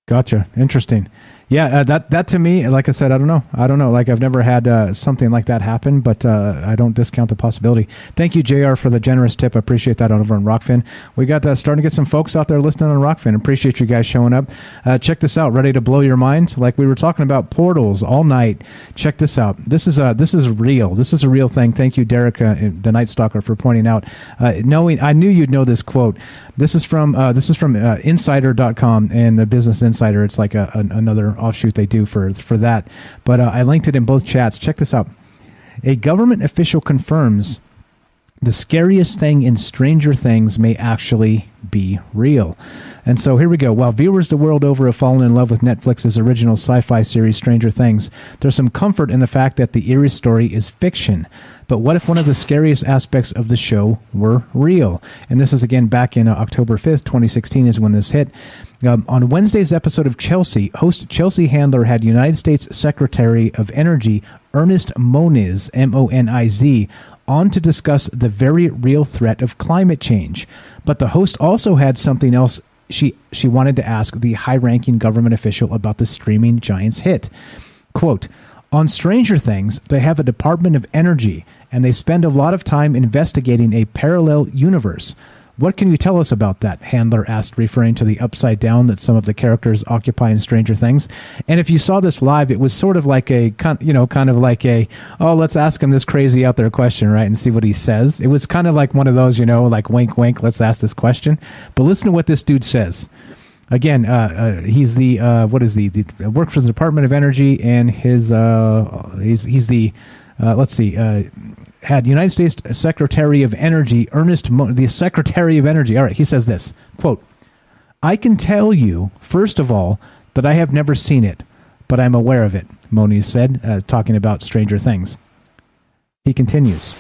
Gotcha. Interesting. Yeah, uh, that that to me, like I said, I don't know. I don't know. Like I've never had uh, something like that happen, but uh, I don't discount the possibility. Thank you, Jr. for the generous tip. I appreciate that over on Rokfin. We got uh, starting to get some folks out there listening on Rokfin. Appreciate you guys showing up. Uh, check this out. Ready to blow your mind? Like we were talking about portals all night. Check this out. This is uh this is real. This is a real thing. Thank you, Derek, uh, the Night Stalker, for pointing out. Knowing, I knew you'd know this quote. This is from this is from Insider.com and the Business Insider. It's like a, an, another offshoot they do for for that. But uh, I linked it in both chats. Check this out. A government official confirms the scariest thing in Stranger Things may actually be real. And so here we go. While viewers the world over have fallen in love with Netflix's original sci fi series, Stranger Things, there's some comfort in the fact that the eerie story is fiction. But what if one of the scariest aspects of the show were real? And this is again back in uh, October 5th, 2016, is when this hit. Um, on Wednesday's episode of Chelsea, host Chelsea Handler had United States Secretary of Energy Ernest Moniz, M O N I Z, on to discuss the very real threat of climate change. But the host also had something else she she wanted to ask the high-ranking government official about the streaming giant's hit. Quote, on Stranger Things, they have a Department of Energy and they spend a lot of time investigating a parallel universe. What can you tell us about that? Handler asked, referring to the upside down that some of the characters occupy in Stranger Things. And if you saw this live, it was sort of like a, you know, kind of like a, oh, let's ask him this crazy out there question, right, and see what he says. It was kind of like one of those, you know, like wink, wink, let's ask this question. But listen to what this dude says. Again, uh, uh, he's the uh, what is he? The works for the Department of Energy, and his uh, he's he's the uh, let's see uh, had United States Secretary of Energy Ernest Mo- the Secretary of Energy. All right, he says this quote: "I can tell you first of all that I have never seen it, but I'm aware of it." Moniz said, uh, talking about Stranger Things. He continues.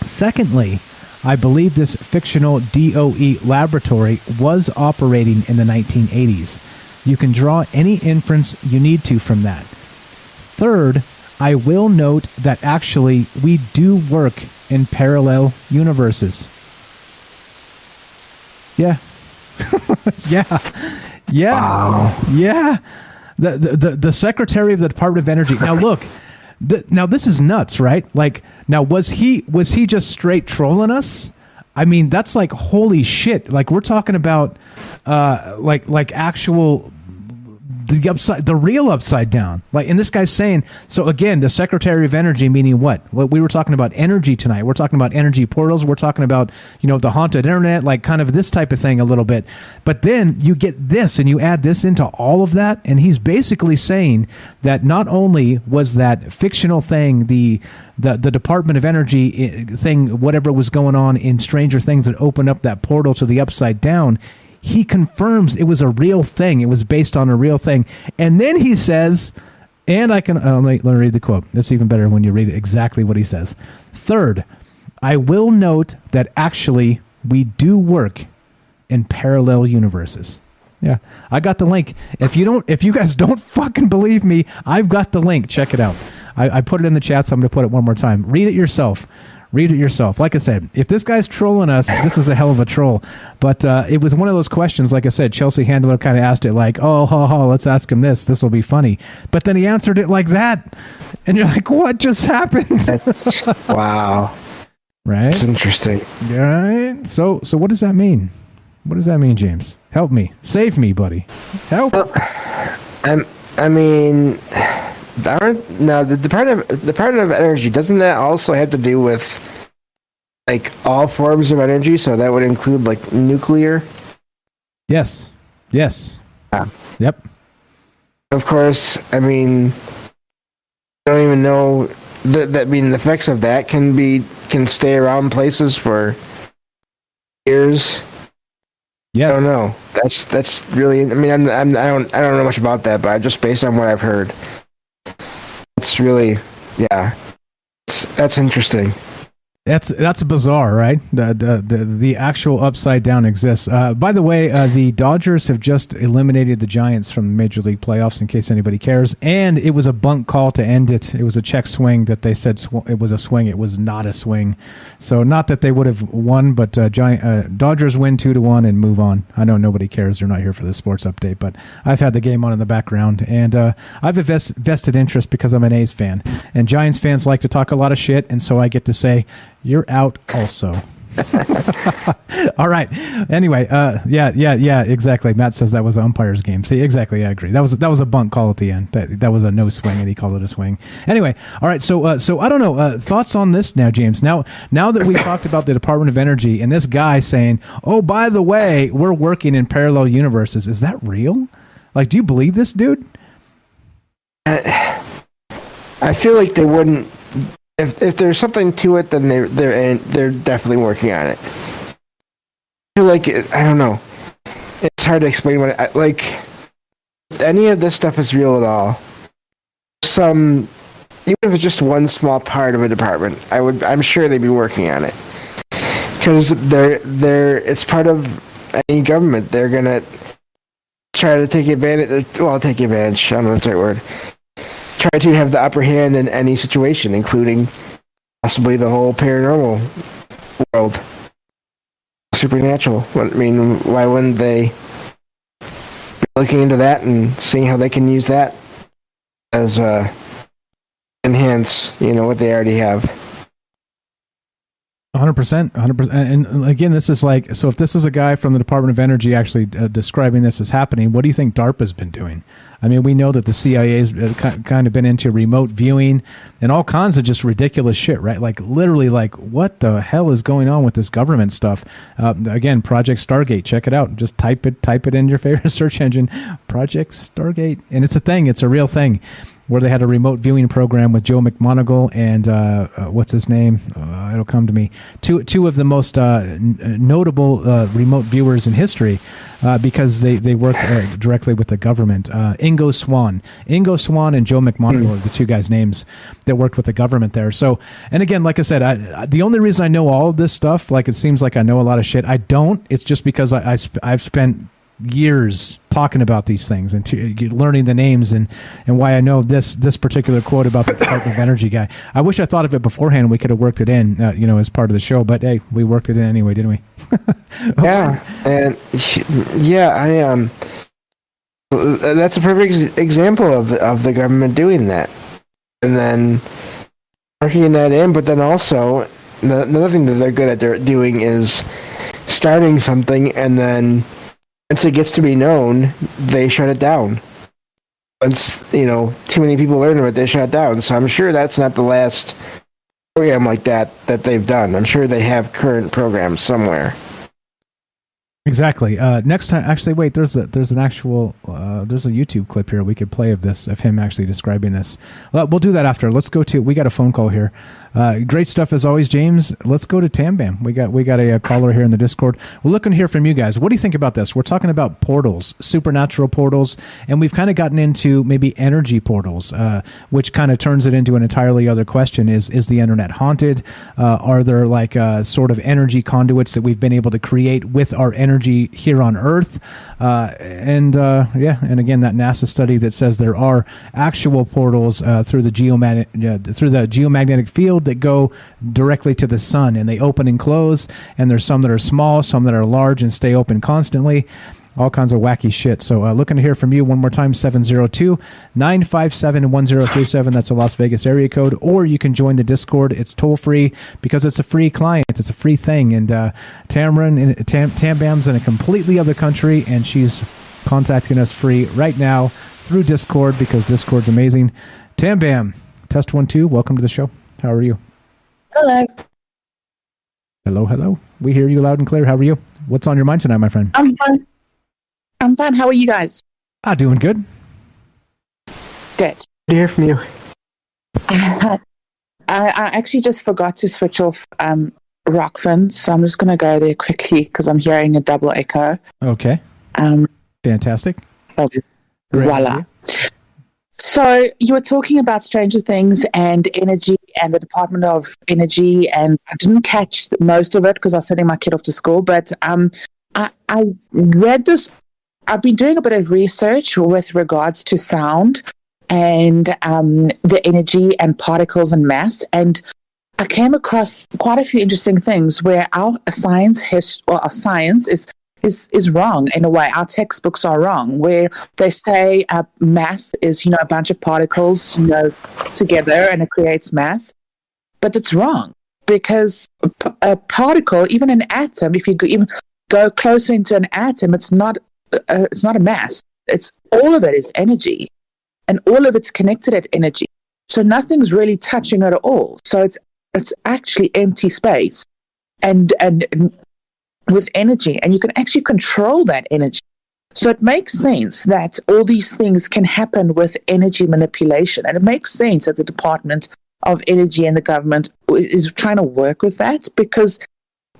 Secondly, I believe this fictional DOE laboratory was operating in the 1980s. You can draw any inference you need to from that. Third, I will note that actually we do work in parallel universes. Yeah. yeah. Yeah. Yeah. The, the, the, the Secretary of the Department of Energy. Now, look. Th- now this is nuts, right? Like, now was he was he just straight trolling us? I mean, that's like holy shit. Like we're talking about, uh, like like actual the upside, the real upside down. Like, and this guy's saying. So again, the Secretary of Energy, meaning what? What we were talking about energy tonight. We're talking about energy portals. We're talking about you know the haunted internet, like kind of this type of thing a little bit. But then you get this, and you add this into all of that, and he's basically saying that not only was that fictional thing the the the Department of Energy eh, thing, whatever was going on in Stranger Things that opened up that portal to the upside down he confirms it was a real thing. It was based on a real thing. And then he says, And I can uh, let, me, let me read the quote. It's even better when you read exactly what he says. Third, I will note that actually we do work in parallel universes. Yeah, I got the link. If you don't, if you guys don't fucking believe me, I've got the link. Check it out. I, I put it in the chat, so I'm going to put it one more time. Read it yourself. Read it yourself. Like I said, if this guy's trolling us, this is a hell of a troll. But uh, it was one of those questions. Like I said, Chelsea Handler kind of asked it like, "Oh, ha, ha, let's ask him this. This will be funny." But then he answered it like that, and you're like, "What just happened?" wow. Right. It's interesting. Right. So, so what does that mean? What does that mean, James? Help me, save me, buddy. Help. I'm, I mean, aren't now the Department of, Department of Energy doesn't that also have to do with like all forms of energy? So that would include like nuclear. Yes. Yes. Yeah. Yep. Of course, I mean, I don't even know that. that I mean, the effects of that can be can stay around places for years. Yeah. I don't know. That's that's really. I mean, I'm, I'm I don't I don't know much about that, but just based on what I've heard, it's really yeah. It's, that's interesting. That's that's bizarre, right? The the the, the actual upside down exists. Uh, by the way, uh, the Dodgers have just eliminated the Giants from Major League playoffs. In case anybody cares, and it was a bunk call to end it. It was a check swing that they said sw- it was a swing. It was not a swing. So not that they would have won, but uh, Giant uh, Dodgers win two to one and move on. I know nobody cares. They're not here for the sports update, but I've had the game on in the background, and uh, I've a vest- vested interest because I'm an A's fan, and Giants fans like to talk a lot of shit, and so I get to say you're out also. All right. Anyway, uh, yeah, yeah, yeah, exactly. Matt says that was an umpire's game. See, exactly, I agree. That was that was a bunk call at the end. That that was a no swing, and he called it a swing. Anyway, all right. So, uh, so I don't know. Uh, thoughts on this now, James? Now, now that we talked about the Department of Energy and this guy saying, "Oh, by the way, we're working in parallel universes," is that real? Like, do you believe this dude? I feel like they wouldn't. If if there's something to it, then they're they're they're definitely working on it. I feel like it, I don't know. It's hard to explain what I, like. Any of this stuff is real at all, some even if it's just one small part of a department, I would I'm sure they'd be working on it because they're they're it's part of any government. They're gonna try to take advantage. Well, take advantage. I don't know that's the right word try to have the upper hand in any situation, including possibly the whole paranormal world, supernatural. I mean, why wouldn't they be looking into that and seeing how they can use that as uh, enhance, you know, what they already have? hundred percent, hundred percent. And again, this is like so. If this is a guy from the Department of Energy actually uh, describing this as happening, what do you think DARPA's been doing? I mean, we know that the CIA's uh, ki- kind of been into remote viewing and all kinds of just ridiculous shit, right? Like literally, like what the hell is going on with this government stuff? Uh, again, Project Stargate. Check it out. Just type it, type it in your favorite search engine. Project Stargate, and it's a thing. It's a real thing where they had a remote viewing program with Joe McMoneagle and uh, uh, what's his name? Uh, it'll come to me. Two two of the most uh, n- notable uh, remote viewers in history uh, because they they worked uh, directly with the government. Uh, Ingo Swann, Ingo Swann, and Joe McMoneagle are the two guys' names that worked with the government there. So, and again, like I said, I- the only reason I know all of this stuff, like it seems like I know a lot of shit. I don't. It's just because I, I sp- I've spent years talking about these things and to, learning the names and, and why I know this this particular quote about the Department of Energy guy. I wish I thought of it beforehand. We could have worked it in, uh, you know, as part of the show. But hey, we worked it in anyway, didn't we? Yeah, and yeah, I um, that's a perfect example of of the government doing that, and then working that in. But then also, the- another thing that they're good at doing is starting something, and then once it gets to be known, they shut it down. Once you know, too many people learn of it, they shut down. So I'm sure that's not the last program like that that they've done. I'm sure they have current programs somewhere. Exactly. Uh, next time, actually, wait. There's a there's an actual uh, there's a YouTube clip here we could play of this of him actually describing this. Well, do that after. Let's go to. We got a phone call here. Uh, great stuff as always, James. Let's go to Tambam. We got we got a, a caller here in the Discord. We're looking to hear from you guys. What do you think about this? We're talking about portals, supernatural portals, and we've kind of gotten into maybe energy portals, uh, which kind of turns it into an entirely other question: Is is the internet haunted? Uh, are there like uh, sort of energy conduits that we've been able to create with our energy here on Earth? Uh, and uh, yeah, and again, that NASA study that says there are actual portals uh, through the uh, through the geomagnetic field that go directly to the sun, and they open and close. And there's some that are small, some that are large, and stay open constantly. All kinds of wacky shit. So, uh, looking to hear from you one more time 702 957 1037. That's a Las Vegas area code. Or you can join the Discord. It's toll free because it's a free client, it's a free thing. And uh, Tamron, Tam, Tambam's in a completely other country, and she's contacting us free right now through Discord because Discord's amazing. Tambam, test one, two. Welcome to the show. How are you? Hello. Hello, hello. We hear you loud and clear. How are you? What's on your mind tonight, my friend? I'm fine. I'm fine. How are you guys? Ah, doing good. Good. to hear from you. I, I actually just forgot to switch off um, Rokfin, so I'm just going to go there quickly because I'm hearing a double echo. Okay. Um, Fantastic. voila. So you were talking about Stranger Things and energy and the Department of Energy, and I didn't catch most of it because I was sending my kid off to school. But um, I, I read this. I've been doing a bit of research with regards to sound and um, the energy and particles and mass, and I came across quite a few interesting things where our science his, or our science is is is wrong in a way. Our textbooks are wrong, where they say uh, mass is you know a bunch of particles you know together and it creates mass, but it's wrong because a particle, even an atom, if you go, even go closer into an atom, it's not uh, it's not a mass. It's all of it is energy, and all of it's connected at energy. So nothing's really touching at all. So it's it's actually empty space, and and, and with energy, and you can actually control that energy. So it makes sense that all these things can happen with energy manipulation, and it makes sense that the Department of Energy and the government is trying to work with that because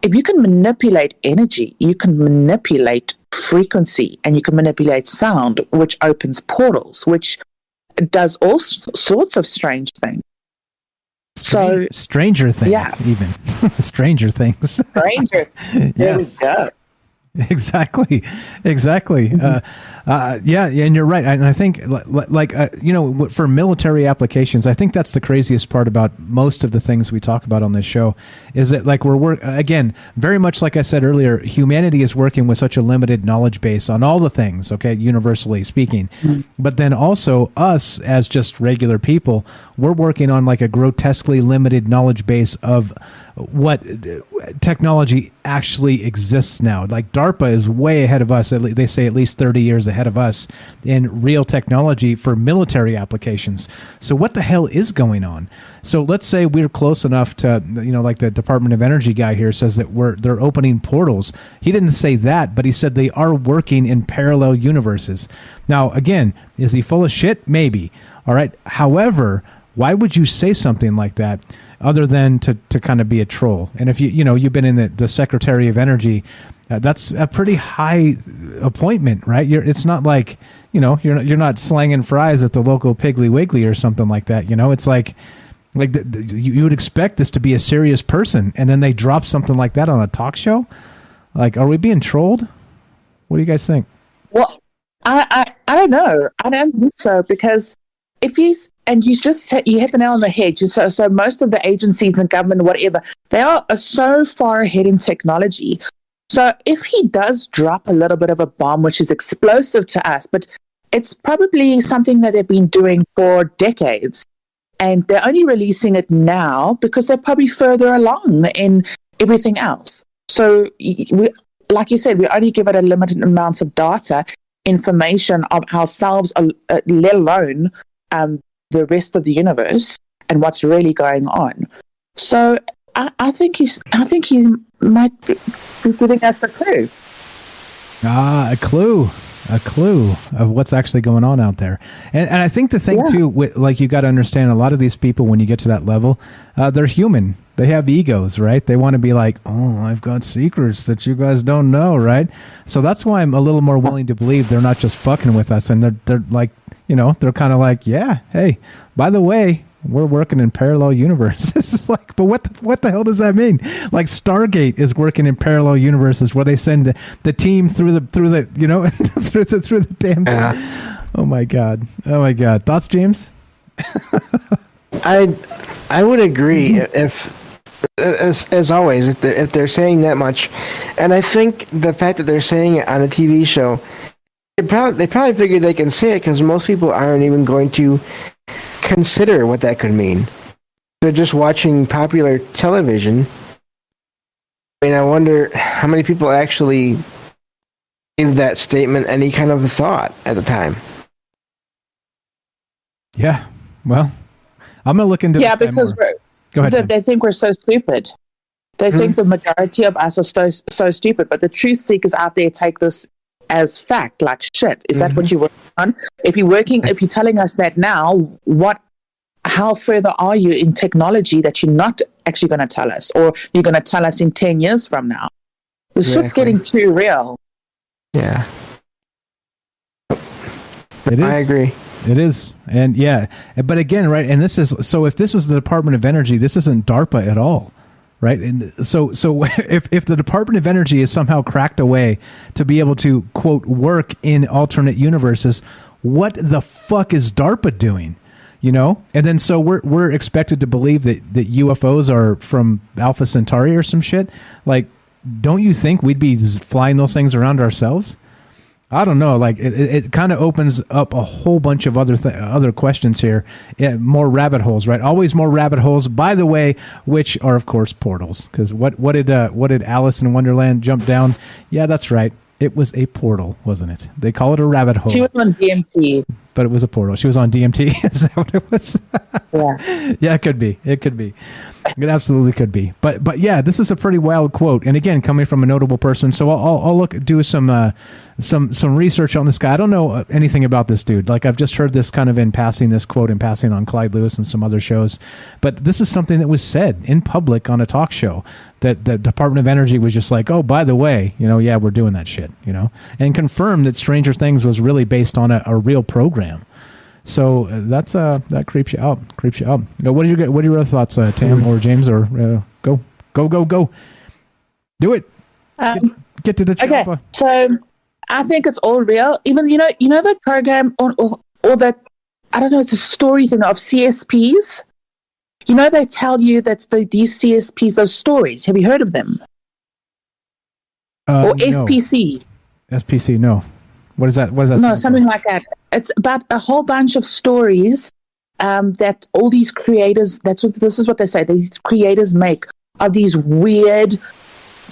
if you can manipulate energy, you can manipulate frequency and you can manipulate sound, which opens portals, which does all s- sorts of strange things. So, Stranger Things, Yeah. even. Stranger Things. stranger. Yes. Exactly, exactly. Uh, uh, yeah, and you're right. And I think, li- li- like, uh, you know, for military applications, I think that's the craziest part about most of the things we talk about on this show is that, like, we're work again, very much like I said earlier, humanity is working with such a limited knowledge base on all the things. Okay, universally speaking, but then also us as just regular people, we're working on like a grotesquely limited knowledge base of what technology actually exists now. Like DARPA is way ahead of us. At le- They say at least 30 years ahead of us in real technology for military applications. So what the hell is going on? So let's say we're close enough to, you know, like the Department of Energy guy here says that we're they're opening portals. He didn't say that, but he said they are working in parallel universes. Now, again, is he full of shit? Maybe. All right. However, why would you say something like that other than to, to kind of be a troll? And if you you know you've been in the, the Secretary of Energy, uh, that's a pretty high appointment, right? You're it's not like you know you're not, you're not slanging fries at the local Piggly Wiggly or something like that. You know, it's like like the, the, you, you would expect this to be a serious person, and then they drop something like that on a talk show. Like, are we being trolled? What do you guys think? Well, I, I, I don't know. I don't think so because if he's and you just you hit the nail on the head. So, so most of the agencies and government, whatever, they are are so far ahead in technology. So if he does drop a little bit of a bomb, which is explosive to us, but it's probably something that they've been doing for decades, and they're only releasing it now because they're probably further along in everything else. So we, like you said, we only give it a limited amount of data, information of ourselves, uh, let alone um, the rest of the universe and what's really going on. So I, I think he's, I think he might be, be giving us a clue. Ah, a clue, a clue of what's actually going on out there. And, and I think the thing too, with, like you got to understand, a lot of these people when you get to that level, uh, they're human. They have egos, right? They want to be like, oh, I've got secrets that you guys don't know, right? So that's why I'm a little more willing to believe they're not just fucking with us, and they're they're like, you know, they're kind of like, yeah, hey, by the way, we're working in parallel universes. like, but what the, what the hell does that mean? Like Stargate is working in parallel universes where they send the, the team through the through the you know through the through the damn. Oh my god! Oh my god! Thoughts, James? I I would agree if as as always if they're, if they're saying that much, and I think the fact that they're saying it on a TV show, they probably they probably figure they can say it because most people aren't even going to consider what that could mean. They're just watching popular television. I mean, I wonder how many people actually gave that statement any kind of thought at the time. Yeah. Well, I'm gonna look into yeah, this because we're, Go ahead, they, they think we're so stupid. They Hmm. think the majority of us are so, so stupid, but the truth seekers out there take this as fact, like shit. Is that what Mm-hmm. you're working on? If you're working, if you're telling us that now, what? How further are you in technology that you're not actually going to tell us, or you're going to tell us in ten years from now? This shit's getting too real. Yeah. It is. I agree. It is, and yeah, but again, right, and this is so. If this is the Department of Energy, this isn't DARPA at all, right? And so, so if if the Department of Energy is somehow cracked away to be able to quote work in alternate universes, what the fuck is DARPA doing? You know, and then so we're we're expected to believe that that UFOs are from Alpha Centauri or some shit. Like, don't you think we'd be flying those things around ourselves? I don't know. Like it, it, kind of opens up a whole bunch of other th- other questions here. Yeah, more rabbit holes, right? Always more rabbit holes. By the way, which are of course portals. Because what what did uh, what did Alice in Wonderland jump down? Yeah, that's right. It was a portal, wasn't it? They call it a rabbit hole, She was on DMT. But it was a portal. She was on DMT. Is that what it was? Yeah. yeah, it could be. It could be. It absolutely could be. But but yeah, this is a pretty wild quote, and again, coming from a notable person. So I'll, I'll, I'll look do some uh, some some research on this guy. I don't know anything about this dude. Like I've just heard this kind of in passing, this quote in passing on Clyde Lewis and some other shows. But this is something that was said in public on a talk show that the Department of Energy was just like, oh, by the way, you know, yeah, we're doing that shit, you know, and confirmed that Stranger Things was really based on a, a real program. So uh, that's uh that creeps you out, creeps you out. What are your what are your other thoughts, uh, Tam or James or uh, go go go go, do it. Um, Get to the chopper. okay, so I think it's all real. Even you know, you know that program or or, or that I don't know, it's a story thing of CSPs. You know, they tell you that the, these CSPs, those stories. Have you heard of them? Uh, or no. SPC? SPC, no. What is that? What is that? No, something like that. It's about a whole bunch of stories um, that all these creators. That's what this is what they say. These creators make are these weird,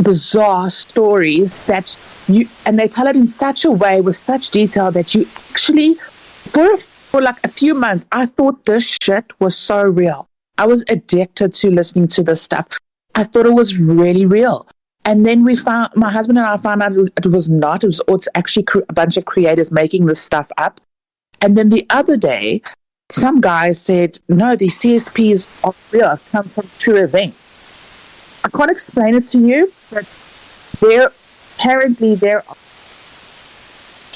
bizarre stories that you and they tell it in such a way with such detail that you actually for for like a few months I thought this shit was so real. I was addicted to listening to this stuff. I thought it was really real. And then we found, my husband and I found out it was not. It was actually a bunch of creators making this stuff up. And then the other day, some guy said, no, the CSPs are real, come from true events. I can't explain it to you, but there, apparently there, are,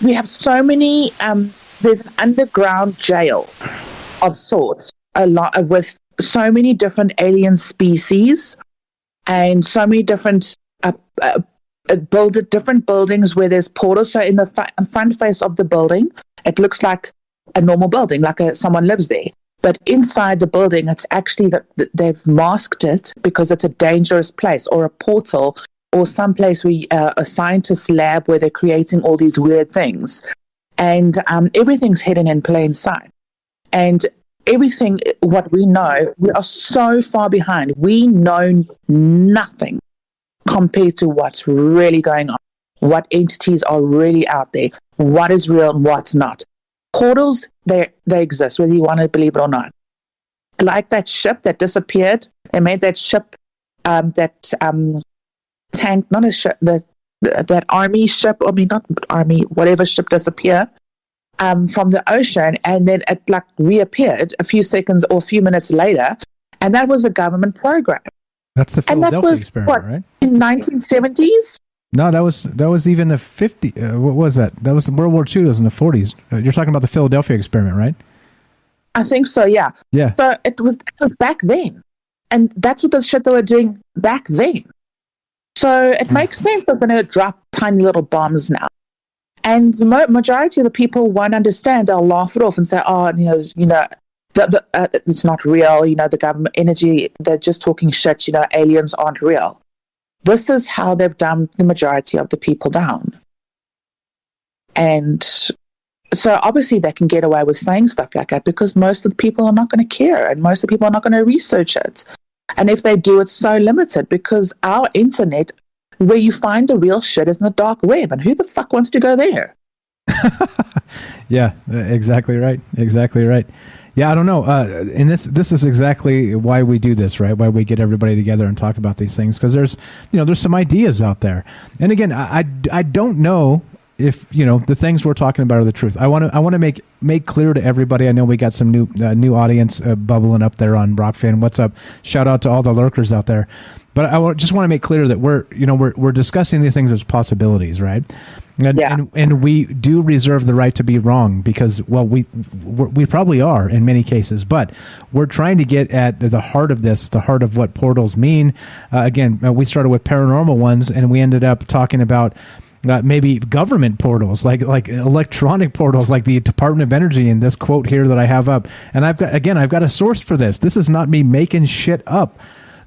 we have so many, um, there's an underground jail of sorts, a lot with so many different alien species and so many different uh, uh, uh, build different buildings where there's portals. So in the front face of the building, it looks like a normal building, like a, someone lives there. But inside the building, it's actually that that they've masked it because it's a dangerous place or a portal or some place where uh, a scientist lab where they're creating all these weird things, and um, everything's hidden in plain sight. And everything what we know, we are so far behind. We know nothing compared to what's really going on, what entities are really out there, what is real and what's not. Portals, they they exist, whether you want to believe it or not. Like that ship that disappeared, they made that ship um, that um, tank, not a ship, the th- that army ship, I mean, not army, whatever ship disappear um, from the ocean, and then it like reappeared a few seconds or a few minutes later, and that was a government program. That's the And that Philadelphia was experiment, what right? in 1970s. No, that was that was even the 50. Uh, what was that? That was World War II. That was in the 40s. Uh, you're talking about the Philadelphia experiment, right? I think so, yeah. Yeah. So it was it was back then, and that's what the shit they were doing back then. So it makes sense they're going to drop tiny little bombs now, and the mo- majority of the people won't understand. They'll laugh it off and say, "Oh, you know, you know, the, the, uh, it's not real. You know, the government energy. They're just talking shit. You know, aliens aren't real." This is how they've dumbed the majority of the people down, and so obviously they can get away with saying stuff like that because most of the people are not going to care and most of the people are not going to research it. And if they do, it's so limited because our internet, where you find the real shit, is in the dark web. And who the fuck wants to go there? Yeah, exactly right. Exactly right. Yeah, I don't know. Uh, and this this is exactly why we do this, right? Why we get everybody together and talk about these things because there's you know there's some ideas out there. And again, I, I, I don't know if you know the things we're talking about are the truth. I want to I want to make make clear to everybody. I know we got some new uh, new audience uh, bubbling up there on Rokfin. What's up? Shout out to all the lurkers out there. But I just want to make clear that we're you know we're we're discussing these things as possibilities, right? And, and and we do reserve the right to be wrong because well we we're, we probably are in many cases, but we're trying to get at the heart of this, the heart of what portals mean. Uh, again, uh, we started with paranormal ones, and we ended up talking about uh, maybe government portals, like like electronic portals, like the Department of Energy. And this quote here that I have up, and I've got again, I've got a source for this. This is not me making shit up.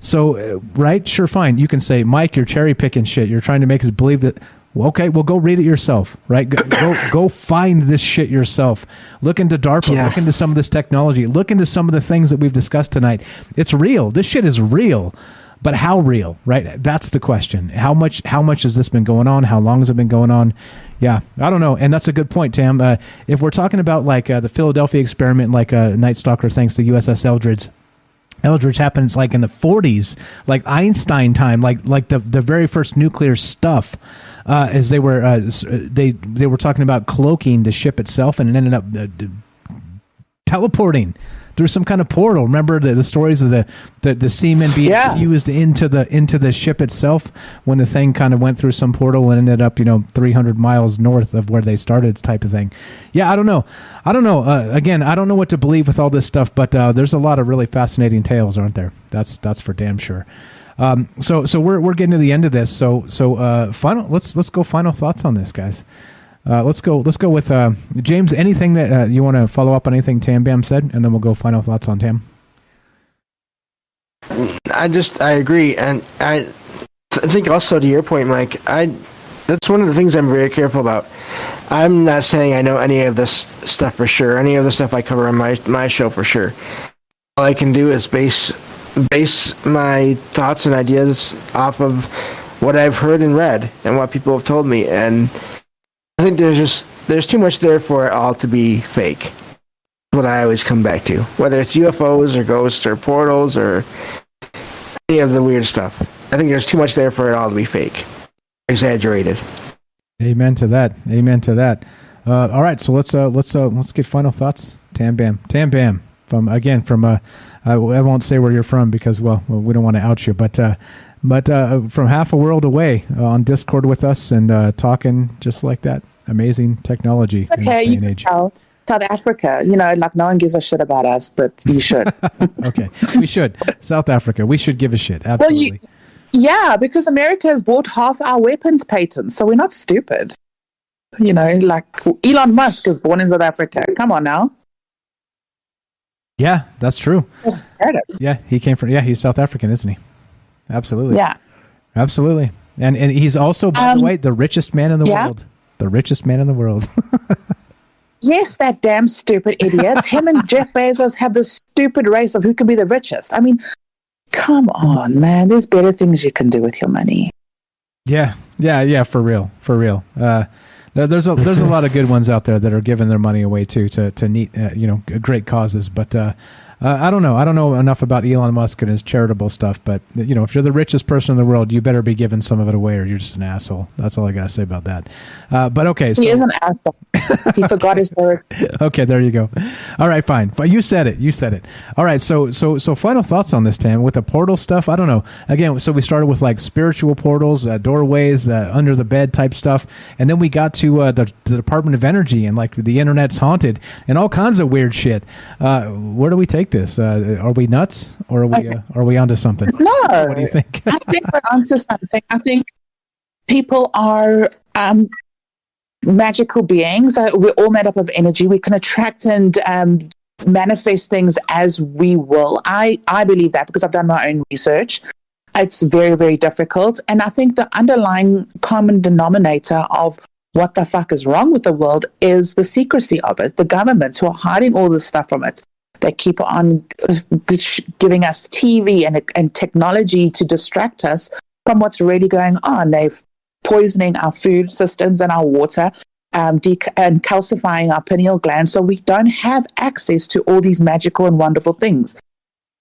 So, uh, right, sure, fine. You can say, Mike, you're cherry picking shit. You're trying to make us believe that. Well, okay, well, go read it yourself, right? Go go, go find this shit yourself. Look into DARPA. Look into some of this technology. Look into some of the things that we've discussed tonight. It's real. This shit is real. But how real, right? That's the question. How much? How much has this been going on? How long has it been going on? Yeah, I don't know. And that's a good point, Tam. Uh, if we're talking about like uh, the Philadelphia experiment, like uh, Night Stalker thanks to USS Eldridge, Eldridge happens like in the 40s, like Einstein time, like like the the very first nuclear stuff. Uh, as they were uh, uh, they they were talking about cloaking the ship itself, and it ended up uh, teleporting through some kind of portal. Remember the, the stories of the, the, the seamen being Yeah. fused into the into the ship itself when the thing kind of went through some portal and ended up you know 300 miles north of where they started type of thing. Yeah, I don't know. I don't know. Uh, again, I don't know what to believe with all this stuff, but uh, there's a lot of really fascinating tales, aren't there? That's that's for damn sure. Um, so so we're we're getting to the end of this. So so uh, final. Let's let's go final thoughts on this, guys. Uh, let's go. Let's go with uh, James. Anything that uh, you want to follow up on? Anything Tam Bam said, and then we'll go final thoughts on Tam. I just I agree, and I th- think also to your point, Mike. I that's one of the things I'm very careful about. I'm not saying I know any of this stuff for sure. Any of the stuff I cover on my my show for sure. All I can do is base base my thoughts and ideas off of what I've heard and read and what people have told me, and I think there's just there's too much there for it all to be fake. What I always come back to, whether it's UFOs or ghosts or portals or any of the weird stuff. I think there's too much there for it all to be fake, exaggerated. Amen to that. Amen to that. Uh, all right, so let's uh, let's uh, let's get final thoughts. Tam Bam, Tam Bam. From again from uh, I I won't say where you're from because well, well we don't want to out you, but uh, but uh, from half a world away uh, on Discord with us and uh, talking just like that. Amazing technology. Okay, you can tell. South Africa, you know, like no one gives a shit about us, but you should. okay, we should. South Africa, we should give a shit. well, Absolutely. you, yeah, because America has bought half our weapons patents, so we're not stupid. You know, like Elon Musk is born in South Africa. Come on now. yeah, that's true. That's. Yeah, he came from. Yeah, he's South African, isn't he? Absolutely. Yeah. Absolutely. And and he's also, by Um, the way, the richest man in the yeah. world. The richest man in the world. Yes, that damn stupid idiots. Him and Jeff Bezos have this stupid race of who can be the richest. I mean, come on, man. There's better things you can do with your money. yeah, yeah, yeah. For real, for real. Uh, there's a there's a lot of good ones out there that are giving their money away too to to neat uh, you know great causes. But uh, uh, I don't know. I don't know enough about Elon Musk and his charitable stuff, but you know, if you're the richest person in the world, you better be giving some of it away, or you're just an asshole. That's all I gotta say about that. Uh, but okay, so, He is an asshole. he forgot his words. okay, there you go. All right, fine. But you said it. You said it. All right. So, so, so, final thoughts on this, Tam, with the portal stuff. I don't know. Again, so we started with like spiritual portals, uh, doorways, uh, under the bed type stuff, and then we got to uh, the, the Department of Energy and like the internet's haunted and all kinds of weird shit. Uh, where do we take this? Uh, are we nuts or are we uh, are we onto something? No. What do you think? I think we're onto something. I think people are um, magical beings. Uh, we're all made up of energy. We can attract and um, manifest things as we will. I, I believe that because I've done my own research. It's very, very difficult. And I think the underlying common denominator of what the fuck is wrong with the world is the secrecy of it. The governments who are hiding all this stuff from it. They keep on uh, giving us TV and, and technology to distract us from what's really going on. They're poisoning our food systems and our water, um, dec- and calcifying our pineal gland, so we don't have access to all these magical and wonderful things.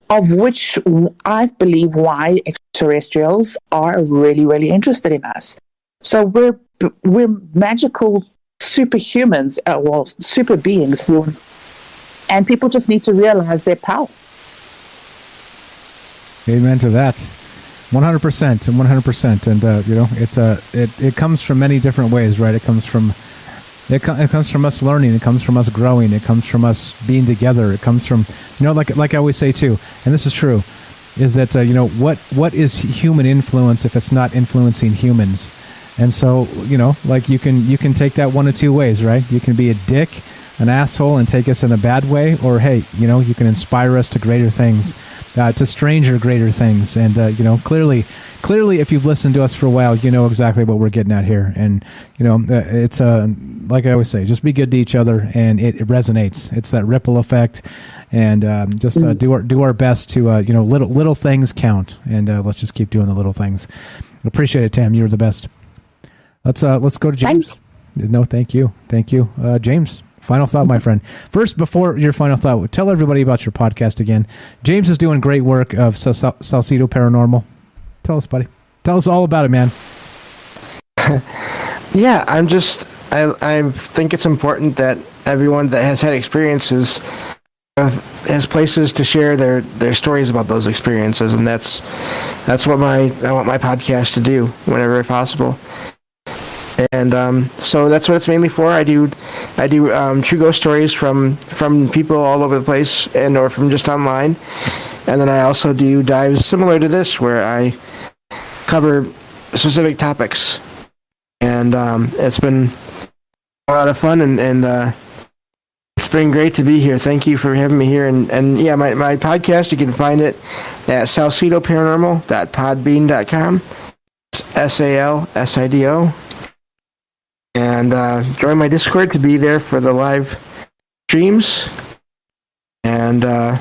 Of which I believe why extraterrestrials are really, really interested in us. So we're we're magical superhumans, uh, well, super beings who, and people just need to realize their power. Amen to that. One hundred percent and one hundred percent, and uh, you know it, uh, it it comes from many different ways, right? It comes from it, it comes from us learning. It comes from us growing. It comes from us being together. It comes from you know, like like I always say too, and this is true, is that uh, you know what what is human influence if it's not influencing humans? And so you know, like you can you can take that one of two ways, right? You can be a dick, an asshole, and take us in a bad way, or hey, you know, you can inspire us to greater things uh, to stranger greater things. And uh, you know, clearly, clearly, if you've listened to us for a while, you know exactly what we're getting at here. And you know, uh, it's uh, like I always say, just be good to each other, and it, it resonates. It's that ripple effect. And um, just uh, do our do our best to uh, you know little little things count, and uh, let's just keep doing the little things. Appreciate it, Tam. You're the best. Let's uh let's go to James. Thanks. No, thank you, thank you, uh, James. Final thought, my friend. First, before your final thought, tell everybody about your podcast again. James is doing great work of Sal- Sal- Salsido Paranormal. Tell us, buddy. Tell us all about it, man. Yeah, I'm just. I I think it's important that everyone that has had experiences uh, has places to share their their stories about those experiences, and that's that's what my I want my podcast to do whenever possible. And um, so that's what it's mainly for. I do I do um, true ghost stories from from people all over the place and or from just online, and then I also do dives similar to this where I cover specific topics, and um, it's been a lot of fun and and uh, it's been great to be here. Thank you for having me here. And and yeah, my my podcast you can find it at salsidoparanormal.podbean.com. S A L S I D O. And uh, join my Discord to be there for the live streams. And uh,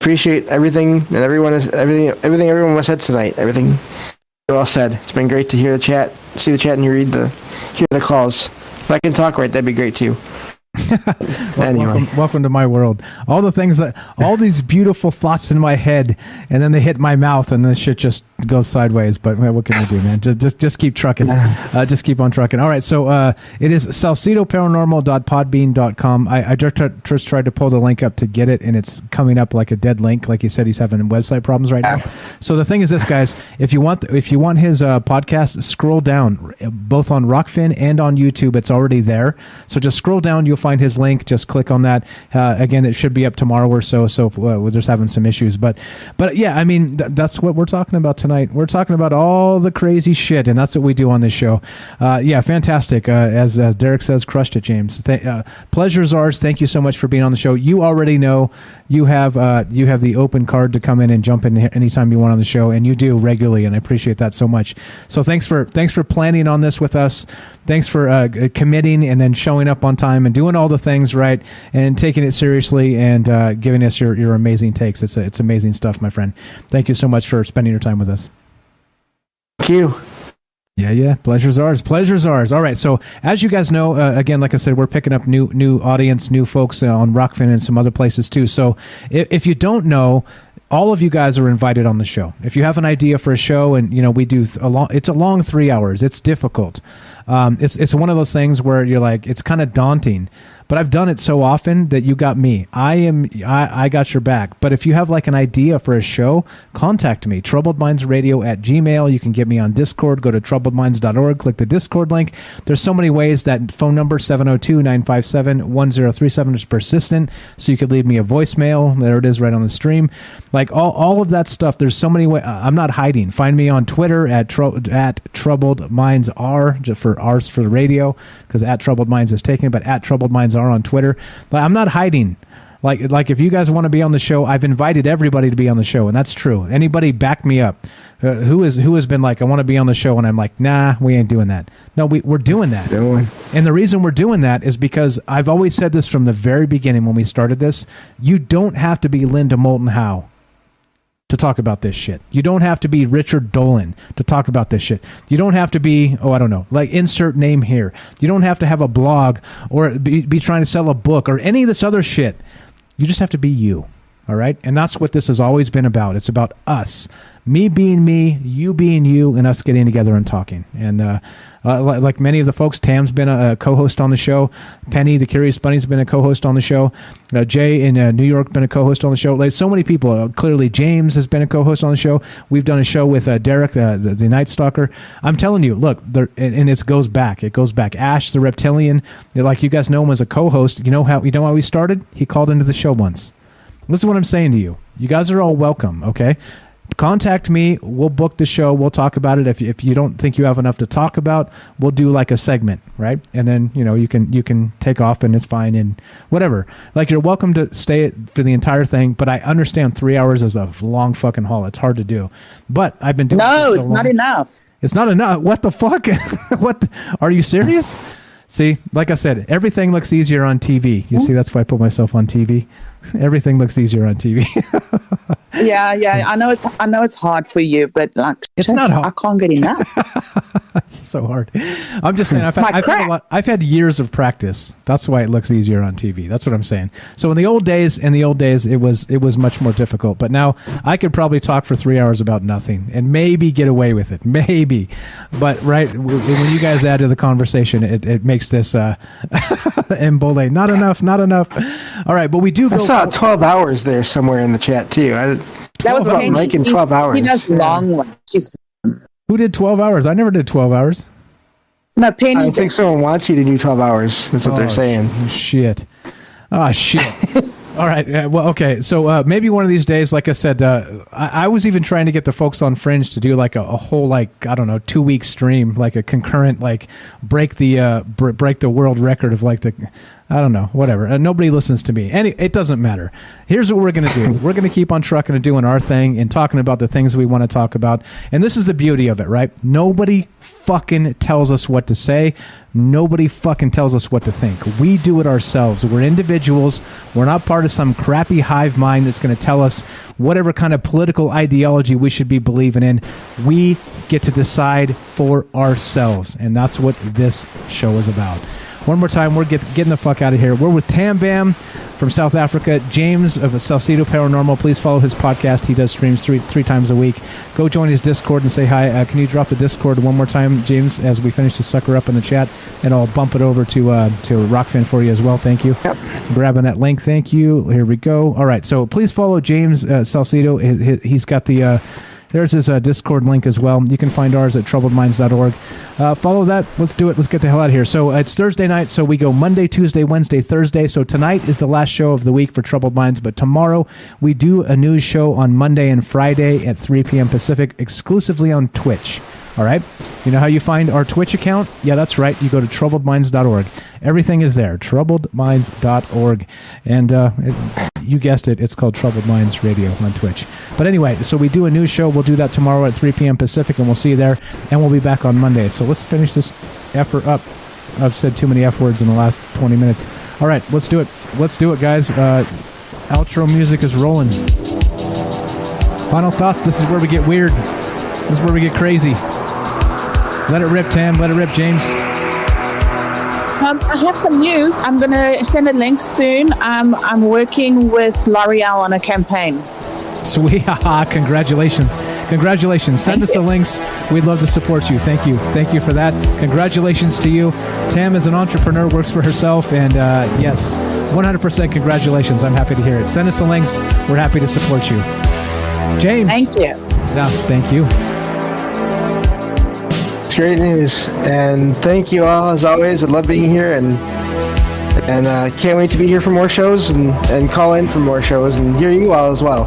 appreciate everything and everyone is everything everything everyone was said tonight. Everything all said. It's been great to hear the chat, see the chat, and the hear the calls. If I can talk right, that'd be great too. anyway. welcome, welcome to my world. All the things that, all these beautiful thoughts in my head, and then they hit my mouth, and then shit just goes sideways. But well, what can you do, man? Just, just, just keep trucking. Uh, just keep on trucking. All right. So uh, it is salsidoparanormal.podbean.com. I, I just, tried- just tried to pull the link up to get it, and it's coming up like a dead link. Like he said, he's having website problems right now. So the thing is, this guys, if you want, if you want his uh, podcast, scroll down, both on Rokfin and on YouTube. It's already there. So just scroll down. You'll find his link. Just click on that. Uh, again, it should be up tomorrow or so. So uh, we're just having some issues, but but yeah, I mean th- that's what we're talking about tonight. We're talking about all the crazy shit, and that's what we do on this show. Uh, yeah, fantastic. Uh, as as Derek says, crushed it, James. Th- uh, pleasure's ours. Thank you so much for being on the show. You already know you have uh, you have the open card to come in and jump in anytime you want on the show, and you do regularly, and I appreciate that so much. So thanks for thanks for planning on this with us. Thanks for committing and then showing up on time and doing all the things right and taking it seriously and uh, giving us your, your amazing takes. It's a, it's amazing stuff, my friend. Thank you so much for spending your time with us. Thank you. Yeah, yeah. Pleasure's ours. Pleasure's ours. All right. So, as you guys know, uh, again, like I said, we're picking up new new audience, new folks uh, on Rokfin and some other places too. So, if, if you don't know, all of you guys are invited on the show. If you have an idea for a show, and you know we do a long, it's a long three hours. It's difficult. Um, it's it's one of those things where you're like, it's kind of daunting. But I've done it so often that you got me. I am I, I got your back. But if you have like an idea for a show, contact me. Troubled Minds Radio at Gmail. You can get me on Discord. Go to troubledminds.org. Click the Discord link. There's so many ways. That phone number 702-957-1037 is persistent. So you could leave me a voicemail. There it is right on the stream. Like all, all of that stuff. There's so many ways. Uh, I'm not hiding. Find me on Twitter at tro- at troubled minds r just for r's for the radio because at troubled minds is taken, but at troubled minds are on Twitter. But I'm not hiding. Like like if you guys want to be on the show, I've invited everybody to be on the show, and that's true. Anybody back me up? Uh, who is who has been like, I want to be on the show, and I'm like, nah, we ain't doing that. No, we we're doing that. Doing. And the reason we're doing that is because I've always said this from the very beginning when we started this. You don't have to be Linda Moulton Howe to talk about this shit. You don't have to be Richard Dolan to talk about this shit. You don't have to be, oh, I don't know, like insert name here. You don't have to have a blog or be, be trying to sell a book or any of this other shit. You just have to be you. All right. And that's what this has always been about. It's about us. Me being me, you being you, and us getting together and talking. And uh, uh, like many of the folks, Tam's been a, a co-host on the show. Penny, the Curious Bunny's been a co-host on the show. Uh, Jay in uh, New York been a co-host on the show. Like so many people. Uh, clearly, James has been a co-host on the show. We've done a show with uh, Derek, the, the Night Stalker. I'm telling you, look, there, and, and it goes back. It goes back. Ash, the reptilian, like you guys know him as a co-host. You know how you know how he started? He called into the show once. This is what I'm saying to you. You guys are all welcome, okay? Contact me. We'll book the show. We'll talk about it. If, if you don't think you have enough to talk about, we'll do like a segment, right? And then you know you can you can take off and it's fine and whatever. Like you're welcome to stay for the entire thing. But I understand three hours is a long fucking haul. It's hard to do. But I've been doing. No, so it's not enough. It's not enough. What the fuck? what? The, are you serious? See, like I said, everything looks easier on TV. You see, mm-hmm. that's why I put myself on TV. Everything looks easier on TV. Yeah, yeah. I know it's I know it's hard for you, but like It's not hard. I can't get enough. it's so hard. I'm just saying, I've had, I've, had a lot, I've had years of practice. That's why it looks easier on TV. That's what I'm saying. So in the old days, in the old days, it was it was much more difficult. But now I could probably talk for three hours about nothing and maybe get away with it, maybe. But right when you guys add to the conversation, it, it makes this uh, embole. Not enough, not enough. All right, but we do I go. saw 12 hours there somewhere in the chat too. I That was about Penny. making 12 hours. He does Yeah. long ones. She's, Who did 12 hours? I never did 12 hours. no, Penny. I think someone wants you to do 12 hours. That's what Oh, they're saying. Shit. Ah, shit. All right. Uh, well, okay. So uh, maybe one of these days, like I said, uh, I, I was even trying to get the folks on Fringe to do like a, a whole like I don't know two week stream, like a concurrent like break the uh, br- break the world record of like the I don't know whatever. Uh, nobody listens to me. Any it doesn't matter. Here's what we're gonna do. we're gonna keep on trucking and doing our thing and talking about the things we want to talk about. And this is the beauty of it, right? Nobody fucking tells us what to say. Nobody fucking tells us what to think. We do it ourselves. We're individuals. We're not part of some crappy hive mind that's going to tell us whatever kind of political ideology we should be believing in. We get to decide for ourselves. And that's what this show is about. One more time, we're get, getting the fuck out of here. We're with Tam Bam from South Africa. James of the Salsido Paranormal. Please follow his podcast. He does streams three three times a week. Go join his Discord and say hi. Uh, can you drop the Discord one more time, James, as we finish the sucker up in the chat, and I'll bump it over to uh, to Rokfin for you as well. Thank you. Yep. Grabbing that link. Thank you. Here we go. All right. So please follow James uh, Salsido. He- he- He's got the. There's his uh, Discord link as well. You can find ours at troubledminds.org. Uh, follow that. Let's do it. Let's get the hell out of here. So it's Thursday night. So we go Monday, Tuesday, Wednesday, Thursday. So tonight is the last show of the week for Troubled Minds. But tomorrow we do a news show on Monday and Friday at 3 p.m. Pacific, exclusively on Twitch. All right. You know how you find our Twitch account? Yeah, that's right. You go to troubledminds.org. Everything is there. Troubledminds.org. And uh, it, you guessed it, it's called Troubled Minds Radio on Twitch. But anyway, so we do a news show. We'll do that tomorrow at 3 p.m. Pacific, and we'll see you there. And we'll be back on Monday. So let's finish this effort up. I've said too many F words in the last 20 minutes. All right, let's do it. Let's do it, guys. Uh, outro music is rolling. Final thoughts. This is where we get weird. This is where we get crazy. Let it rip, Tam. Let it rip, James. Um, I have some news. I'm going to send a link soon. Um, I'm working with L'Oreal on a campaign. Sweet. Congratulations. Congratulations. Send us the links. We'd love to support you. Thank you. Thank you for that. Congratulations to you. Tam is an entrepreneur, works for herself, and uh, yes, 100% congratulations. I'm happy to hear it. Send us the links. We're happy to support you. James. Thank you. No, thank you. Great news, and thank you all as always. I love being here, and and uh, can't wait to be here for more shows and, and call in for more shows and hear you all as well.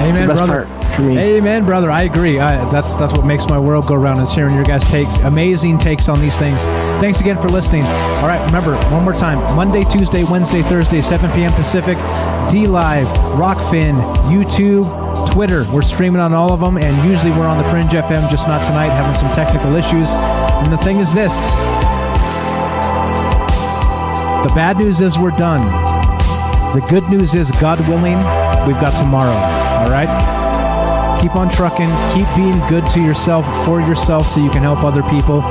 Amen, best brother. Amen, brother. I agree. I, that's that's what makes my world go round is hearing your guys' takes, amazing takes on these things. Thanks again for listening. All right, remember one more time: Monday, Tuesday, Wednesday, Thursday, 7 p.m. Pacific. D Live, Rokfin, YouTube, Twitter. We're streaming on all of them, and usually we're on the Fringe FM, just not tonight, having some technical issues. And the thing is this: the bad news is we're done. The good news is, God willing, we've got tomorrow. All right? Keep on trucking. Keep being good to yourself, for yourself, so you can help other people.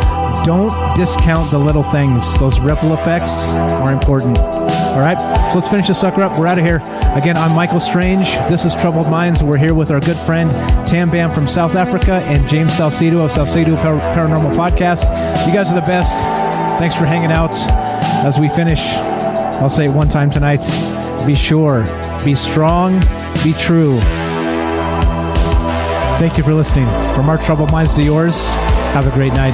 Don't discount the little things. Those ripple effects are important. All right? So let's finish this sucker up. We're out of here. Again, I'm Michael Strange. This is Troubled Minds. We're here with our good friend Tam Bam from South Africa and James Salsido of Salsido Par- Paranormal Podcast. You guys are the best. Thanks for hanging out. As we finish, I'll say it one time tonight. Be sure, be strong, be true. Thank you for listening. From our troubled minds to yours, have a great night.